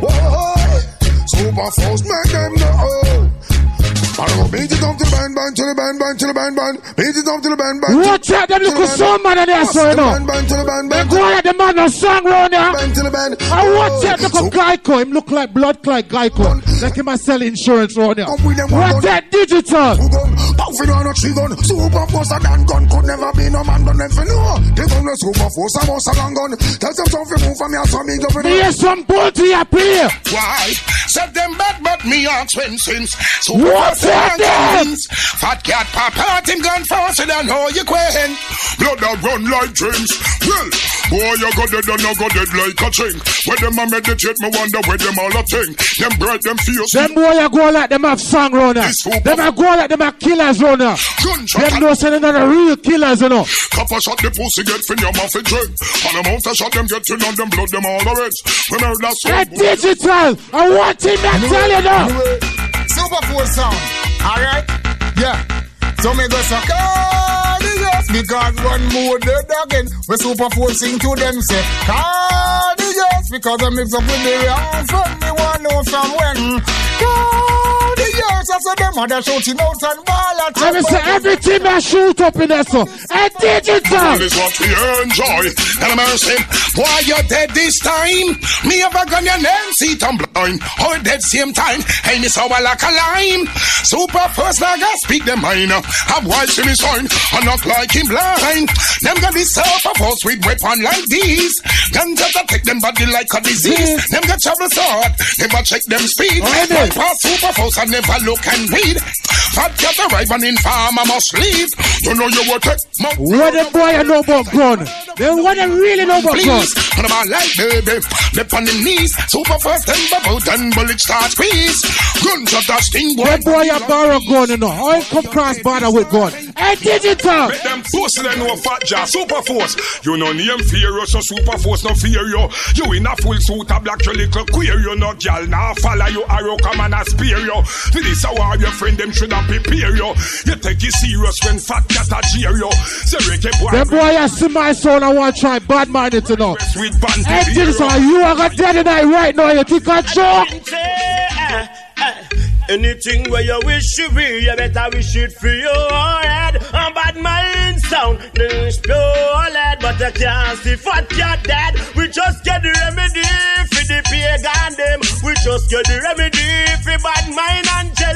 Whoa, super force, make them know. I beat it up to the band, band, to the band, band, to the band, band. Beat it up to the band, band. Watch out, them little son man in there, so you know. Band, band, to the band, They band. go like the man on song round there. Band to the band. I watch oh. out, look at Geico. Him look like blood clot Geico. Like him a sell insurance round there. Watch that digital. Pound for no tree gun. Super force a gun gun could never be no man done them for no. The gun the super force a must a long gun. Tell some stuff you move from here so me go for Here's some booty up here. Why? Said them bad, but me ask when since. So Then? Fat cat pop out him gun faster than how you queen. Blood that run like dreams. Well, boy, you go dead and you go dead like a chink. Where them a meditate, me wonder where them all a think. Them bright, them fierce. Them boy a go like them have song round there. Them a go like them have killers round there. Them know say them the real killers, you know. Couple shot the pussy get fin your mouth and drink. On the mount shot them get fin on them blood them all the reds. Remember that song? That digital. I want him to tell you now. Super Force sound. Alright? Yeah. So me go say, Cardigas, because one more dead again. We Super Force sing to them say, Cardigas, because I mix up with the wrong from me one know from when. Cardigas, I said them other shouting out and ball at I mean, say everything that shoot up in there, so. A digital. This is what we enjoy. And I'm mercy. Why you dead this time? Me have a gun your name, see I'm blind. Or dead same time. Hey, me sour like a lime. Super first I speak the mind. Have why see me sign. I'm not like him blind. Them got this self of us with weapon like these. Guns that attack them body like a disease. Them got travel sword. Never check them speed. Alright. Pass super force and never look and read. Fat cat arrive and in farm I must leave. You know you will take my What the boy I know about gun? Then what they really know about God. Please, and I'm like baby, lip on the knees. Super first, then bubble, then bullet start squeeze. Gunshot that sting boy. That boy a borrow gun, you know. How come cross border with gun? Hey, digital. Make them pussy they know fat jar super force. You no name fear you, so super force no fear you. You in a full suit a black your little queer you no gal now follow you arrow come and a spear you. For this hour your friend them should have prepare you. You take it serious when fat cat a cheer you. Say Ricky boy. Them boy I see my son I want to try bad mind it to know. Sweet band Hey, digital, you are got dead tonight right now. You think I joke? Anything where you wish to be, you better wish it for your head. A bad mind sound, then explode. But I can't see fat cat dead. We just get the remedy for the pagan them. We just get the remedy for bad mind and.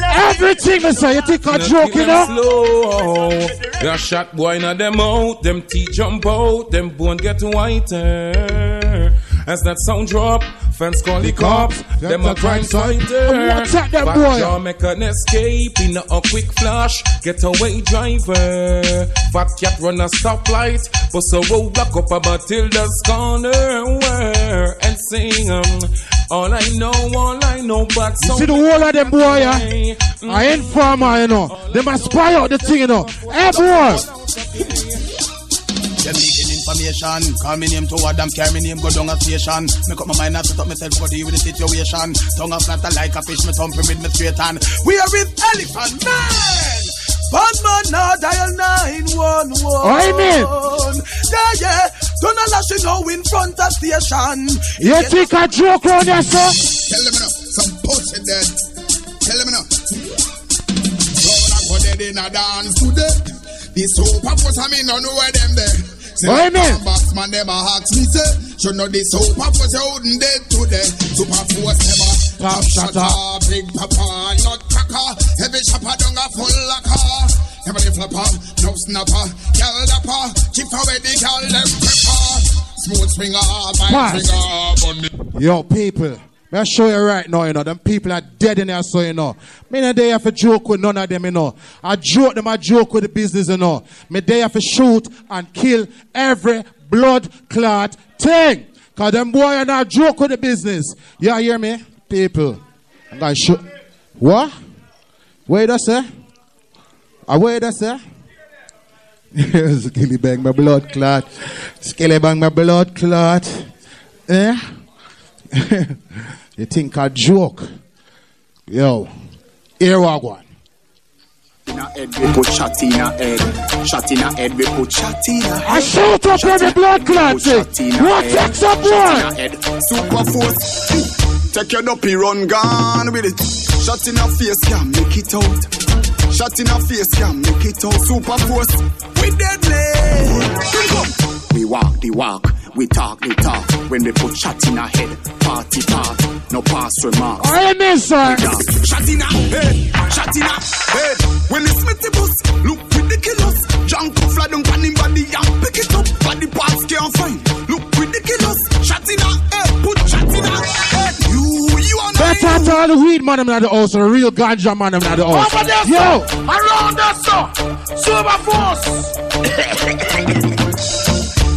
Everything, I say, you think I joke, you know? Slow. Got shot boy in them out, them teeth jump out, them bone get whiter. As that sound drop, fans call the cops, them a crime fighter. What's up, that boy? jaw make an escape in a quick flash, getaway driver. Fat cat run a stoplight, bust a roadblock up a Matilda's corner. Where and sing um, all I know, all I know, but You see the whole of them boy, yeah? I ain't mm. farmer, you know. They must spy out the thing, you know. Hey, boy. Them leaking information. Call me name to a damn carry me name go down a station. Make up my mind and set up myself for deal with the situation. Tongue a flatter like a fish, me thumping with me straight hand. We are with elephant man. Bad man now dial 911. Oi, man. Yeah, yeah. Don't a lash you know in front of station. You think I joke around here, sir? Tell them now, some pussy dead. Tell them now. Roll a go dead in a dance today. The super force, I mean, don't know where them there. Say, Oi, man. Box man, them a ask me, say, you know the super force, you wouldn't dead today. Super force, them a top shutter, big papa, not cracker. Heavy chopper, down a full locker. Every flapper, no snapper, gal dapper. Chief away the gal, them pepper. Smooth swinger, my swinger, bunny. Yo, people. Me I show you right now, you know. Them people are dead in there, so you know. Me not have a joke with none of them, you know. I joke them, I joke with the business, you know. Me have for shoot and kill every blood clot thing. Cause them boy are not joke with the business. You hear me? People. I'm gonna shoot. What? Wait a sec. I wait a sec. Skilly bang my blood clot. Skilly bang my blood clot. Eh? you think I joke? Yo, here we go. In a head, we put shot in a head. Shot in a head, we put shot in a head. I shoot up every blood clot. What takes up one? Super force. Take your dopey run gone with it. Shot in a face, yeah, make it out. Shot in a face, yeah, make it out. Super force. We deadly. We walk the walk, we talk the talk. When we put shot in a head, party part, no pass remarks. I miss sir. Shot in a head, shot in a head. When it's Smithy bus, look ridiculous. Junk fly down on him body and pick it up. Body parts can't find. Look ridiculous. Shot in a head, put shot in a head. Better to all the weed man them in the house, the real ganja man them in the house. Over there, Yo, sir. Around us, sir. Super force.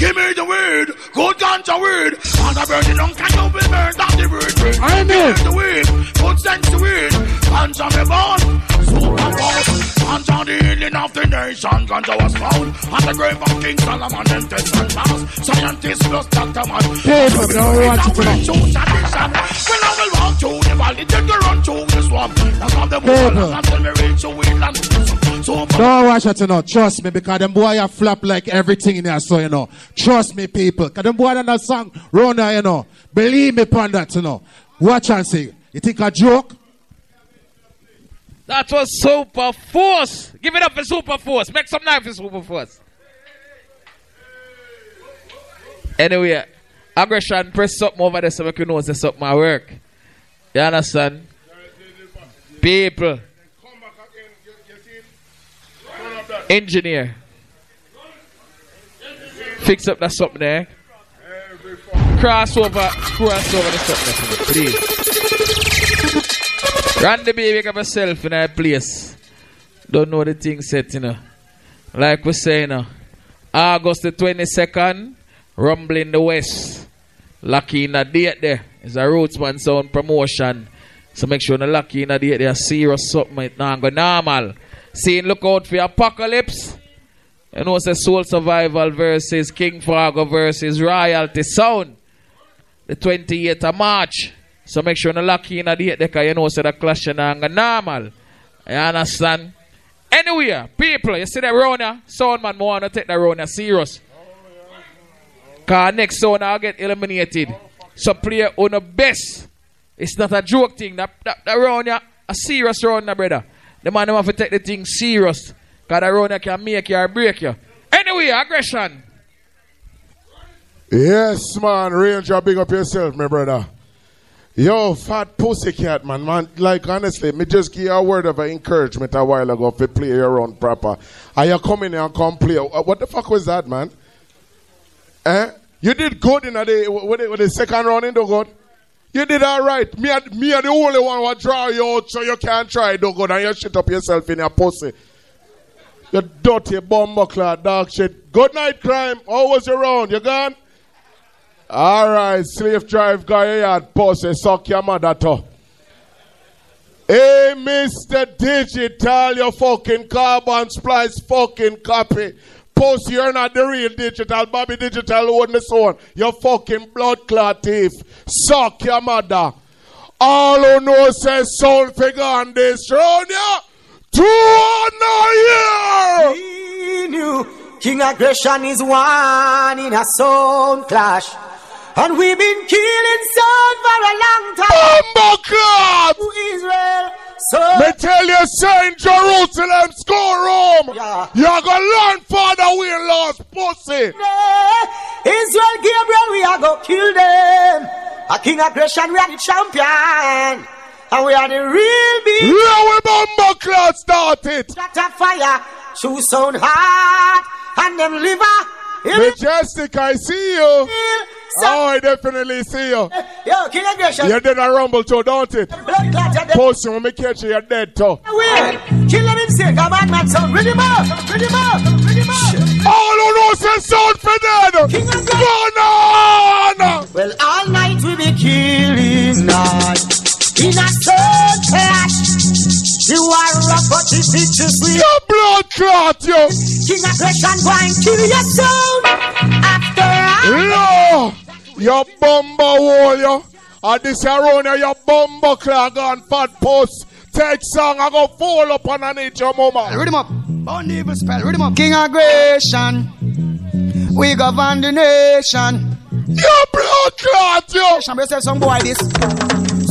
Give me the weed, good ganja weed. And I burn it down, can you be burned down the weed? I'm Give in. me the weed, good sense weed. Ganja me born, super force. Ganja the healing of the nation. Ganja was found at the grave of King Solomon and test and pass. Scientists plus Dr. Man. People, don't watch it It's a true tradition. When I will walk through the valley, take the run through the swamp. That's how the People. until me reach the. So don't watch it, you know. Trust me, because them boy are flop like everything in there, so you know. Trust me, people. Because them boy done that song, there, you know. Believe me upon that, you know. Watch and see. You think I joke? That was Super Force. Give it up for Super Force. Make some noise for Super Force. Anyway, aggression, press something over there so we can know say something my work. You understand? People. Engineer. Fix up that something there. Crossover, crossover the something there for me, please. Randy baby got myself in a place. Don't know the thing set, you know. Like we say, you know. August the 22nd, Rumbling the West. Lucky in the date there. It's a Rootsman Sound promotion. So make sure the lucky in the date there. Serious something. It not go normal. Seeing look out for Apocalypse. You know, it's a Soul Survival versus King Fargo versus Royalty Sound. The 28th of March. So make sure the lucky in the date there. Because you know, it's a clash go normal. You understand? Anyway, people, you see that Rona? Soundman, I want to take that Rona serious. Cause next sound I'll get eliminated. So play on the best. It's not a joke thing. That, that, that round ya, a serious round, na brother. The man have to take the thing serious. Cause that round ya can make you or break you. Anyway, aggression. Yes, man. Ranger, big up yourself, my brother. Yo, fat pussycat, man. Man, like honestly, me just give you a word of encouragement a while ago to play your own proper. Are you coming here and come play? Uh, What the fuck was that, man? Eh? You did good in the, with the, with the second round in the good. You did all right. Me, me are the only one who draw you out so you can't try do good and you shit up yourself in your pussy. You dirty bumbuckler, dog shit. Good night, Krime. How was your round? You gone? All right, slave drive guy, had pussy, suck your mother to. Hey, Mr. Digital, your fucking carbon splice fucking copy. Post, you're not the real digital. Bobby Digital own this one. Your fucking blood clot thief. Suck your mother. All who know says soul figure on this round, yeah. Two on knew King Aggression is one in a sound clash. And we've been killing sound for a long time. Oh bumbo To Israel. So Me tell you, Saint Jerusalem schoolroom. You're gonna learn Father we lost pussy. Israel Gabriel, we are gonna kill them. A King Aggression, we are the champion. And we are the real big. Yeah, we bumbo cloud started. Got a fire, shoe sound hard, and them liver. Majestic, I see you. Oh, I definitely see you. Eh, yo, King Aggression. You did a rumble too, don't it? Pussy, when me catch you, you're dead too. Wait, kill in sick, a bad man sound. Ready him up, ready him up, ready him up. All who knows say sound for dead. King Banana. Well, all night we be killing night. In a soul clash. You are rough, but the bitches we. Your blood clot, yo. King Aggression, go and kill your sound. After all. No. Your bumbo wall, yo. And this around here, your bumbo clot gone fat puss. Take song, I go fall up underneath your mama. Read him up. Bond evil spell. Read him up. King aggression. We govern the nation. Your blood clot, yo. Somebody say some boy this.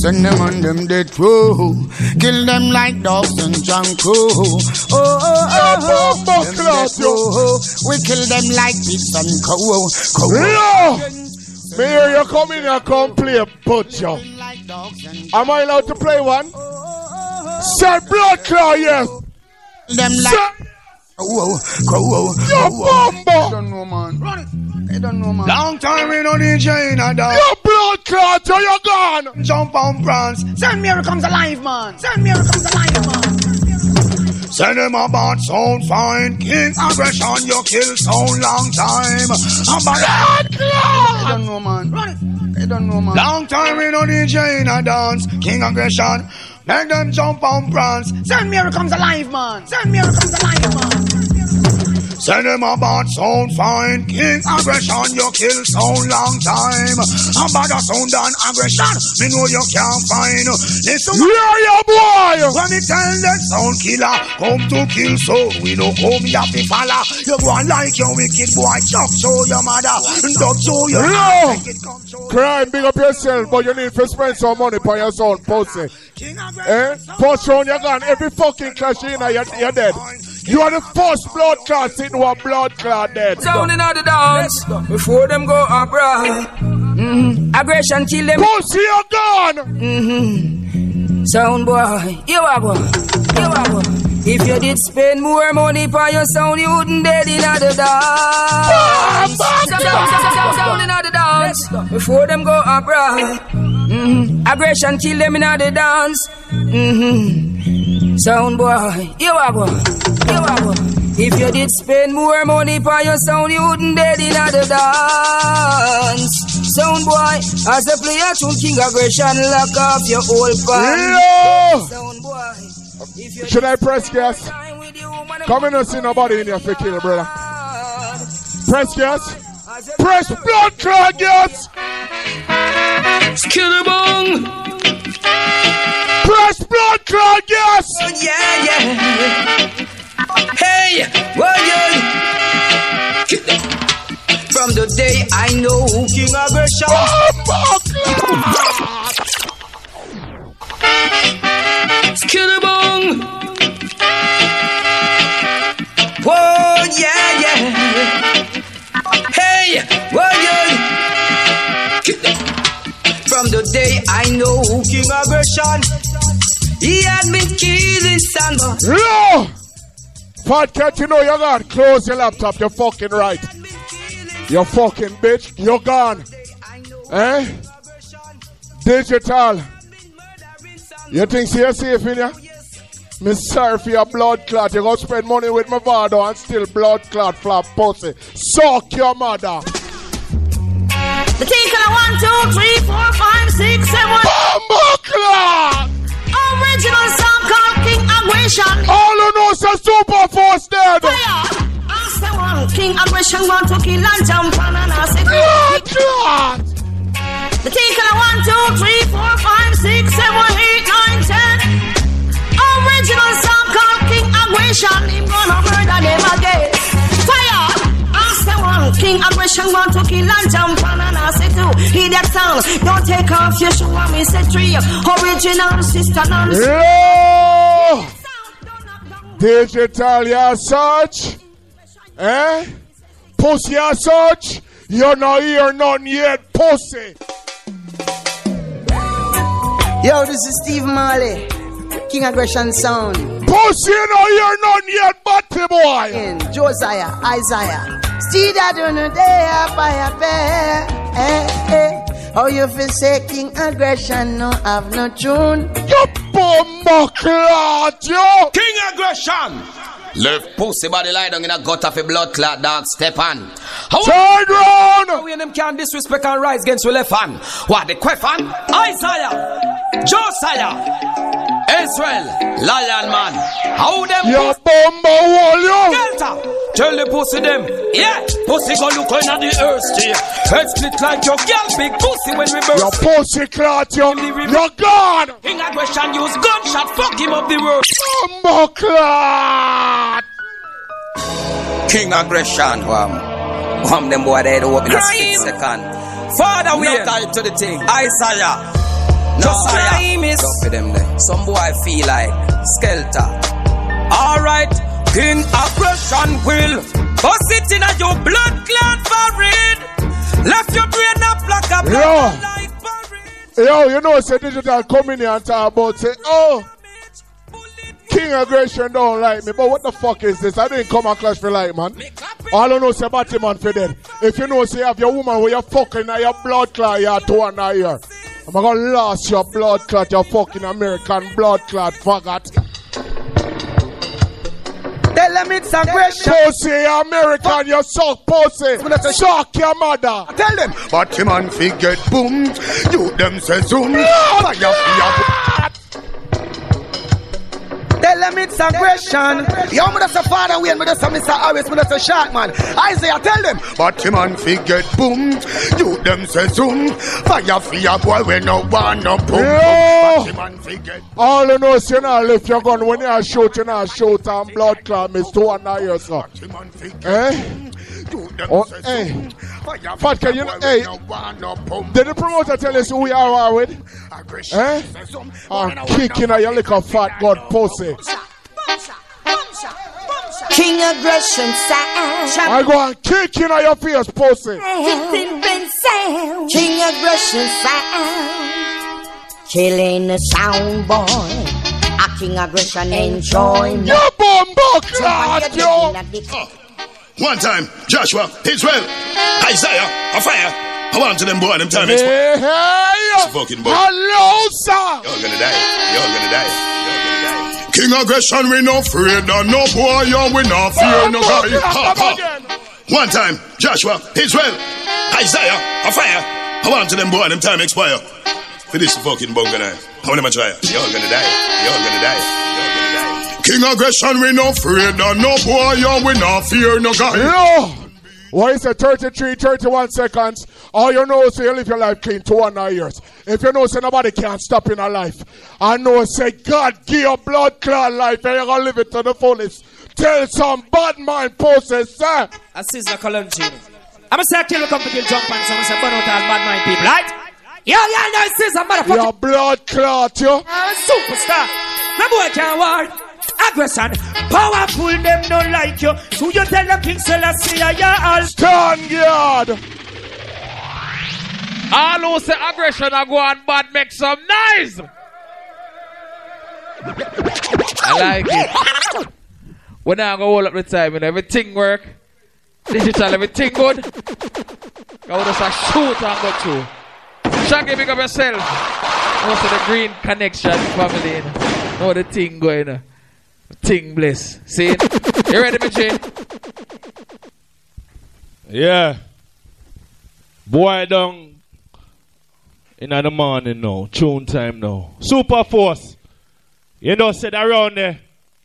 Send them on them dead row. Kill them like dogs and Janko. Oh, oh, oh, oh. Them dead row. We kill them like pigs and cow. cow. Me hear you come in here, come play butcher. Am I allowed to play one? Sir Blood Claw, yes. Them like. Whoa, whoa, Your bumbo. I don't know, man. Run it. I don't know, man. Long time we know DJ in a dog. Your blood clot, so you're gone. Jump on France. Send Mary comes alive, man. Send Mary comes alive, man. Send him about sound fine. King aggression, you kill sound long time. About I don't know, man. Run it. I don't know, man. Long time we know DJ in a dance. King aggression. Make them jump on France. Send Mary comes alive, man. Send Mary comes alive, man. Send him about sound fine. King aggression, you kill sound long time. About a sound and aggression, me know you can't find. Listen, yeah, yeah, boy. When me tell that sound killer, come to kill soul, we no come here to follow. You go on like your wicked boy, chuck show your mother, dog show your No. Krime, big up yourself, but you need to spend some money for your son, pussy. Eh? Post round, you're gone. Every fucking clash in you're, you're dead. You are the first blood clot with a blood clot dead. Sounding out the dance before them go abroad. Mm-hmm. Aggression kill them. Pussy, you're gone. Mm-hmm. Sound boy, you are boy, you are boy. If you did spend more money for your sound, you wouldn't dead in the dance. Sound in the dance before them go abroad. Mm-hmm. Aggression kill them in the dance. Mm-hmm. Sound boy, you are go, you are go. If you did spend more money for your sound, you wouldn't dead in the dance. Sound boy, as a player tune king aggression, lock off your old band. Sound boy, Should I press gas? Come in and see nobody in for kill, brother. Press gas. Press blood clot gas. Skillabong. Press blood clot gas. Oh, yeah, yeah. Hey, what you? From the day I know King Aggression. Skillabong. Oh, Whoa, yeah, yeah. Hey, what you? From the day I know King Aggression, he had been killing Sandra. No! Fat cat, you know you're gone. Close your laptop. You're fucking right. You're fucking bitch. You're gone. Eh? Digital. You think you're safe in here? Me sorry for your blood clot. You gonna spend money with my Vado and still blood clot flap pussy. Suck your mother. The tinkle one, two, three, four, five, six, seven. Bumble clot! Original song called King Aggression. All you know is a super force dead. Fire! Ask the one. King Aggression want to kill and jump on and I say, Blood clot! The of one, two, three, four, five, six, seven, eight, Aggression. Him gonna murder them again. Fire! Ask the one. King Aggression want to kill and jump on and I say two. Hear that sound. Don't take off your shoe and me say three. Original sister non Yo! Digital, you such? Eh? Pussy, you such? You're not here, none yet, pussy. Yo, this is Steve Marley, King Aggression Sound. Pussy, you know you're none yet, batty boy. In Josiah, Isaiah. See that on the day up by a bear. Eh, eh. How you feel say King Aggression no have no tune? You bumbo clot, yo! King Aggression! Left pussy body lie down in a gutter for blood clot dog step on. How Turn round! We and them can't disrespect and rise against we left hand. What the Quefan? Isaiah, Josiah, Israel, Lion man. How them You bumbo wall, yo! Delta. Tell the pussy them, yeah, pussy go look on the earth, yeah. Head split like your girl, big pussy when we burst. Your pussy clot, yo! You're gone! King aggression use gunshot, fuck him up the world. Bumbo clot! King aggression, wham. Wham them boy they do up in a split second. Father, we no type to the thing. Isaiah. No, crime is. Don't them there. Some boy feel like skelter. Alright, King aggression will. Bust it in a your blood clot forehead. Left your brain up like a Yo! Yo, you know, say digital come in here and talk about, say, oh, King Aggression don't like me, but what the fuck is this? I didn't come and clash for like, man. All I don't know say about man for dead. If you know, say, have your woman where you're fucking and your blood clot, you're two and a year. I'm gonna lose your blood clot, your fucking American blood clot, faggot. Tell them it's aggression. Pussy, American, you suck pussy. Suck your mother. Tell them, but him and fi get boom. You them say zoom. Fire, fire. Tell them it's aggression. Yo, me that's a father, we me that's a Mr. Harris, me that's a shark man. Isaiah, tell them, but him and fi get boom. You them say zoom. Fire, fire, boy, we no want no boom. But him and fi get All you know is you not lift your gun when you shoot, you not shoot and blood clot miss two and a year, sir. Eh? Oh, hey. Fat, can you know, hey, did the promoter tell us who we are, with? Eh? I'm kicking at your little fat god pussy. King Aggression sound. I go and kick at your face, pussy. King Aggression sound. Killing the sound boy. A King Aggression enjoyment. You bumbo clot, yo. One time, Joshua, Israel, Isaiah, a fire. I want to them boy, them time Hey, expire. hey, It's a fucking boy. hello, sir. You're gonna die. You're gonna die. You're gonna die. King aggression, we no afraid of no boy, yo, we no fear no guy. Ha, ha. One time, Joshua, Israel, Isaiah, a fire. I want to them boy, them time expire. For this fucking bunga now. How many try? You're gonna die. You're gonna die. You're gonna die. King aggression, we no afraid of no boy, yo, we no fear no guy. No. Why is it 33, 31 seconds? All you know is you live your life clean to one years. If you know say nobody can stop in a life, I know say God give your blood clot life and you're gonna live it to the fullest. Tell some bad mind poses, sir. A Sizzla Columchino. I'm gonna say I kill a company kill jump and so I'm gonna say burn out all bad mind people, right? Yo, yo, no, Sizzla, motherfucker. Your blood clot, yo. I'm a superstar. No boy can war. Aggression, powerful, them don't like you. So you tell the King Selassie, yeah, all stand guard. All who say aggression are go on bad make some noise. I like it. We now go all up the time and everything work. Digital, everything good. Go just a shoot and go through. Shaggy, pick up yourself. Also the green connection family. You know, know the thing going on. Thing bliss. See? You ready, Mitchie? Yeah. Boy down in the morning now. Tune time now. Super force. You know, sit around there.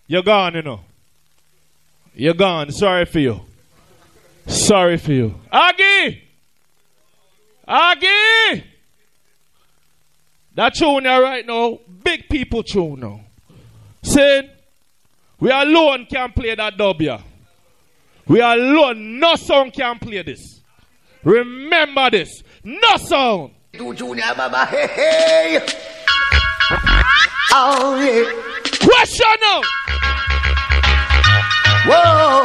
You're gone, you know. You're gone. Sorry for you. Sorry for you. Aggie! Aggie! That tune there right now, big people tune now. Saying, we alone can play that W. We alone, no sound can play this. Remember this. No sound. Do Junior Mama, hey, hey. Oh, yeah. Question now. Whoa,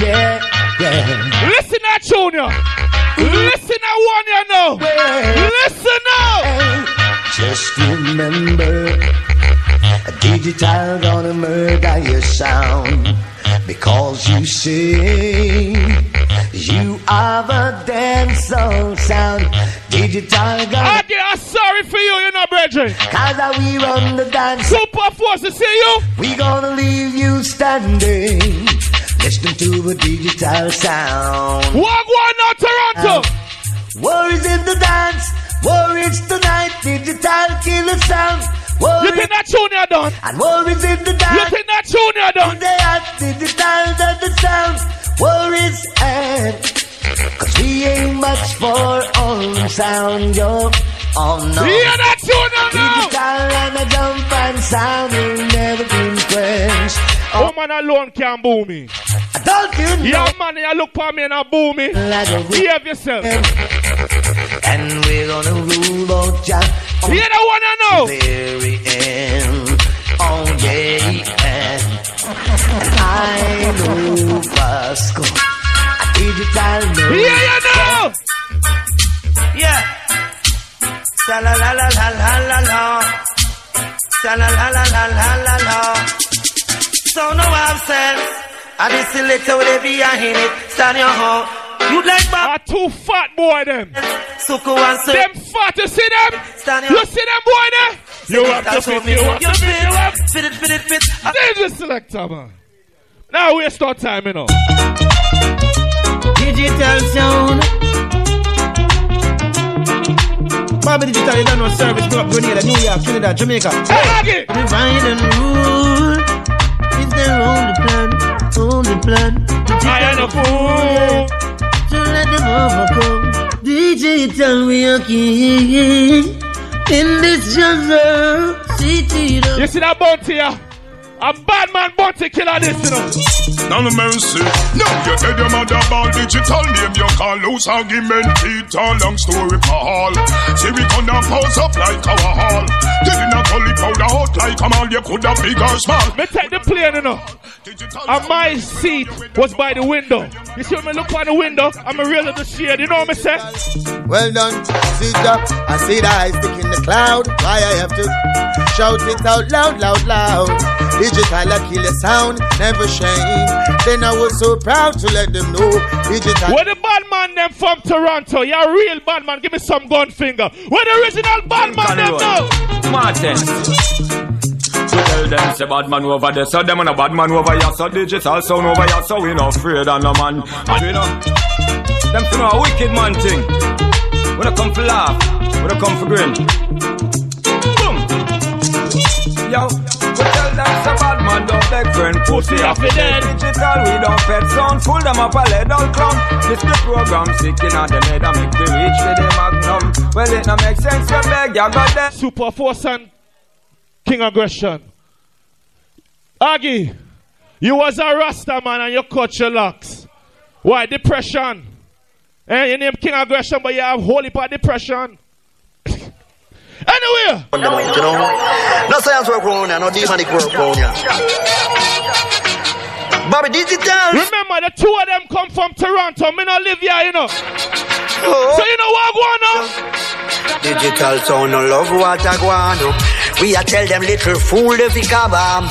yeah, yeah. Listen that Junior. Listen that one you know. Listen now. Just remember, a digital gonna murder your sound because you say you have a dance song sound. Digital gonna. I'm sorry for you, you know, brethren. Cause we run the dance. Super Force, to see you. We gonna leave you standing. Listening to the digital sound. What one now, Toronto? War is in the dance. War is tonight. Digital killer sound. You think that tune you done? And war is in the dance. You think that tune you done? They are digital that the sound. War is and Cause we ain't much for own sound, yo. Oh no. Hear that tune now? Digital and a jump and sound will never been quenched. Oh, man alone can boo me. Don't you know? Yeah, man, you look for me and I boo me. Like Behave yourself. And we're gonna rule out Jah. You don't wanna know? Very end. Oh yeah, and I know Vasco. A digital know. Yeah, you know. Yeah. Sa la la la la la la la. Sa la la la la la la la. So no absence. I be selected with a behind it. Stand your home. You like Are too fat boy them. Suku and say. Them fat, you see them? Stand You see them boy there? You have to fit, you have to fit, you have to fit it, fit it, fit. This is selector, man. Now we start time, you know. Digital sound. Bobby Digital, you don't know service. Go up Grenada, New York, Trinidad, Jamaica. Hey, Divide and rule. Is their only plan, only plan. I am a fool. To let them overcome. Digital, we are king. In this jungle, city. You see that bounty here? A bad man bounty killer this, you know. None of mercy. No, you tell your mother about digital name. You call loose argument. It a long story for all. See, we gonna pose up like our hall. Did not only powder out like a mall. You could have big or small. Me take the plane, you know. And my seat was by the window. You see when me look by the window, I'm a real the shade. You know what me say? Well done, sit up. I see the eyes stick in the cloud. Why I have to shout it out loud, loud, loud. Digital, I kill your sound, never shame. Then I was so proud to let them know. Digital. Where the bad man them from Toronto? You're a real bad man. Give me some gun finger. Where the original bad man them know? Martin. So tell them say bad man over there, so them and a bad man over here, so digital sound over here, so we not afraid of no man. And we know them to know a wicked man thing. We don't come for laugh, we don't come for grin. Boom. Yo, we tell them say bad man don't beg friend, pussy off the dead. Digital we don't pet sound, full them up a lead all clown. This the program sick in on them head and make the reach for the magnum. Well it no make sense, you beg, you got that. Super Force and King Aggression. Aggie, you was a Rasta man and you cut your locks. Why? Depression. Eh, your name King Aggression, but you have holy part depression. Anyway. You know, no science work around here, no demonic work around here. Bobby Digital. Remember, the two of them come from Toronto. Me not live here, you know. Oh. So you know what going on? Digital sound, no love what I want. We a tell them little fool if he come on.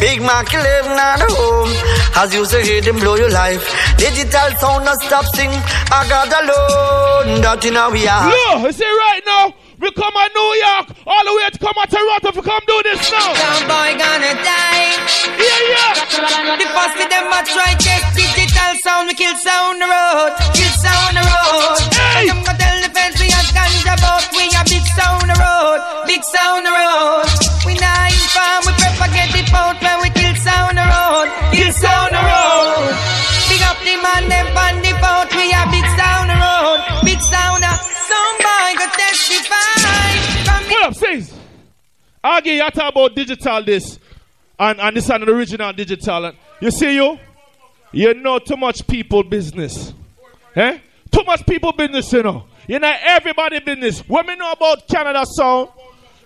Big Mac living at home. As you say, them blow your life. Digital sound, no stop sing. I got alone. That in how we are. No, you see right now, we come to New York, all the way to come to Toronto to come do this now. Some boy gonna die. Yeah, yeah. The first with them a try test digital sound. We kill sound the road. Kill sound the road. Hey. Them go tell the fence we a ganja but we a big sound the road. Big sound the road. We not inform. We propagate the out when we kill sound the road. Kill sound the road. Big up the man them on the boat. We a big sound sis? Aggie, you talk about digital this, and, and this is an original digital. And you see you? You know too much people business. Eh? Too much people business, you know. You know everybody business. What me know about Canada Sound,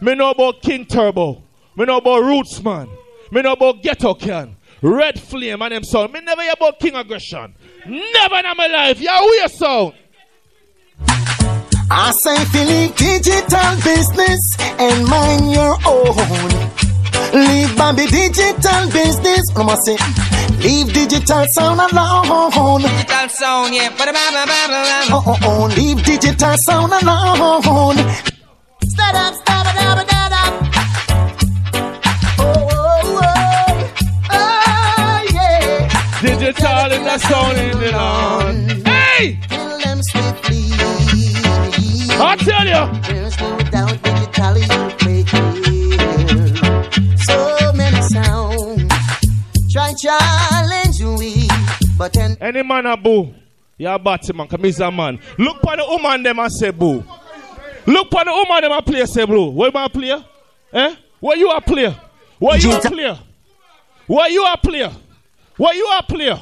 me know about King Turbo, me know about Rootsman, me know about Ghetto Can, Red Flame and them sound. Me never hear about King Aggression. Never in my life. Yeah, we are sound. I say Philly digital business and mind your own. Leave Bobby digital business. No more say, leave digital sound alone. Digital sound, yeah. Oh, oh, oh, leave digital sound alone. Stand up, stand up, stand oh, up, stand up. Oh, oh, oh, oh, yeah. Digital in the sound in the land. Hey! Kill them. I tell you. There's no doubt digital you play kill. So many sounds. Try challenge we, but then Any man a boo, you a batty man, come a man. Look for the woman them and say boo. Look for the woman them and play say boo. What you a player? Eh? What you a player? What you a player? What you a player? What you a player?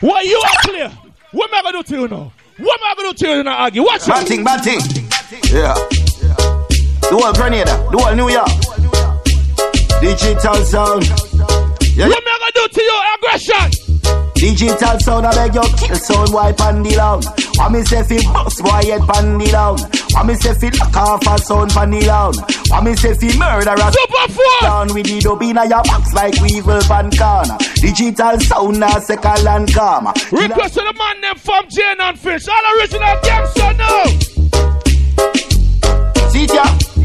What you a player? What am I gonna do to you now? What am I gonna do to you now, Aggie? Watch Bad it. thing, bad thing. Yeah. The whole Grenada, the whole New York. Digital sound. Yeah. What am I gonna do to you? Aggression. Digital sound, I beg you, kill sound, wipe on the down. What me say fi bust boy head pan the down. What me say fi lock off a sound pan the down. What me say fi murder a Super Force. down with the dub inna your box like weevil pan corner. Digital sound a second and karma. Request to the man them from Jane and Finch. All original gangster now. See ya.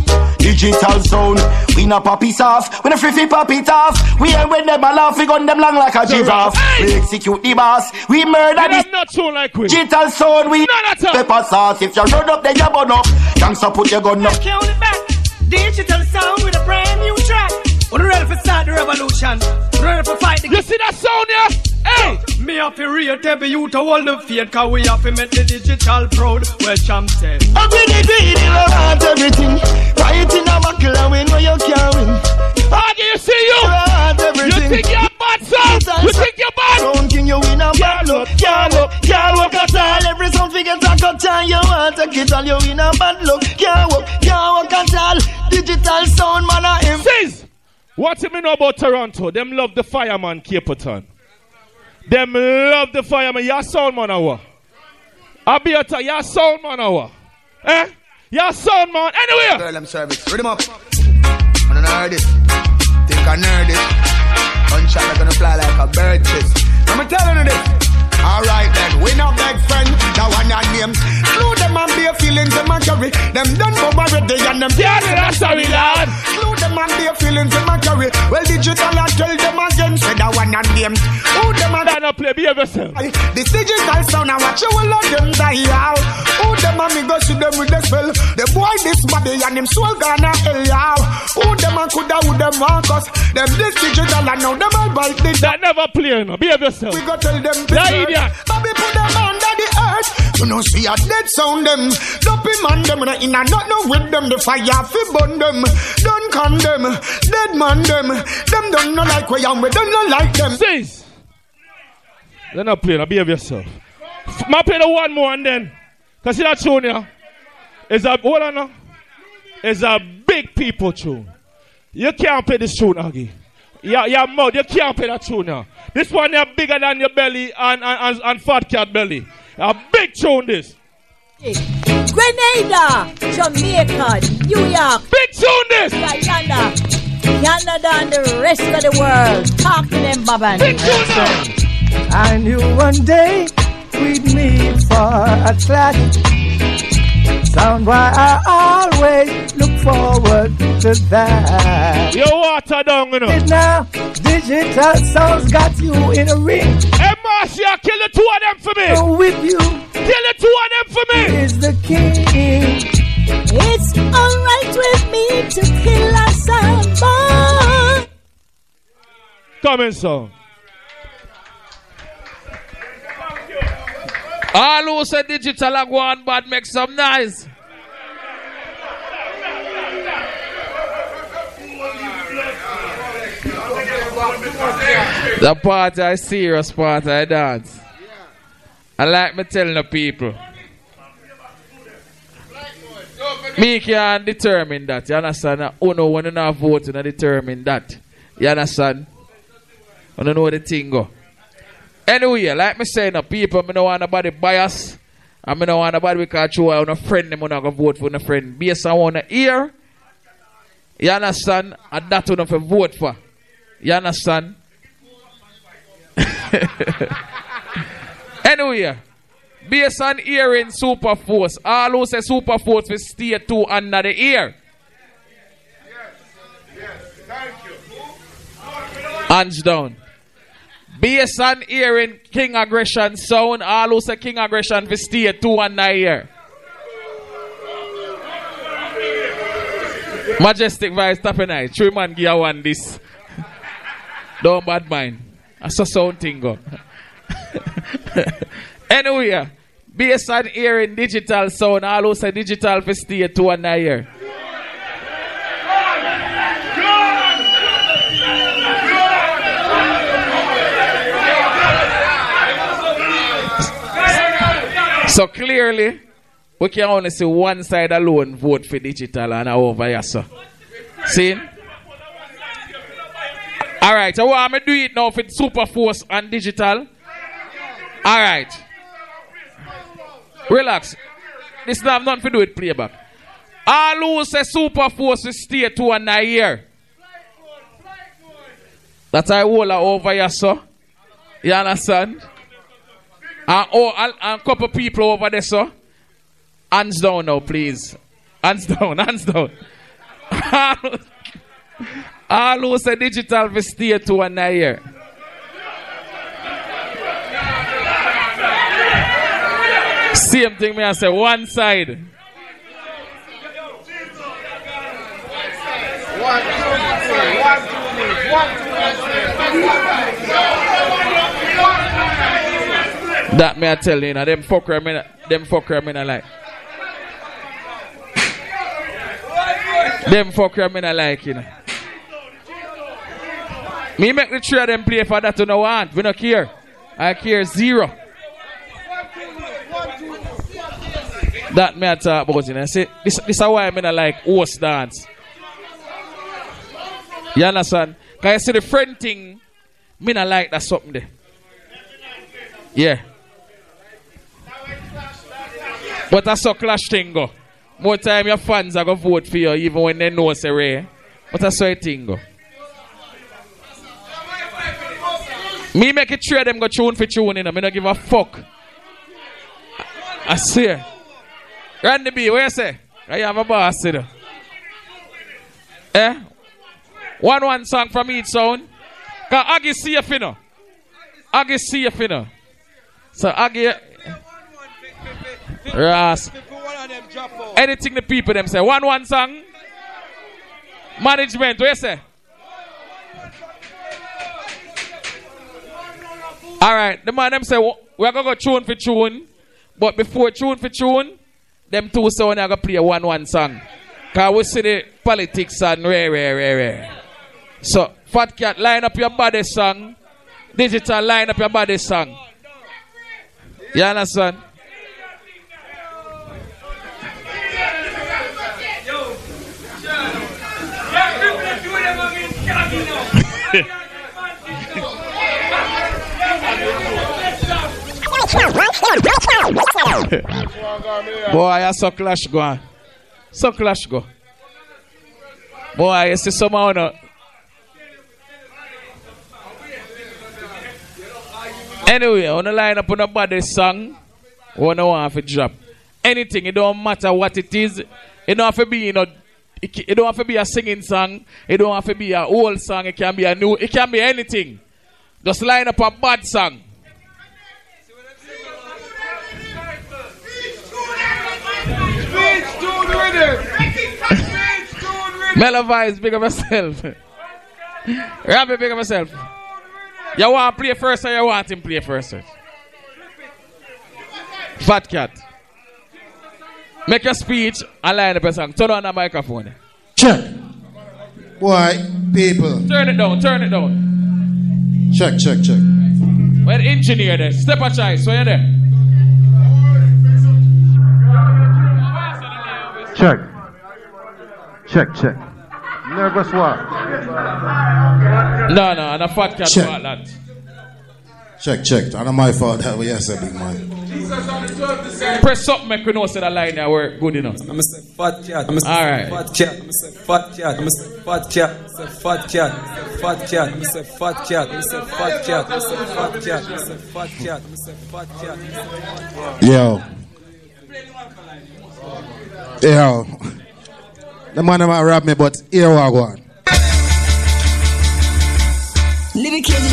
Digital sound, we not pop it off, we not free fi pop it off. We ain't when them a laugh, we gun them long like a giraffe. We execute the boss, we murder this. not so like we. Digital sound, we pepper sauce. If you run up, then you burn up. Gangsta put your gun up. Count it back. Digital sound with a brand new track. We're ready for start the revolution. Ready for fight the. You see that sound yeah? Hey! Me have to rate every you to hold the faith, cause we have to make the digital proud. Well, champ said. I'm greedy, greedy, I want everything. Right in a buckle and we know you can win. Ah, Aggie, you see you? I want everything. You think you're bad, son? You think you're bad? Sound king, you win a battle. Can't look, can't walk at all. Every sound figure talk up time. You want to get all, you win a bad luck. Can't walk, can't walk at all. Digital sound, man, I am. Sis, what you me know about Toronto? Them love the fireman Capleton. Them love the fireman. Your sound man? I be your sound man what? Eh? Your sound man. Anyway. Girl, I'm service. Read them up. I don't heard it. Think I nerd it. Gunshot are gonna fly like a bird chest. I'm telling you this. Alright then, we not beg friend, that one your name. Slew them and bare feelings them a carry. Them done for already and them Yeah, that's how we learn. Slew them and bare feelings them a carry. Well, digital I tell them again, say that one your name. Who them a Stand up, play, behave yourself. This digital sound, I watch you all of them die out. Who them a me go see them with the spell? The boy this body and him soul gonna hell out. Who them a coulda, who them want us? Them this digital and now them all bite the That never play, no. Behave yourself. we go tell them to Idiot. Bobby put them under the earth. You know see a dead sound them. Dopey man them in a not no with them. The fire fi burn them. Don't condemn. Dead man them. Them don't know like we and we don't know like them. Sis. Let not play, now behave yourself. Ma play the one more and then. Cause see that tune yeah? It's a hold on now. It's a big people tune. You can't play this tune, Aggie. Yeah, your mouth, you can't play that tune now. This one is bigger than your belly and, and, and, and fat cat belly. A big tune this. Grenada, Jamaica, New York. Big tune this. Guyana, Canada, and the rest of the world. Talk to them, Baban. Big tune now. I knew one day we'd meet for a clash. Sound why I always look forward to that. You water down, you know. It now, digital sounds got you in a ring. Hey, Marcia, kill the two of them for me. So with you Kill the two of them for me. is the king. It's alright with me to kill a samba. Come in, son. All who say digital and go on bad make some noise. The part I serious part I dance. I like me telling the people. Me can determine that. You understand? Oh no, when you not voting, I determine that. You understand? I don't know the thing go. Anyway, like me saying, the people, me don't want nobody bias. And me don't want nobody because you are a friend, them not gonna vote for a friend. Based on one ear. You understand? And that one for vote for. You understand? anyway, based on hearing super force, all who say super force will stay two under the ear. Hands down. Based on hearing King Aggression sound, all who say King Aggression will stay two under the ear. Majestic Vice Tapping Eye. Three man give one this. Don't bad mind. I saw something go. anyway, based on hearing digital sound, all who say digital for stay two and a year. So clearly, we can only see one side alone vote for digital and over here, sir. See? All right, so what I'm gonna do it now for super force and digital. All right. Relax. This now have nothing to do with playback. All who say super force will stay two and a year. That's I hold over here, sir. You understand? And oh, and, and couple people over there, sir. Hands down now, please. Hands down, hands down. All who say digital will stay two and a year. Same thing, me I say one side. That me I tell you, know, them fucker me, not- them fucker me not like. Them fucker me not like, you know. Me make the three of them play for that to know want. We don't care. I care zero. That me I talk about, you know. See, this, this is why I mean I like horse dance. You understand? Because you see the friend thing, me not like that something there. Yeah. But that's a clash thing go. More time your fans are gonna vote for you even when they know it's rare. But that's how it thing go. Me make it three of them go tune for tune in. I don't give a fuck. I swear. Randy B, where you say? I have a boss there. Eh? One one song from each sound. Cause Aggie see you finna. Aggie see you finna. So Aggie. Ras. Anything the people them say. One one song. Management, what you say? All right, the man them say we're gonna go tune for tune, but before tune for tune, them two sound are gonna play one one song. Cause we see the politics and rare, rare, rare, rare. So, Fat Cat, line up your body song. Digital, line up your body song. You understand? Boy, I saw clash go. So clash go. Boy, you see somehow no. Anyway, on the line up on a body song, one want to drop. Anything, it don't matter what it is. It don't have to be, you know, it, it don't have to be a singing song. It don't have to be a old song. It can be a new. It can be anything. Just line up a bad song. Mellow vibes, big of myself. Rabbi, big of myself. You want to play first or you want him play first? Fat cat. Make a speech and line up a song. Turn on the microphone. Check. Boy, people. Turn it down, turn it down. Check, check, check. Where the engineer there? Step a choice, so you there? Check. Check, check. Nervous what? No, no, and a fat cat Check. want that. Check, check. And not my fault that way, yes, a big man. Press up, make we know say that line there work good enough. I'm a say fat cat. I'm a say All right. fat cat. I'm a say fat cat. I'm a say fat cat. I'm a say fat cat. Fat cat. I'm a say fat cat. I'm a say fat cat. I'm a say fat cat. I'm a say fat cat. I'm a say fat cat. I'm a say fat cat. Yo. Yo. The man might rob me, but here we go on. Living cage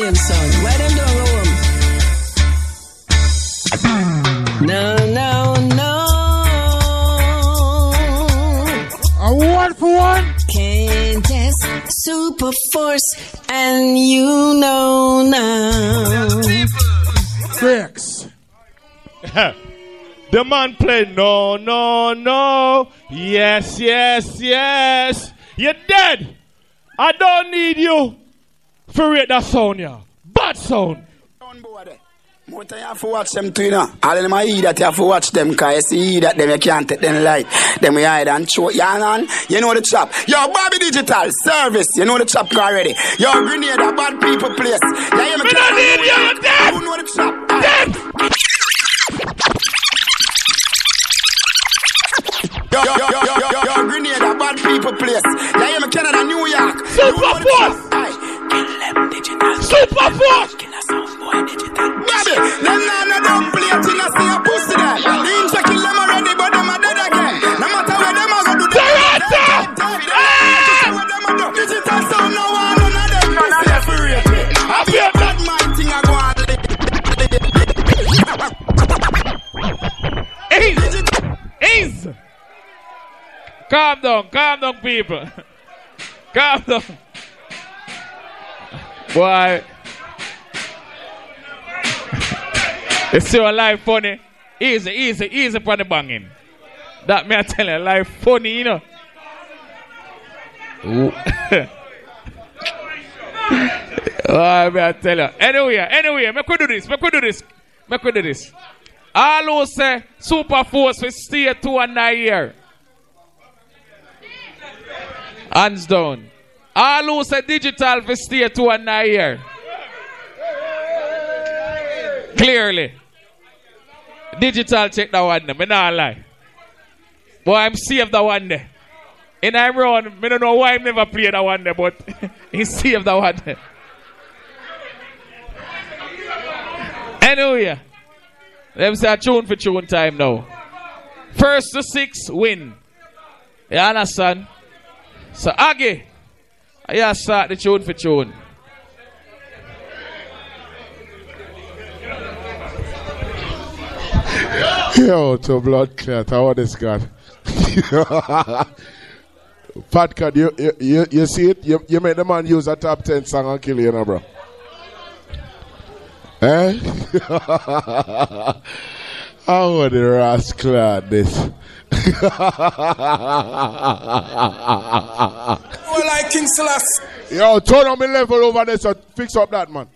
son. Both them. Why them don't go home? No, no, no. A one for one. Can't test super force, and you know now. Bricks. the man play no, no, no. Yes, yes, yes. You're dead. I don't need you for rate that sound, yeah. Bad sound. More time you have to watch them too, you know. All of them are that you have to watch them, cause you see that them you can't take them light. Them we hide and choke. Yeah, man. You know the chop. Yo, Bobby Digital, service. You know the chop already. Yo, Grenade, a bad people place. Yeah, you need you, you're dead. You know the chop. Yo, yo, yo, yo, yo, yo, Grenade, a bad people place. Yeah, you Canada, New York. Super Force. Super Force. Baby, them nah no dumb plate in a see a pussy there. The inch a kill them already, but them a dead again. No matter where them a go do, them a dead. What them a do? Digital sound no one, none of them no separate. I feel that my thing a go on. Ease! Ease! Calm down, calm down, people. calm down. Boy. You see what life funny? Easy, easy, easy for the banging. That me I tell you, life funny, you know. Oh, me I tell you. Anyway, anyway, make we do this, make we do this, make we do this. All who say super force will stay two and nine year. Hands down. All who say digital will stay two and nine. Clearly. Digital check that one. Me not lie. Boy, I'm saved that one there. In I run, me don't know why I never played that one but he saved that one. Anyway, let me say tune for tune time now. First to six win. You understand? So Aggie, I start the tune for tune. Yo, to blood clot, how this God? Fat cut, you, you, you, you see it? You, you make the man use a top 10 song and kill you, you bro. Eh? how would the rascal this? Well, like King Selassie. Yo, turn on me level over there, so fix up that, man.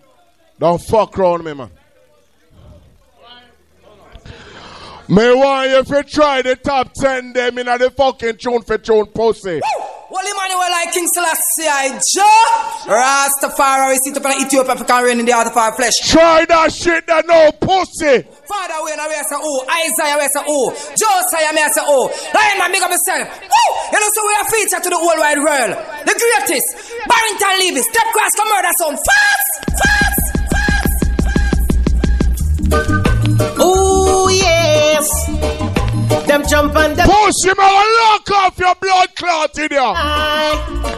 Don't fuck around me, man. Me want if you try the top 10 them in the fucking tune for tune pussy. Well, Emmanuel, like King Selassie, I Joe. Rastafari, sit up in Ethiopia, African rain in the heart of our flesh. Try that shit that no pussy. Father, we know we say oh, Isaiah we say oh, Josiah me say oh, Lion man, big up yourself. Woo! You know, so we are featured to the whole wide world. The greatest, Barrington Levy, Step Cross, come murder some fast, fast, Ooh, yes. Them jump and them. Pussy, man, lock off your blood clot in here.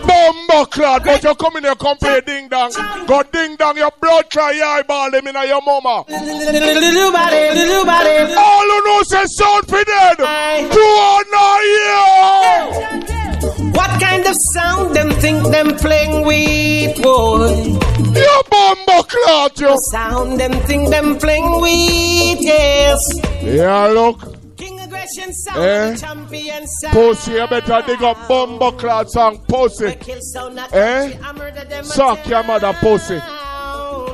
Bumbo clot, but you come in here come play ding dong. Go ding dong, your blood clot, your eyeball them in your mama. Little body, little body. All who know say sound for dead. Two or nine What kind of sound them think them playing with, boy? You bumbo clot, you. Sound them think them playing with, yes. Yeah, look. King aggression sound, Eh? champion sound. Pussy, you better dig up bumbo clot song, pussy. Eh? Suck your mother, pussy.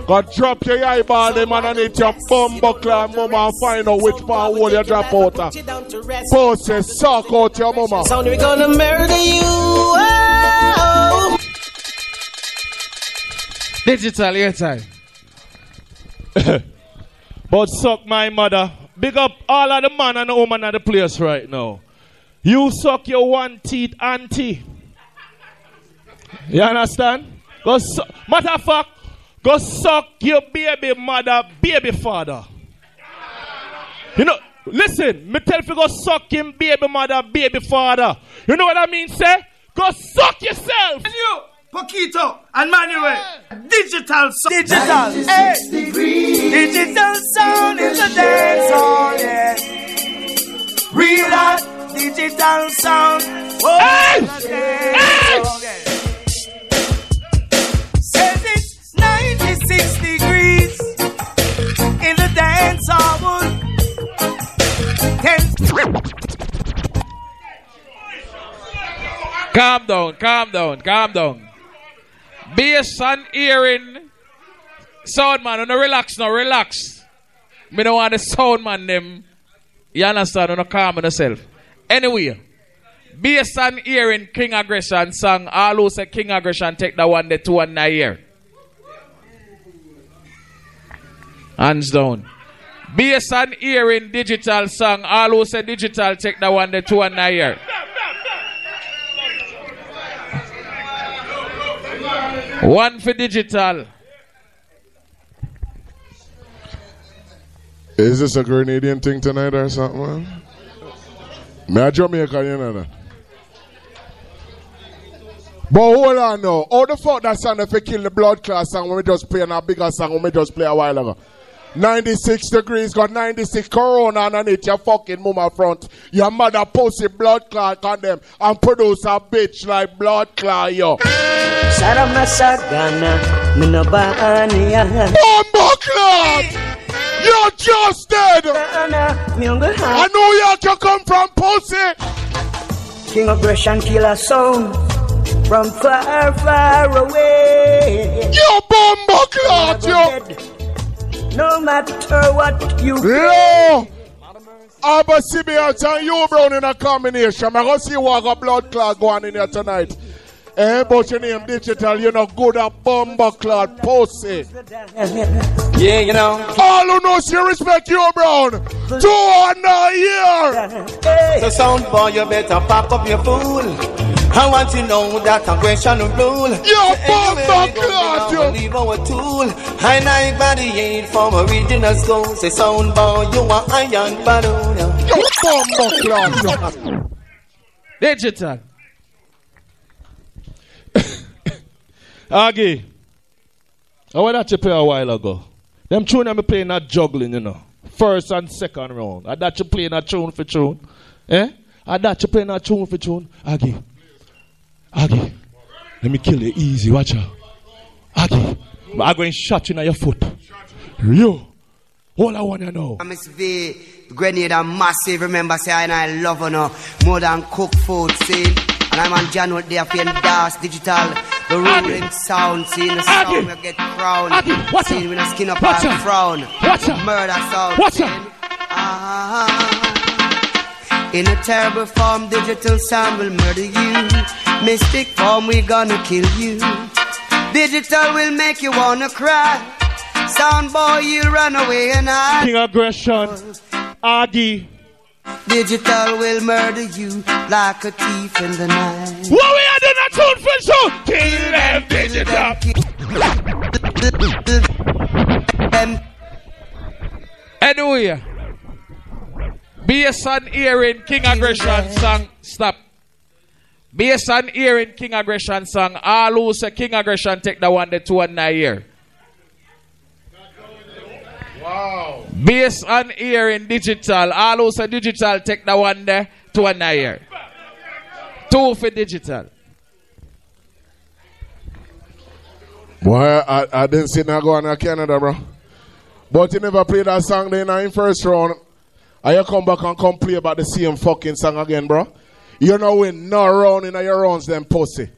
Go drop your eyeball, them underneath your bumbo mama, and find out which part hole you drop out. Pussy, suck out your mama. Sound we gonna murder you. Oh. Digital, your time. but suck my mother. Big up all of the man and the woman at the place right now. You suck your one teeth auntie. You understand? Go su- matter of fact, go suck your baby mother, baby father. You know, listen, me tell you go suck him baby mother, baby father. You know what I mean, say? Go suck yourself. And Poquito and Manuel, digital sound. Digital, hey. Digital sound is a dance hall, yeah. Real hot digital sound. Oh, Hey! it's a yeah. Says it's 96 degrees in the dance hall. Calm down, calm down, calm down. Bass and hearing. Sound man, no relax now, relax. Me don't want the sound man them. You understand? No calm yourself. Anyway, bass and hearing King Aggression song. All who say King Aggression take that one, the two and nine year. Hands down. Bass and hearing digital song. All who say digital take that one, the two and nine year. One for digital. Is this a Grenadian thing tonight or something, man? Me a Jamaican, you know that. But hold on now. How the fuck that song if you kill the blood class song when we just play a bigger song when we just play a while ago? 96 degrees, got 96 corona underneath your fucking mama front. Your mother pussy blood clot on them and produce a bitch like blood clot, yo. Sarah Masagana, Minabania. Bumbo clot! You're just dead! I know you can come from pussy! King of aggression killer sound from far, far away. You bumbo clot, yo! No matter what you No! Abba Sibians and you brown in a combination. I go see what a blood clot going in here tonight. Eh, but your name digital, you know, good at bumbo clot pussy. Yeah, you know. All who know you respect you, Brown. Two on a year. So sound boy, you better pop up your fool. I want to know that aggression will rule. Yo, Bomba Clot, yo. Leave our tool. I like body ain't from original school. Say sound boy, you are iron balloon. Yo, Bomba Clot. Digital. Aggie. I went at you play a while ago. Them tune I'm playing that juggling, you know. First and second round. I that you playing a tune for tune. Eh? I that you playing a tune for tune. Aggie. Aggie. Let me kill you easy, watch out. Aggie. I'm going to shot you in your foot. Yo. All I want to know. Miss V, grenade are massive. Remember, say I and I love her no more than cook food, see. And I'm on John with fan Das Digital, the ruling sound, seeing the sound we get crown. Seeing when I skin up Watch and frown. Watch out. Murder sound. Watch out. Ah. In a terrible form, digital sound will murder you. Mystic form, we gonna kill you. Digital will make you wanna cry. Sound boy, you'll run away and hide. King Aggression. Aggie. Digital will murder you like a thief in the night. What we are doing a tune for show? Kill them digital. Anyway. Based on hearing King Aggression song, stop. Based on hearing King Aggression song, all who say King Aggression take the one, the two, and nine year. Wow. Based on hearing digital, all who say digital take the one, the two, and nine year. Two for digital. Boy, I, I didn't see that go on in Canada, bro. But you never played that song then in first round. And you come back and come play about the same fucking song again, bro. You know win no round in your rounds, them pussy.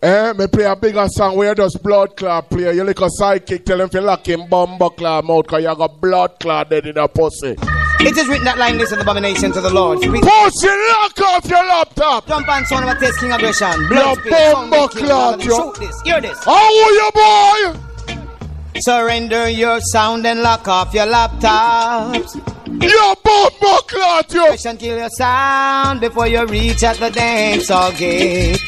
Eh, me play a bigger song where does blood clot play. You like a sidekick, tell him to lock him bumbo clot mouth cause you got blood clot dead in the pussy. It is written that line, this is an abomination to the Lord. Speak- Pussy, lock off your laptop! Jump on sound of a aggression. Blood spill, sound bumbo make king clot, yo. Shoot this, hear this. How are you, boy? Surrender your sound and lock off your laptops. Your bumbo clot, yo. Question kill your sound before you reach at the dance hall gate.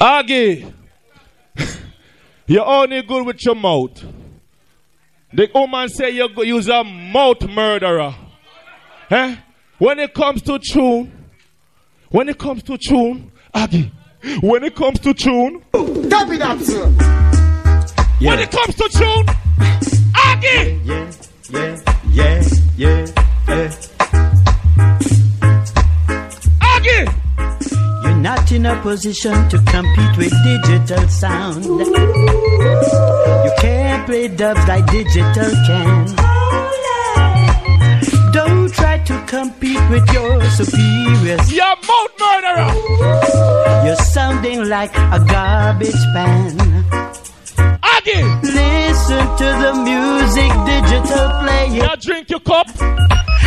Aggie. You're only good with your mouth. The woman say you go use a mouth murderer. Eh? When it comes to tune, when it comes to tune, Aggie, when it comes to tune, Tap it up, sir. when it comes to tune, Aggie, Yeah, yeah, yeah, yeah. yeah. Aggie, You're not in a position to compete with digital sound. You can't play dubs like digital can. Don't try to compete with your superiors. Your mouth murderer. You're sounding like a garbage pan. Aggie, Listen to the music digital playing. you drink your cup.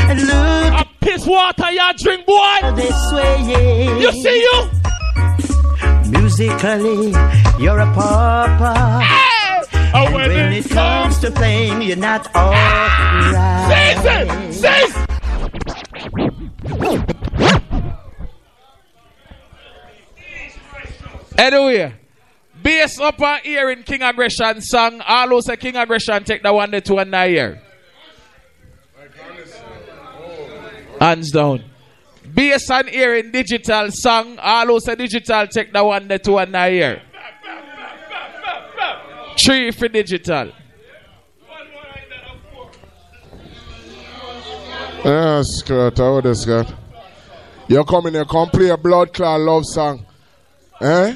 And look a piss water, you drink, boy. They sway. You see you? Musically, you're a pauper. Oh, And when when it it comes to playing, you're not alright. Season, season. Anyway, based upon hearing King Aggression song, all who say King Aggression take the one, the two, and nine year. Hands down. Based on hearing digital song, all who say digital take the one, the two, and nine year. Three for digital. Yeah, Scott, how this Scott? You come in here, come play a blood clot love song. Eh?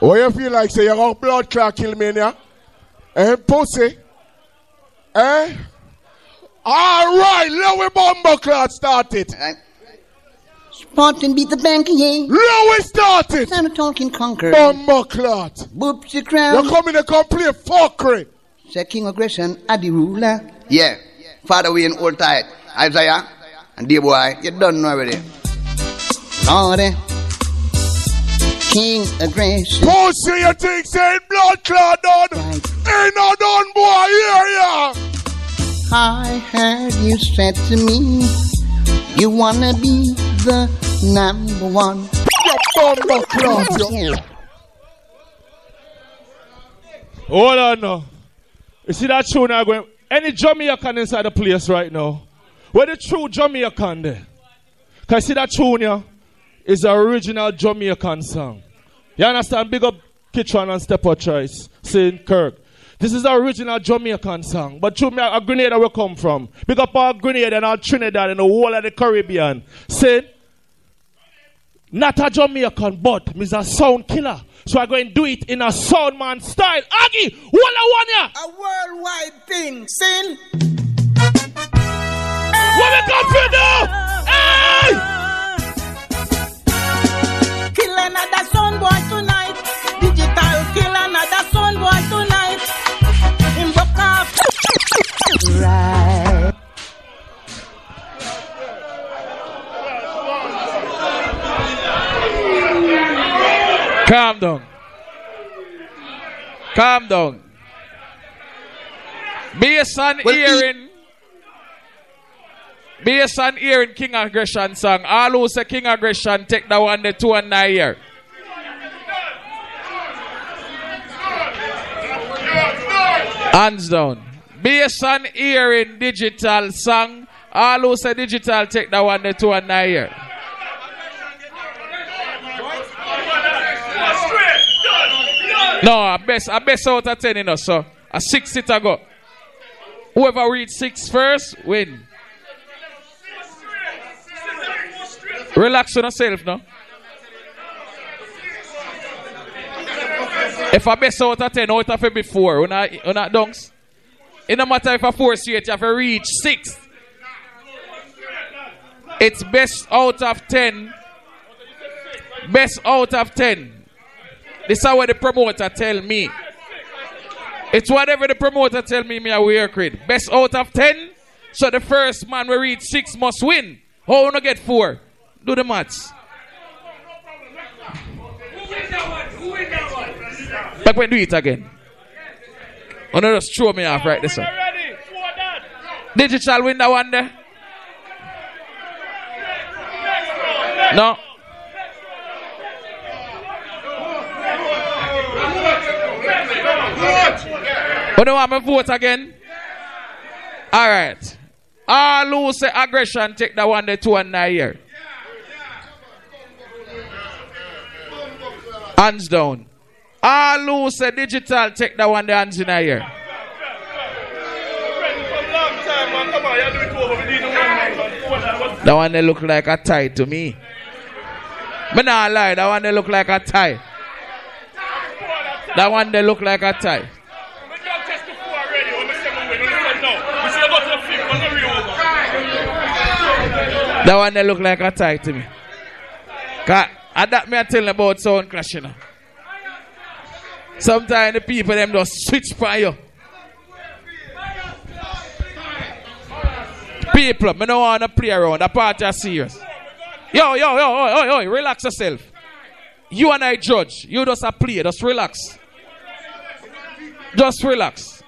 What you feel like say you got blood clot kill me yeah? Eh, pussy? Eh? Alright, let we bomber clot start it. Spartan beat the bank, yeah. Let we start it. Sound of talking conquer. Bomber clot. Boop your crown. You come in here, come play fuckery. Say King Aggression, are the ruler. Yeah. Father, we in old tight. Isaiah and dear boy, you done know already. Lordy. Eh? King Aggression. Pussy, you think say blood clot done? Ain't no done, boy, here, yeah. I heard you said to me, you wanna be the number one. Hold on now. You see that tune now going? Any Jamaican inside the place right now? Where the true Jamaican there? Can you see that tune here? Is the original Jamaican song. You understand? Big up Kitchen and Step Out Choice, St. Kirk. This is the original Jamaican song. But true me, a Grenada where come from. Big up all Grenada and all Trinidad and the whole of the Caribbean. Say, not a Jamaican, but me's a sound killer. So I'm going to do it in a sound man style. Aggie, what I want ya? A worldwide thing, sin. What we come for now? Hey! Kill another son boy tonight. Digital kill another son boy tonight. Him broke off. Right. Calm down. Calm down. Based on hearing, based on hearing King Aggression song, all who say King Aggression take that one the two and nine year. Hands down. Based on hearing digital song, all who say digital take that one the two and nine year. No, I best I best out of ten, you know, so a six it ago. Whoever read six first, win. Relax on yourself now. If I best out of ten, out of it before, when I when I dunks. It no matter if I force you, you have to reach six. It's best out of ten. Best out of ten. This is what the promoter tell me. It's whatever the promoter tell me, me I wear cred. Best out of ten. So the first man we reach six must win. How wanna get four? Do the maths. Back when do it again. Oh no, just throw me off right this one. Digital win that one there. No. But do want me vote again? All right. All who say aggression take that one, the two, and nine here. Hands down. All who say digital take that one, the hands in here. That one they look like a tie to me. Me not lie, that one they look like a tie. That one they look like a tie. That one they look like a tie to me. Cause I that me I tell about sound clash, you know. Sometimes the people them just switch you. People, me don't wanna play around. The party is serious. Yo, yo, yo, yo, yo, yo, relax yourself. You and I judge. You just a play. Just relax. Just relax.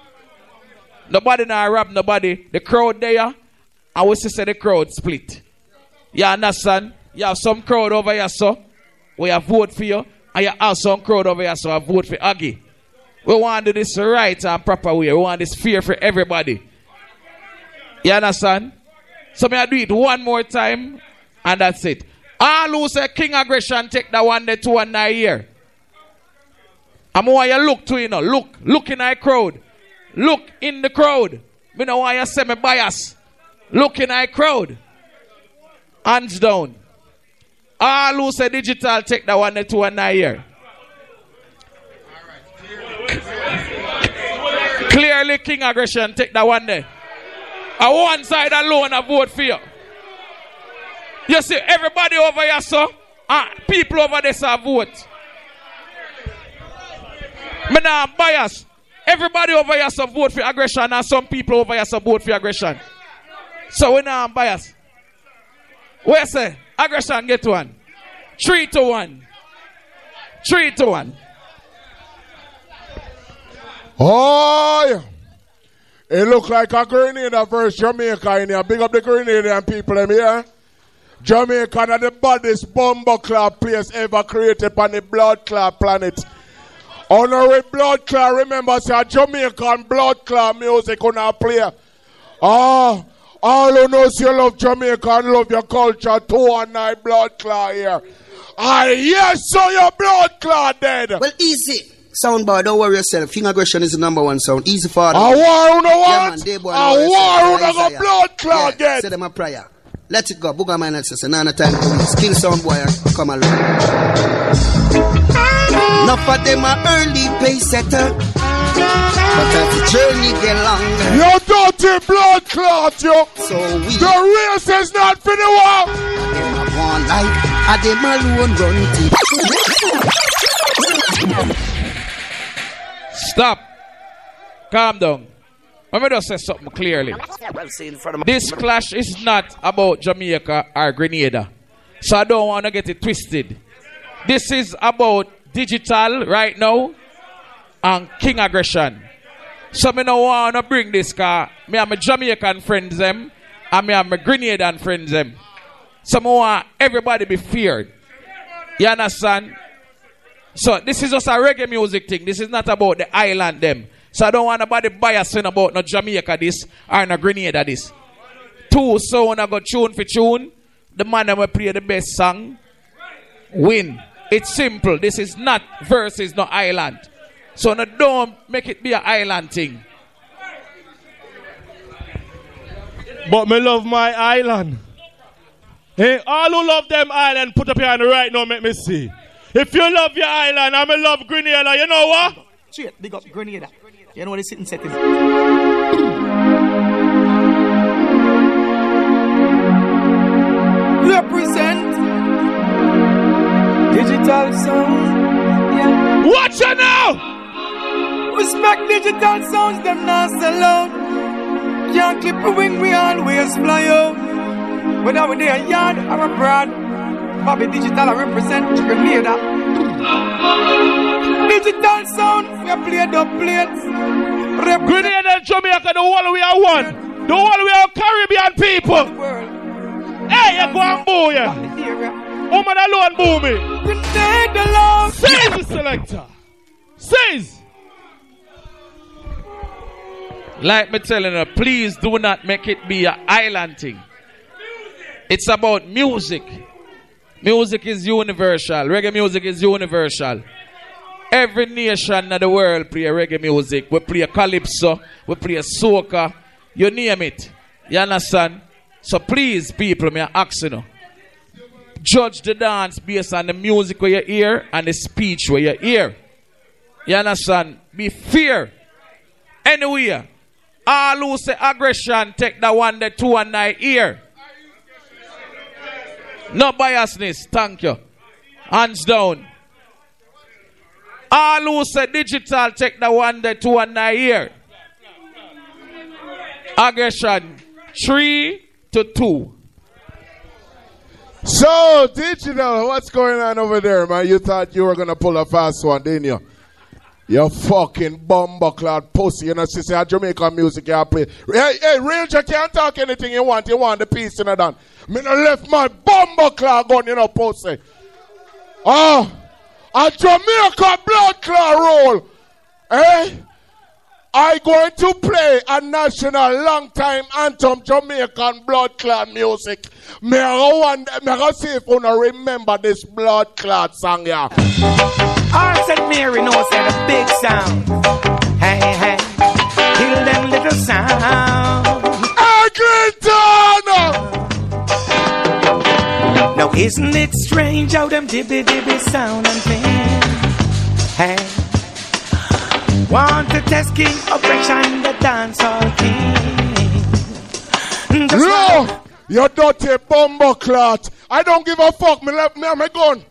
Nobody now rap nobody. The crowd there. I will say the crowd split. You understand? You have some crowd over here, so we have vote for you. And you have some crowd over here, so I vote for Aggie. We want to do this right and proper way. We want this fair for everybody. You understand? So may I do it one more time and that's it. All who say King Aggression take that one, the two, and nine here. I'm want you look to you know. Look, look in the crowd. Look in the crowd. Me know why you say me bias. Look in the crowd. Hands down. All who say digital take that one, to and nine. Clearly, King Aggression take that one there. On one side alone, I vote for you. You see, everybody over here, so uh, people over there, so vote. Me not bias. Everybody over here, vote for aggression, and some people over here, vote for aggression. So we not bias. Where say aggression get one? Three to one. Three to one. Oh, It look like a Grenada versus Jamaica in here. Big up the Grenadian people them here. Jamaica are the baddest bomber club place ever created on the blood club planet. Honorary blood clot, remember, say Jamaican blood clot music on our play. Ah, all who knows you love Jamaica and love your culture, two and nine blood clot here. Ah, yes, so your blood clot dead. Well, easy. Soundbar, don't worry yourself. King aggression is the number one sound. Easy for them. A war on the Yeah, what? man, they boy A war on the blood clot yeah, get. Say them a prayer. Let it go. Booger man and sister. None of time to waste. Kill some boy come along. Enough of them are early pay setter. But as the journey get longer. You dirty blood clot, you. So we. The race is not for the war. Them have one life. And them alone run it. Stop. Calm down. Let me just say something clearly. Well seen from This clash is not about Jamaica or Grenada. So I don't want to get it twisted. This is about digital right now and king aggression. So me no want to bring this car. Me and my Jamaican friends them and me and my Grenadian friends them. So me want everybody be feared. You understand? So this is just a reggae music thing. This is not about the island them. So I don't want nobody biasing about no Jamaica this or no Grenada this. Two so sound I go tune for tune. The man that will play the best song win. It's simple. This is not versus no island. So no don't make it be an island thing. But me love my island. Hey, all who love them island, put up your hand right now, make me see. If you love your island, I'm love Grenada, you know what? Straight, big up Grenada. You know what the sitting set is? Represent digital sound. Yeah. Watch it now! Respect digital sounds, them not sell out. Can't clip a wing, we always fly out. Whether we there yard or abroad, Bobby Digital I represent Grenada. Digital sound, we played up plates. Grenada and Jamaica, the whole we are one. The whole we are Caribbean people. Hey, you go and boo ya. Woman alone boo me. Grenada love. Says the selector. Says. Like me telling her, please do not make it be an island thing. It's about music. Music is universal. Reggae music is universal. Every nation in the world play reggae music. We play calypso, we play soca, you name it. You understand? So please, people, me asking you. Judge the dance based on the music where you hear and the speech where you hear. You understand? Be fair. Anyway, all who say aggression, take the one, the two, and nine ear. No biasness, thank you. Hands down. All who say digital, take the one, the two, and nine ear. Aggression, three to two. So, digital, what's going on over there, man? You thought you were gonna pull a fast one, didn't you? You fucking bumbleclad pussy. You know, she say, Jamaican music you play. Hey, hey, Ranger can't talk anything you want. You want the in you done. Me no left my bumbleclad gun, you know, pussy. Oh, a Jamaica blood clot roll. Eh? I going to play a national long time anthem Jamaican blood clot music. Me I me I see if you remember this blood clot song yeah. Heart St. Mary knows that a big sound. Hey, hey, hey. kill them little sound. Now isn't it strange how them dibby dibby sound and thing? Hey, want to test King Operation the dancehall king. Just No, you dirty bumbleclot. I don't give a fuck. Me left me and my gun.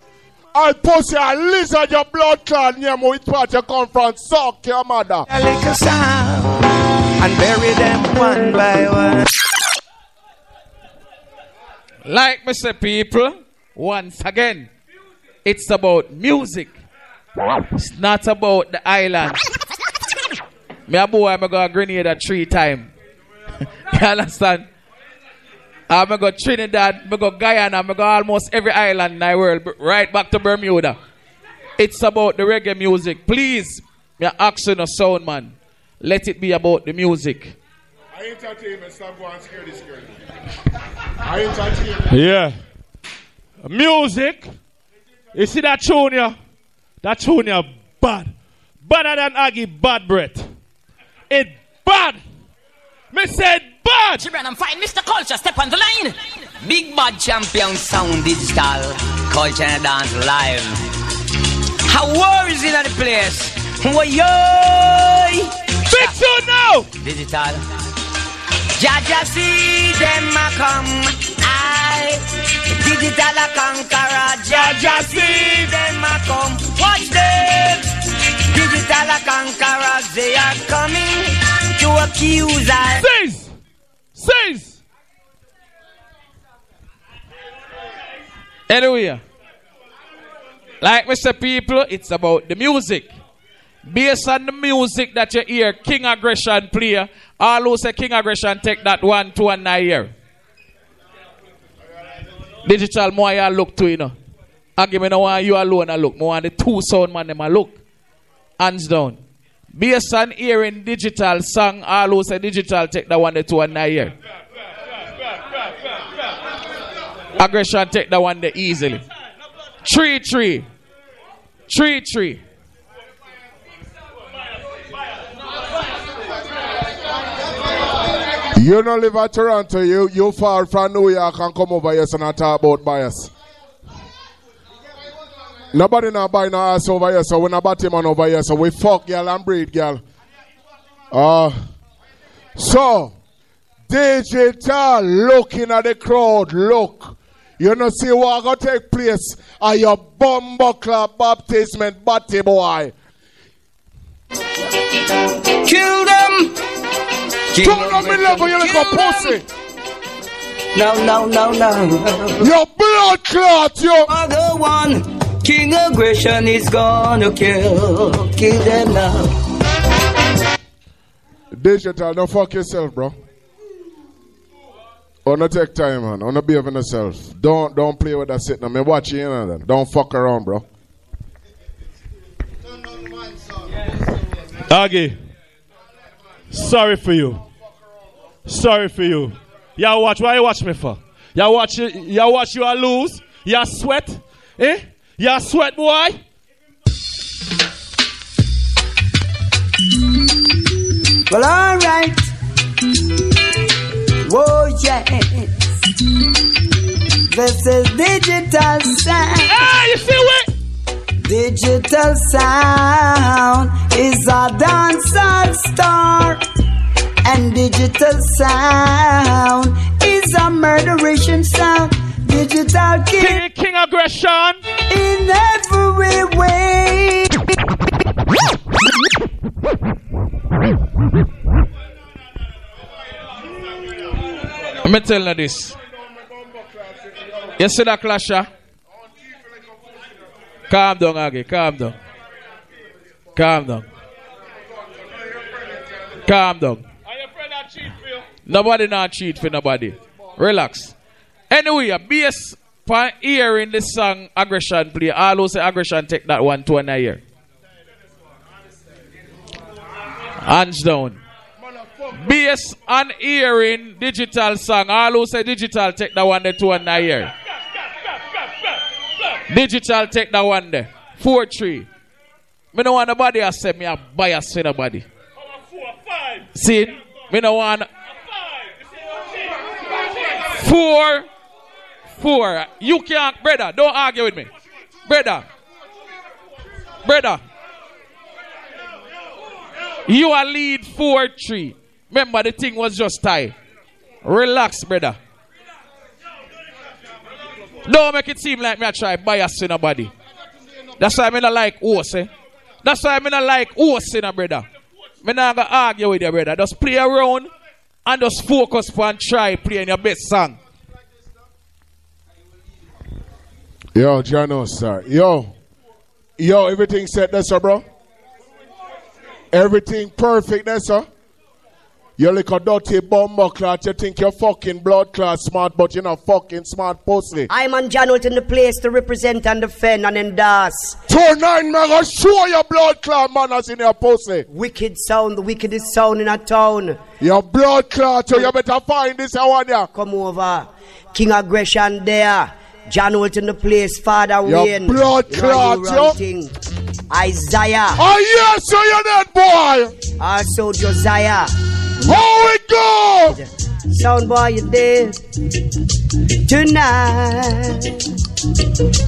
I'll pussy a lizard your blood clot near me which part you come from. Suck your mother. a little sound and bury them one by one. Like Mr. people, once again, it's about music. It's not about the island. Me a boy, I go a Grenada three time. you understand? I go Trinidad, I go Guyana, I go almost every island in the world, right back to Bermuda. It's about the reggae music. Please, me a asking a sound man. Let it be about the music. I entertainment, stop going scary, scary. I entertainment. Yeah. Music. You see that tune ya? That tune ya bad. Badder than Aggie bad breath. It bad. Me said bad. Children, I'm fine. Mr. Culture, step on the line. Big bad champion sound digital. Culture and dance live. How war is in the place? Why yo? Big tune now. Digital. Jaja see them a come. I digital a conqueror. Jaja see them a come. Watch them. Digital conquerors. They are coming to accuse us. Says. Says. Anyway, like Mr. People, it's about the music. Based on the music that you hear King Aggression play, all who say King Aggression take that one, two, and nine year. Digital more you look to, you know. I give me no one you alone I look. More want the two sound man them a look. Hands down. Based on hearing digital song, all who say digital take that one, two, and year. Aggression take that one there easily. Three, three. Three, three. You don't live at Toronto, you you far from New York and come over here and talk about bias. Nobody now buy no ass over here, so we not bat him on over here, so we fuck girl and breed girl. Uh, so, digital looking at the crowd, look. You know see what gonna take place at your bumbuckler baptism batty boy. Kill them. Turn on me level, you little pussy. No, no, no, no. Your blood clot, yo. Other one. King aggression is gonna kill. Kill them now. Digital, don't fuck yourself, bro. Oh, no take time, man. Oh, no behave in yourself. Don't don't play with that shit. Now, me watch you, you know, then. Don't fuck around, bro. Aggie. Sorry for you. Sorry for you. Y'all watch. Why you watch me for? Y'all watch. Y'all watch. You all lose. Y'all sweat. Eh? Y'all sweat, boy. Well, alright. Whoa, yes. This is digital sound. Hey, you see what? Digital sound is a dancehall star. And digital sound is a murderation sound. Digital king, King, King aggression. In every way. Let me tell you this. You see that clasher? Calm down, Aggie. Calm down. Calm down. Calm down. Nobody not cheat for nobody. Relax. Anyway, based upon hearing the song Aggression play, all who say Aggression take that one to another year. Hands down. Based on hearing digital song, all who say digital take that one to another year. Digital take that one there. 4 3. Me no want nobody to say me a bias for nobody. See? Me no want. Four. Four. You can't, brother. Don't argue with me. Brother. Brother. You are lead 4 3. Remember, the thing was just tie. Relax, brother. Don't make it seem like me I try bias in nobody. That's why I not like horse, eh? That's why I not like in a brother. Me not gonna argue with you, brother. Just play around and just focus and try playing your best song. Yo, Jano, sir. Yo. Yo, everything set there, sir, bro? Everything perfect there, sir. You look a dirty bomber clot. You think you're fucking blood clot smart, but you're not fucking smart pussy. I'm on Janot in the place to represent and defend and endorse. Nine, man, gonna show your blood clot manners in your pussy. Wicked sound, the wickedest sound in a town. Your blood clot, so you better find this one here. Come over. King Aggression there. John Holt in the place, Father Your Wayne. blood clot, yo. thing. Isaiah. Oh, yes, so you're that boy. Ah, also Josiah. How it go? Sound boy, you dead. Tonight.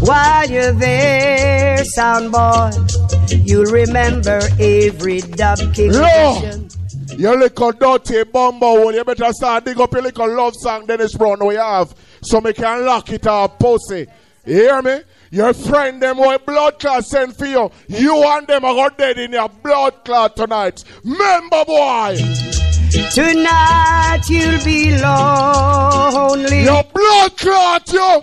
While you're there, sound boy, you'll remember every dub king. Lord. You little dirty bumble. You better start dig up your little love song Dennis Brown we have. So me can lock it up, pussy. You hear me? Your friend them what blood clot send for you. You and them are got dead in your blood clot tonight. Remember boy. Tonight you'll be lonely. Your blood clot, yo.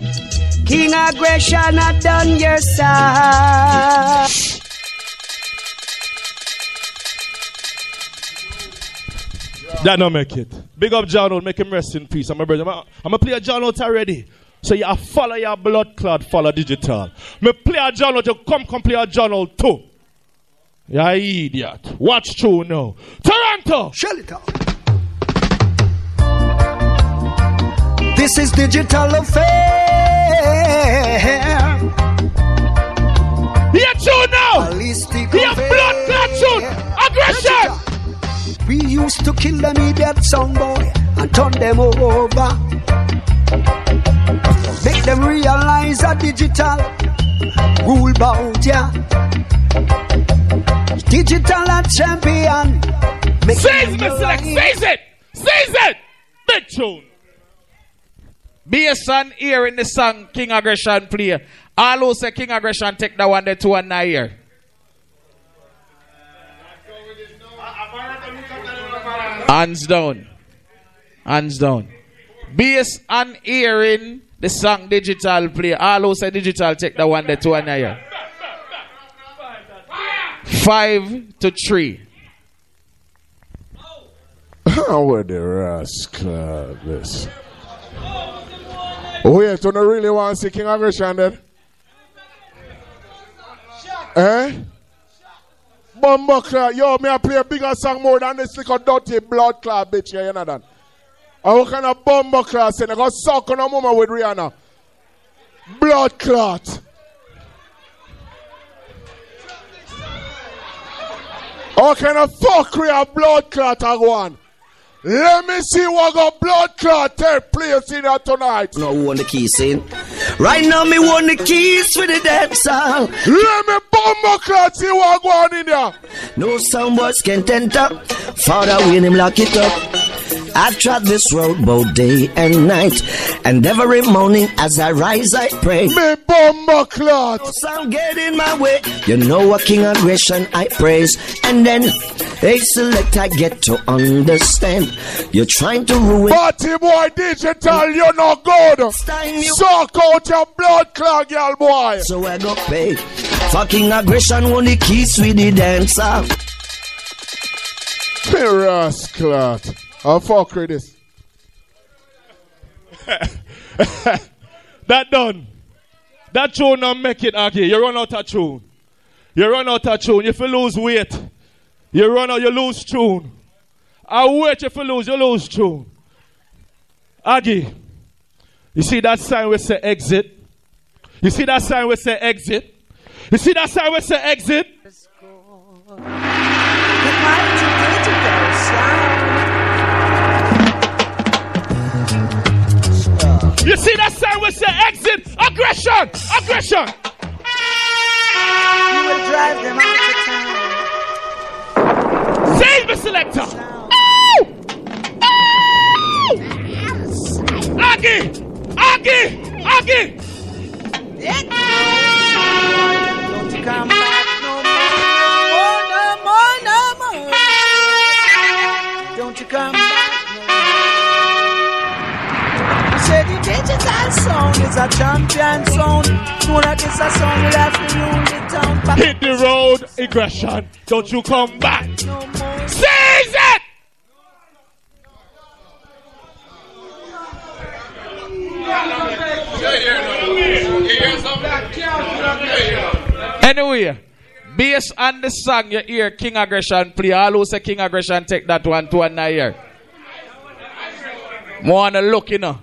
King Aggression had done your side. That don't make it. Big up John Holt, make him rest in peace. I'm a brother. I'm gonna play a John Holt already. So you follow your blood clot, follow digital. Me play a John Holt, you come come play a John Old too. You idiot. Watch true now. Toronto! Shut it up. This is digital affair. Yeah, true now. Yeah, blood clot tune. Aggression. We used to kill them idiot sound boy and turn them over. Make them realize that digital rule bout ya. Digital a champion. Make Seize me, select. Seize it. Seize it. Big tune. Bass and ear in the song King Aggression play. All who say King Aggression take that one, the two and nine here. Hands down. Hands down. Bass and hearing the song digital play. All who say digital take the one, the two and nine here. Five to three. Where the rascal this? Oh yes, you don't really want to see King Aggression then? Eh? Bumbo clot, uh, yo, me I play a bigger song more than this little dirty blood clot bitch here, you know that? And what kind of bumbo clot uh, saying? I got suck on a mama with Rihanna. Blood clot. What kind of fuckery a blood clot I on? Let me see what got blood clot take place in here tonight. No want the keys in. Right now me want the keys for the dance hall. Let me bumbo clot see what go on in here. No sound boys can enter. Father Wayne him lock it up. I've trod this road both day and night, and every morning as I rise I pray. Me bumbo clot. No sound get in my way. You know what King Aggression I praise, and then they select I get to understand. You're trying to ruin. Party boy digital, you're not good. Suck out your blood clot, girl boy. So I go pay. Fucking aggression want the keys with the dancer. Me rascal. How fuck with this? that done. That tune not make it, Aggie. You run out of tune. You run out of tune. If you lose weight, you run out, you lose tune. I wait if you lose, you lose too. Aggie, you see that sign where say exit? You see that sign where say exit? You see that sign where say exit? You see that sign where say exit? Aggression! Aggression! You will drive them out of town. Save the selector! You come back no more. I said the digital sound is a champion sound. Know that it's a sound will have to rule the town. Hit the road, aggression. Don't you come back. Seize it! Anyway, based on the song you hear King Aggression play, all who say King Aggression take that one to another year. Wanna look, you know.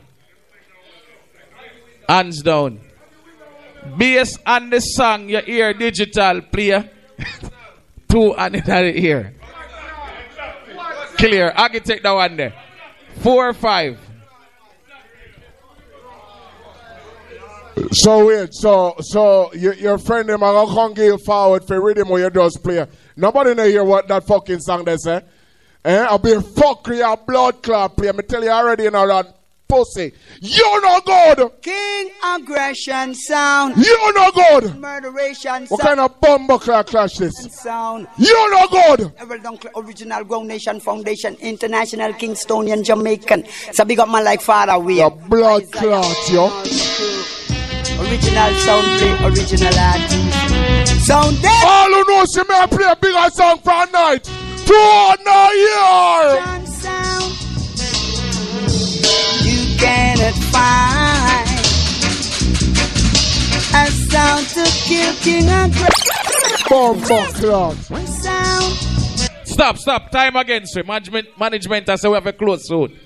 Hands down. Based on the song you hear digital play to another ear. Clear. I can take that one there. Four or five. So wait, so so you, your friend them are gonna come give forward for rhythm or you just play. Nobody know hear what that fucking song they say. Eh? I'll be a fuckery a blood clot play. Me tell you already you know that pussy. You no good. King aggression sound. You no good. Murderation What sound. kind of clock clash this? sound. You no good. Ever original ground Nation Foundation, International Kingstonian Jamaican. So big up man like Father We. The blood clot, yo. Original sound play, original artist. Sound dead. All who know see me I play a bigger song for a night. Two on a year. Sound. You cannot find a sound to kill King aggression. Bumble clot. Sound. Stop, stop. Time again, sir. Management, management, I say we have a close soon.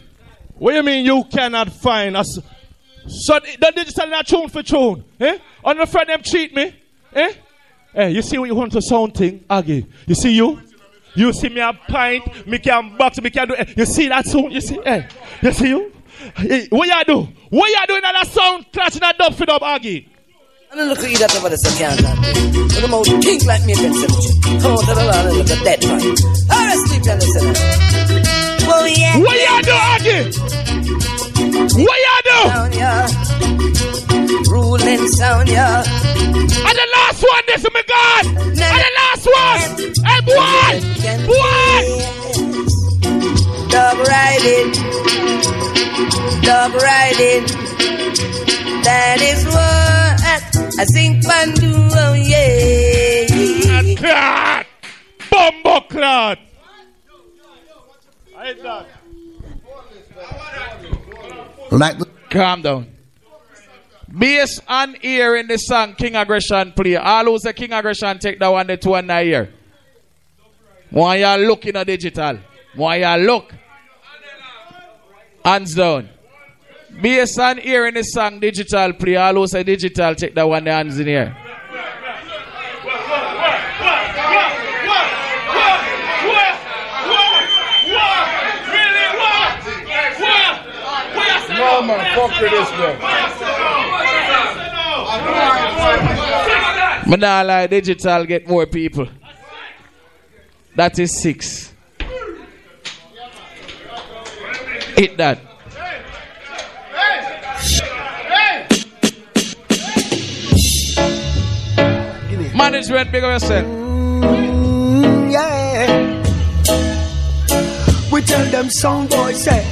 What do you mean you cannot find us? So the the digital not tune for tune. Eh? On the friend them cheat me. Eh? Eh, you see what you want to sound thing, Aggie. You see you? You see me a pint, me can box, me can do eh. You see that sound? You see? Eh? You see you? Eh, what you do? What you doing that sound clashing that dub for dub, Aggie? And then look at you that over the second land. With the mouth pink like me against the Come on, the and look at that man. All right, sleep and listen. Well, yeah. What y'all do, Aggie? What y'all do? Yeah. Ruling sound, yeah. And the last one, this is my God. And the last one. Hey, boy. Boy. Dog riding. Dog riding. That is what I think man do, oh yeah. Clot. Bumbo clot. Like Calm down. Based on ear in the song King Aggression play, all who say King Aggression take that one, the two and nine year. Why y'all look in a digital? Why y'all look? Hands down. Based on ear in the song digital play, all who say digital take that one, the hands in here. No man, fuck with this man. But now like digital get more people. That is six. Hit that. Management, big up yourself. Mm, yeah. We tell them sound boys say,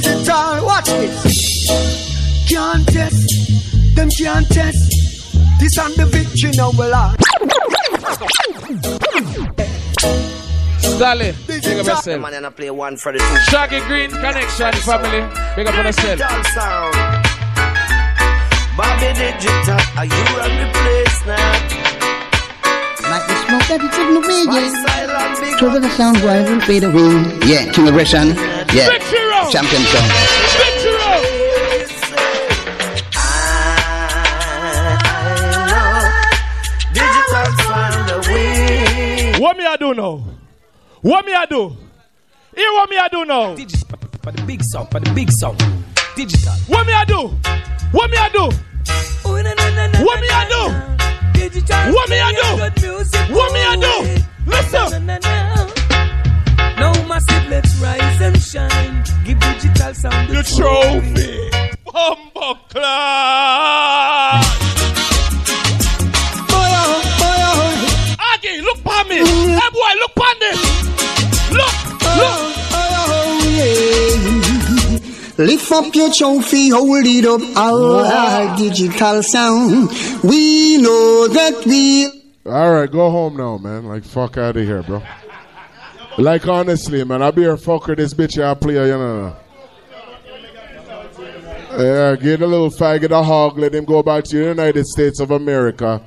digital, watch this. Can't test, them can't test. This and the victory now will are. Stalin, big up yourself. Man, and I play one for the two. Shaggy Green Connection family, big up on yourself. Digital sound. Bobby Digital, are you run the place now? Like the smoke that it's in the way, yeah. So that the sound boy will fade away. Yeah, King Aggression. Yeah. Champion song. Digital found. What me I do now? What me I do? Hear what me I do now? For the big song, for the big song. Digital. What me I do? What me I do? What me I do? What me I do? What me I do? Listen. No massive, let's rise and shine. Give digital sound the trophy. Bumbo class. Aggie, look for me. Mm. Hey boy, look for this. Look, look. Lift up your trophy, hold it up, our digital sound. We know that we. All right, go home now, man. Like, fuck out of here, bro. Like, honestly, man, I be here fucker this bitch I play, you know. Yeah, get a little faggot a hog, let him go back to the United States of America.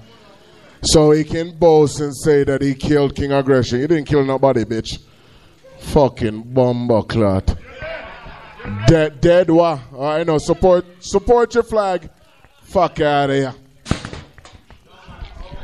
So he can boast and say that he killed King Aggression. He didn't kill nobody, bitch. Fucking bomber clot. Dead, dead, what? I know. Support, support your flag. Fuck out of here.